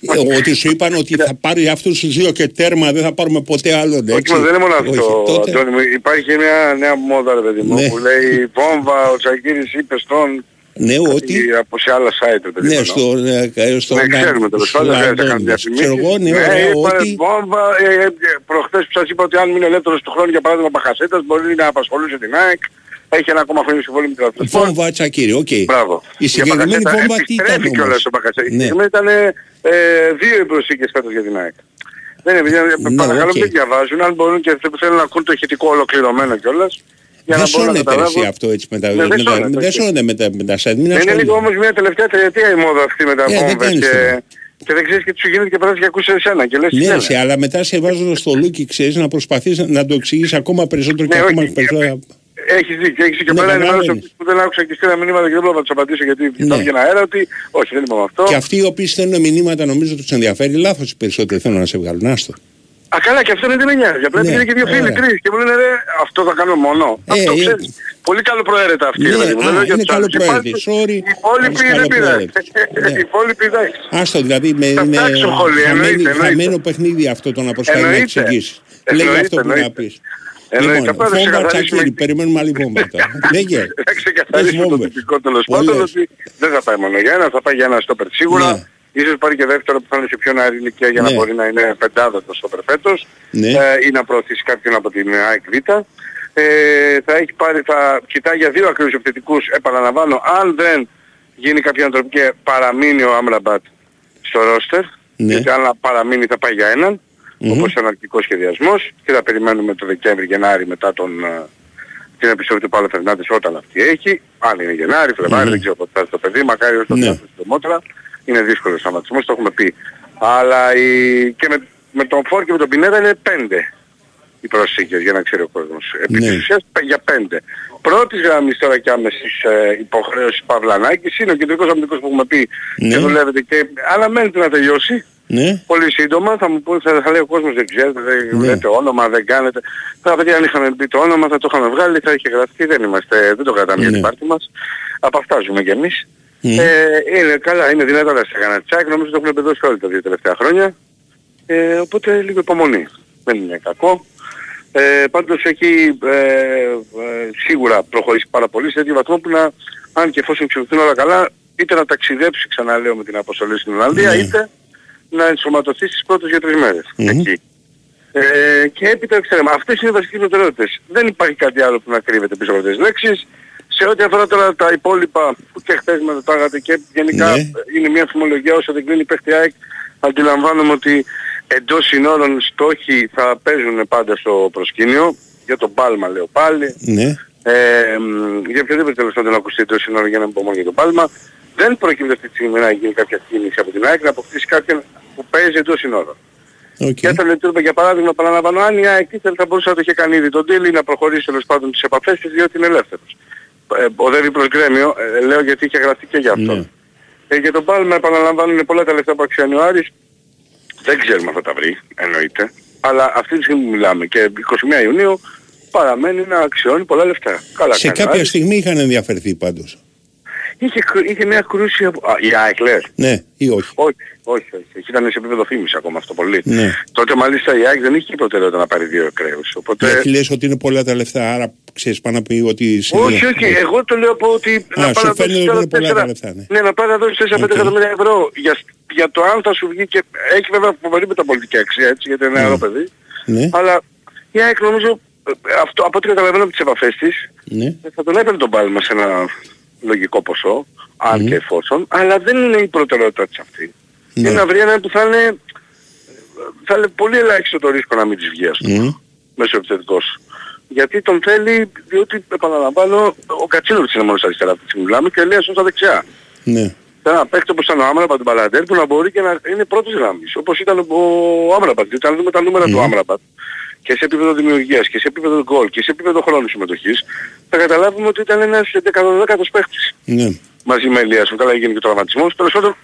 Ε, Ότι σου είπαν ότι θα πάρει αυτούς τους δύο και τέρμα, δεν θα πάρουμε ποτέ άλλον. Όχι, έτσι. μα δεν είναι μόνο αυτό, Όχι, τότε- Αντώνη μου. Υπάρχει και μια νέα μόδα, ρε παιδί μου, Ναι. που λέει βόμβα, ο Τσακύρης είπε στον... Ναι, ότι... Από σε άλλα site, ρε παιδί Ναι, μου. στο... ε, στο Ναι, ξέρουμε τέλος πάντων, δεν θα κάνω διαφημίσεις. Ξέρω εγώ, ναι, Ναι, ωραία, είπανε ότι... βόμβα, ε, ε, ε, προχθές που σας είπα ότι αν μείνει ελεύθερος του χρόνου, για παράδειγμα, Μπακασέτας, μπορεί να απασχολούσε την ΑΕΚ. Έχει ένα ακόμα χρόνο συμβόλαιο με την Ατλαντική. Βόμβα τσακύρι, οκ. Μπράβο. Η συγκεκριμένη Για βόμβα τι ήταν Επιστρέφει κιόλας όμως; ο Μπακασέτας. Η Ναι. συγκεκριμένη ήταν ε, δύο οι προσθήκες φέτος για την ΑΕΚ. Δεν είναι, Ναι, παρακαλώ οκ. μην διαβάζουν, αν μπορούν και θέλουν να ακούν το ηχητικό ολοκληρωμένο κιόλας. Για Δεν να μπορούν να σώνεται ρε εσύ καταλάβουν. αυτό έτσι με τα... Ναι, με δεν τα- σώνεται, Δεν όχι. σώνεται με τα- με τα site. Μην Είναι ασχολείσαι. λίγο όμως μια τελευταία τριετία η μόδα αυτή με τα Ε, δεν βόμβες κάνεις και, τίποτα. και δεν ξέρεις και τι σου γίνεται και περάσεις και ακούσεις εσένα και λες Ναι, «Ναι, εσύ, αλλά μετά σε βάζω στο λούκι, ξέρεις, να προσπαθείς να το εξηγείς ακόμα περισσότερο και Ναι, ακόμα όχι. περισσότερο. Έχεις δίκιο, έχεις και Ναι, πέρα ενημέρωση καταλαβαίνεις. αυτούς που δεν άκουσα και στείλα μηνύματα και δεν μπορώ να τους απαντήσω γιατί Ναι. θα βγαίνει αέρα ότι όχι δεν είπαμε αυτό. Και αυτοί οι οποίοι στέλνουν μηνύματα νομίζω τους ενδιαφέρει λάθος οι περισσότεροι θέλουν να σε βγάλουν. Άστο. Α, καλά, και αυτό είναι δεν με νοιάζει. Απλά Ναι, είναι και δύο φίλοι, ωραία. τρεις. Και μου λένε, ρε, αυτό θα κάνω μόνο. αυτό ε, ξέρεις. Πολύ καλό προαίρετα αυτή. Ναι, ρε παιδί μου. α, Δεν λέω για είναι τους άλλους. Οι καλοπροαίρετη. υπόλοιποι- Sorry. Οι υπόλοιποι Όμως <laughs> δεν πειράζει. καλοπροαίρετη. Οι υπόλοιποι εντάξει. Άστο δηλαδή με, Θα είναι φτάξουν χολή, χαμένη- εννοείται, εννοείται. χαμένο παιχνίδι αυτό το να προσπαθεί να Εννοείται. εξηγήσεις. Εννοείται, Λέγε αυτό που να εννοείται. πεις. Εννοείται. Λοιπόν, Απλά δεν βόμβα ξεκαθαρίσουμε- τσακίρι, περιμένουμε άλλη βόμβα τώρα. <laughs> Λέγε. Να <laughs> ξεκαθαρίσουμε το βόμβες. τυπικό τέλος Πολλές. πάντων ότι δεν θα πάει μόνο για ένα, θα πάει για ένα στόπερ σίγουρα. Ναι. Ίσως πάρει και δεύτερο που θα είναι σε πιο νεαρή ηλικία για να Ναι. μπορεί να είναι πεντάδοτο στόπερ φέτος Ναι. ε, ή να προωθήσει κάποιον από την ΑΕΚ Β. Ε, θα, έχει πάρει, θα κοιτάει για δύο ακραίους επιθετικούς, επαναλαμβάνω, αν δεν γίνει κάποια ανατροπή και παραμείνει ο Άμραμπατ στο ρόστερ, Ναι. γιατί αν παραμείνει θα πάει για έναν, Μμμ. όπως ήταν αρχικός σχεδιασμός και θα περιμένουμε το Δεκέμβρη-Γενάρη μετά τον, ε, την επιστροφή του Παύλου Φερνάντες όταν αυτή έχει. Αν είναι Γενάρη, Φλεβάρη, Μμμ. δεν ξέρω πότε θα έρθει το παιδί, μακάρι όσο το Ναι. φτάσει συντομότερα. Είναι δύσκολος ο σταματισμός, το έχουμε πει. Αλλά η... και με, με τον Φόρ και με τον Πινέδα είναι πέντε οι προσήκες για να ξέρει ο κόσμος. Επί Ναι. της ουσίας πε- για πέντε. Πρώτης γραμμής τώρα και άμεσης ε, υποχρέωσης Παυλανάκης είναι ο κεντρικός αμυντικός που έχουμε πει Ναι. και δουλεύεται και αναμένεται να τελειώσει. Ναι. Πολύ σύντομα θα μου πούνε, θα, θα λέει ο κόσμος δεν ξέρετε, δεν Ναι. λέτε όνομα, δεν κάνετε. Τώρα παιδιά αν είχαμε πει το όνομα θα το είχαμε βγάλει, θα είχε γραφτεί, δεν είμαστε, δεν το κρατάμε για Ναι. την πάρτι μας. Από αυτά ζούμε κι εμείς. Μμ. Ε, είναι καλά, είναι δυνατά τα στεγανά της ΑΕΚ, νομίζω το έχουν επιδώσει όλοι τα δύο τελευταία χρόνια. Ε, οπότε λίγο υπομονή. Δεν είναι κακό. Ε, πάντως έχει ε, ε, σίγουρα προχωρήσει πάρα πολύ σε τέτοιο βαθμό που να, αν και εφόσον εξελιχθούν όλα καλά, είτε να ταξιδέψει ξαναλέω με την αποστολή στην Ολλανδία, Ναι. είτε να ενσωματωθεί στις πρώτες για τρεις μέρες Μμμ. εκεί. Ε, και έπειτα ξέρουμε, αυτές είναι οι βασικές προτεραιότητες. Δεν υπάρχει κάτι άλλο που να κρύβεται πίσω από αυτές τις λέξεις. Σε ό,τι αφορά τώρα τα υπόλοιπα που και χθες με ρωτάγατε και γενικά Ναι. είναι μια φημολογία όσο δεν κλείνει η παίχτη ΑΕΚ, αντιλαμβάνομαι ότι εντός συνόρων στόχοι θα παίζουν πάντα στο προσκήνιο. Για τον Πάλμα λέω πάλι. Ναι. Ε, μ, για οποιοδήποτε τέλος πάντων ακουστεί εντός συνόρων για να μην πω μόνο για τον Πάλμα. Δεν προκύπτει αυτή τη στιγμή να γίνει κάποια κίνηση από την ΑΕΚ να αποκτήσει κάποιον που παίζει εντός συνόρων. Οκ. Και όταν λειτουργεί για παράδειγμα, παραλαμβάνω, αν η ΑΕΚ ήθελε θα μπορούσε να το είχε κάνει ήδη το deal ή να προχωρήσει τέλος πάντων τις επαφές της διότι είναι ελεύθερος. Ε, οδεύει προς Γκρέμιο, ε, λέω γιατί είχε γραφτεί και για αυτό. Ναι. Ε, για τον Πάλμα επαναλαμβάνω είναι πολλά τα λεφτά που αξιώνει ο Άρης. Δεν ξέρουμε αν θα τα βρει, εννοείται. Αλλά αυτή τη στιγμή που μιλάμε και 21 Ιουνίου παραμένει να αξιώνει πολλά λεφτά. Καλά Σε κάνει ο κάποια Άρης. στιγμή είχαν ενδιαφερθεί πάντως. Είχε, κρου- είχε μια κρούση από... Α, η ΑΕΚ λες; Ναι ή όχι. Όχι, όχι, όχι. όχι. Ήταν σε επίπεδο φήμης ακόμα αυτό πολύ. Ναι. Τότε μάλιστα η ΑΕΚ δεν είχε προτεραιότητα να πάρει δύο ακραίους. Οπότε... Γιατί λες ότι είναι πολλά τα λεφτά, άρα ξέρεις πάνω να πει ότι... σε- Όχι, όχι, εγώ το λέω από ότι Α, σου φαίνεται ότι είναι πολλά τα λεφτά, ναι. ναι, να πάρει να δώσεις 4-5 Οκ. εκατομμύρια ευρώ για, για το αν θα σου βγει και έχει βέβαια φοβερή μεταπωλητική αξία έτσι γιατί είναι νεαρό παιδί. Ναι. Αλλά η ΑΕΚ νομίζω ε, αυτό, από ό,τι καταλαβαίνω από τις επαφές της Ναι. ε, θα τον έπαιρνε τον πάλμα σε ένα λογικό ποσό, αν Μμμ. και εφόσον, αλλά δεν είναι η προτεραιότητα της αυτή. Ναι. Είναι να βρει έναν που θα είναι, θα είναι πολύ ελάχιστο το ρίσκο να μην της βγει ας πούμε Μμ. μέσω επιθετικός. Γιατί τον θέλει, διότι επαναλαμβάνω, ο Κατσίνοβιτς είναι μόνος αριστερά αυτή τη στιγμή μιλάμε και ο Ελίας στα δεξιά. Ναι. Ένα παίκτο όπως ήταν ο Άμραμπατ του Μπαλαντέρ που να μπορεί και να είναι πρώτης γραμμής. Όπως ήταν ο Άμραμπατ. Διότι αν δούμε τα νούμερα του Ναι. Άμραμπατ και σε επίπεδο δημιουργίας και σε επίπεδο γκολ και σε επίπεδο χρόνου συμμετοχής θα καταλάβουμε ότι ήταν ένας 11ος παίκτης Ναι. μαζί με Ελίας. Καλά έγινε και ο τραυματισμός. Τέλος πάντων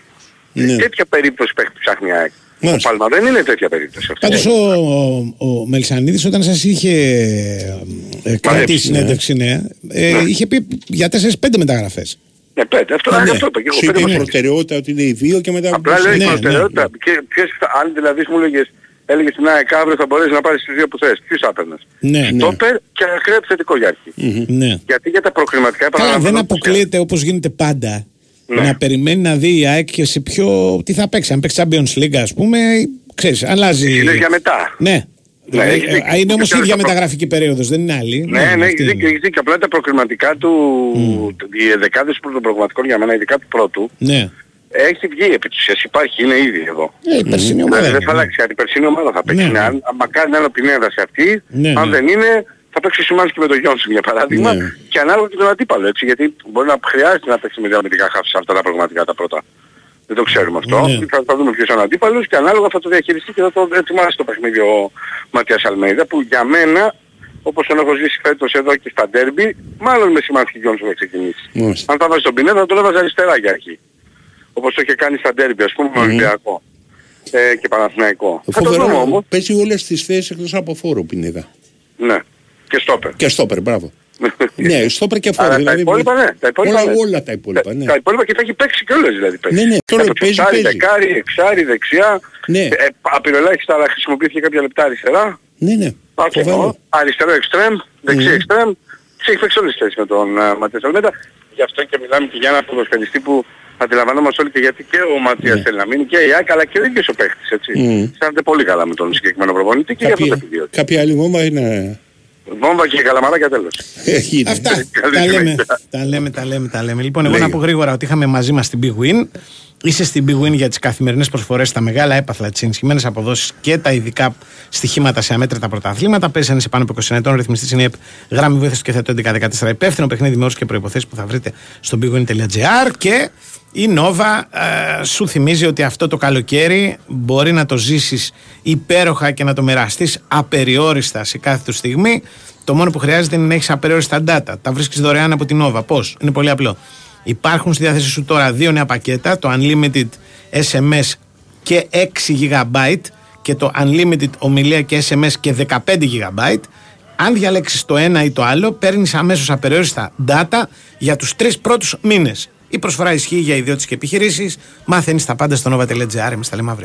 Ναι. τέτοια περίπτωση παίκτη ψάχνει η ΑΕΚ. Ο Μάλιστα. Πάλμα δεν είναι τέτοια περίπτωση αυτή. Πάντως ο, ο, ο Μελισανίδης όταν σας είχε ε, κάνει τη ναι. συνέντευξη ναι, ε, είχε πει για 4-5 μεταγραφές. Ναι, πέντε. Αυτό, Ναι. αυτό είπα και εγώ. Σου Πέντε είπε η μας προτεραιότητα ότι είναι οι δύο και μετά... Απλά λέει Ναι, η ναι, προτεραιότητα. Και ποιος θα, αν δηλαδή μου έλεγες, έλεγες στην ΑΕΚ αύριο θα μπορείς να πάρεις τους δύο που θες. Ποιους θα έπαιρνες; Ναι, Στόπερ και ακραίο επιθετικό για αρχή. ναι. Γιατί για τα προκριματικά Καλά, δεν επαναλαμβάνω, αποκλείεται όπως γίνεται πάντα Ναι. να περιμένει να δει η ΑΕΚ και σε ποιο. τι θα παίξει. Αν παίξει Champions League, ας πούμε, ξέρεις, αλλάζει. Είναι για μετά. Ναι. Ναι, Δηλαδή, έχεις δίκιο. ε, είναι όμως Και ίδια τα προ- μεταγραφική περίοδος, δεν είναι άλλη. Ναι, ναι, αυτή έχεις είναι. δίκιο, έχεις δίκιο. Απλά τα προκριματικά του, οι δεκάδες των προγραμματικών για μένα, ειδικά του πρώτου, Ναι. Έχει βγει επί της ουσίας. Υπάρχει, είναι ήδη εδώ. Ε, η περσινή ομάδα. Δηλαδή, δεν είναι, θα ναι. αλλάξει κάτι. Η περσινή ομάδα θα παίξει. Ναι, Ναι, ναι. αν, αν μακάρι να είναι ο Πινέδα σε αυτή, Ναι, αν ναι. δεν είναι, θα παίξει ο Σιμάνσκι με τον Γιόνσον για παράδειγμα Ναι. και ανάλογα και τον αντίπαλο έτσι γιατί μπορεί να χρειάζεται να παίξει με διαμετικά χάφη σε αυτά τα πραγματικά τα πρώτα. Δεν το ξέρουμε αυτό. Ναι. Θα, θα δούμε ποιος είναι ο αντίπαλος και ανάλογα θα το διαχειριστεί και θα το ετοιμάσει το παιχνίδι ο Ματιάς Αλμέιδα που για μένα όπως τον έχω ζήσει φέτος εδώ και στα ντέρμπι, μάλλον με Σιμάνσκι Γιόνσον θα ξεκινήσει. Μάλιστα. Αν θα βάζει τον Πινέδα θα τον έβαζε αριστερά για αρχή. Όπως το είχε κάνει στα ντέρμπι ας πούμε με τον Ολυμπιακό. ε, και Παναθηναϊκό. Θα το Φοβερό, δούμε όμως. παίζει όλες τις θέσεις εκτός από φόρο Πινέδα. Ναι. Και στόπερ. Και στόπερ, μπράβο. <laughs> ναι, στόπερ και φόρο. Αλλά τα δηλαδή, υπόλοιπα ναι. Τα υπόλοιπα, όλα, ναι. όλα τα υπόλοιπα, ναι. Τα υπόλοιπα και θα έχει παίξει κιόλας δηλαδή. Παίξει. Ναι, ναι, τώρα Έπαιξε παίζει, εξάρι, παίζει. Δεκάρι, εξάρι, δεξιά. Ναι. Ε, απειροελάχιστα αλλά χρησιμοποιήθηκε κάποια λεπτά αριστερά. Ναι, ναι. Άκουσα, Φοβερό. αριστερό εξτρέμ, δεξί Μμμ. εξτρέμ. Τις έχει παίξει όλες τις θέσεις με τον uh, Ματίας Αλμέτα. Γι' αυτό και μιλάμε και για ένα ποδοσφαιριστή που αντιλαμβανόμαστε όλοι και γιατί και ο Ματίας θέλει να μείνει και η ΑΕΚ αλλά και ο ίδιος ο παίχτης έτσι. Μμ. Αισθάνεται πολύ καλά με τον συγκεκριμένο προπονητή και γι' αυτό το Κάποια, επιδιώκει. κάποια άλλη μόμα είναι... Βόμβα και καλαμαράκια τέλος. Έγινε. Αυτά. Καλή τα, λέμε, συνέχεια. τα λέμε, τα λέμε, τα λέμε. Λοιπόν, εγώ Λέγε. να πω γρήγορα ότι είχαμε μαζί μας την Big Win. Είσαι στην Big Win για τις καθημερινές προσφορές, τα μεγάλα έπαθλα, τις ενισχυμένες αποδόσεις και τα ειδικά στοιχήματα σε αμέτρητα πρωταθλήματα. Παίζει αν είσαι πάνω από 20 ετών, ρυθμιστής είναι η ΕΠ, γράμμη βοήθειας και θέτω 11-14 υπεύθυνο παιχνίδι με όρους και προποθέσει που θα βρείτε στο bigwin.gr και η Nova ε, σου θυμίζει ότι αυτό το καλοκαίρι μπορεί να το ζήσεις υπέροχα και να το μοιραστείς απεριόριστα σε κάθε του στιγμή. Το μόνο που χρειάζεται είναι να έχεις απεριόριστα data. Τα βρίσκεις δωρεάν από την Nova. Πώς; Είναι πολύ απλό. Υπάρχουν στη διάθεσή σου τώρα δύο νέα πακέτα, το Unlimited SMS και 6 GB και το Unlimited ομιλία και SMS και 15 GB. Αν διαλέξεις το ένα ή το άλλο, παίρνεις αμέσως απεριόριστα data για τους τρεις πρώτους μήνες. Η προσφορά ισχύει για ιδιώτες και επιχειρήσεις. Μαθαίνει τα πάντα στο nova.gr. Εμείς τα λέμε αύριο.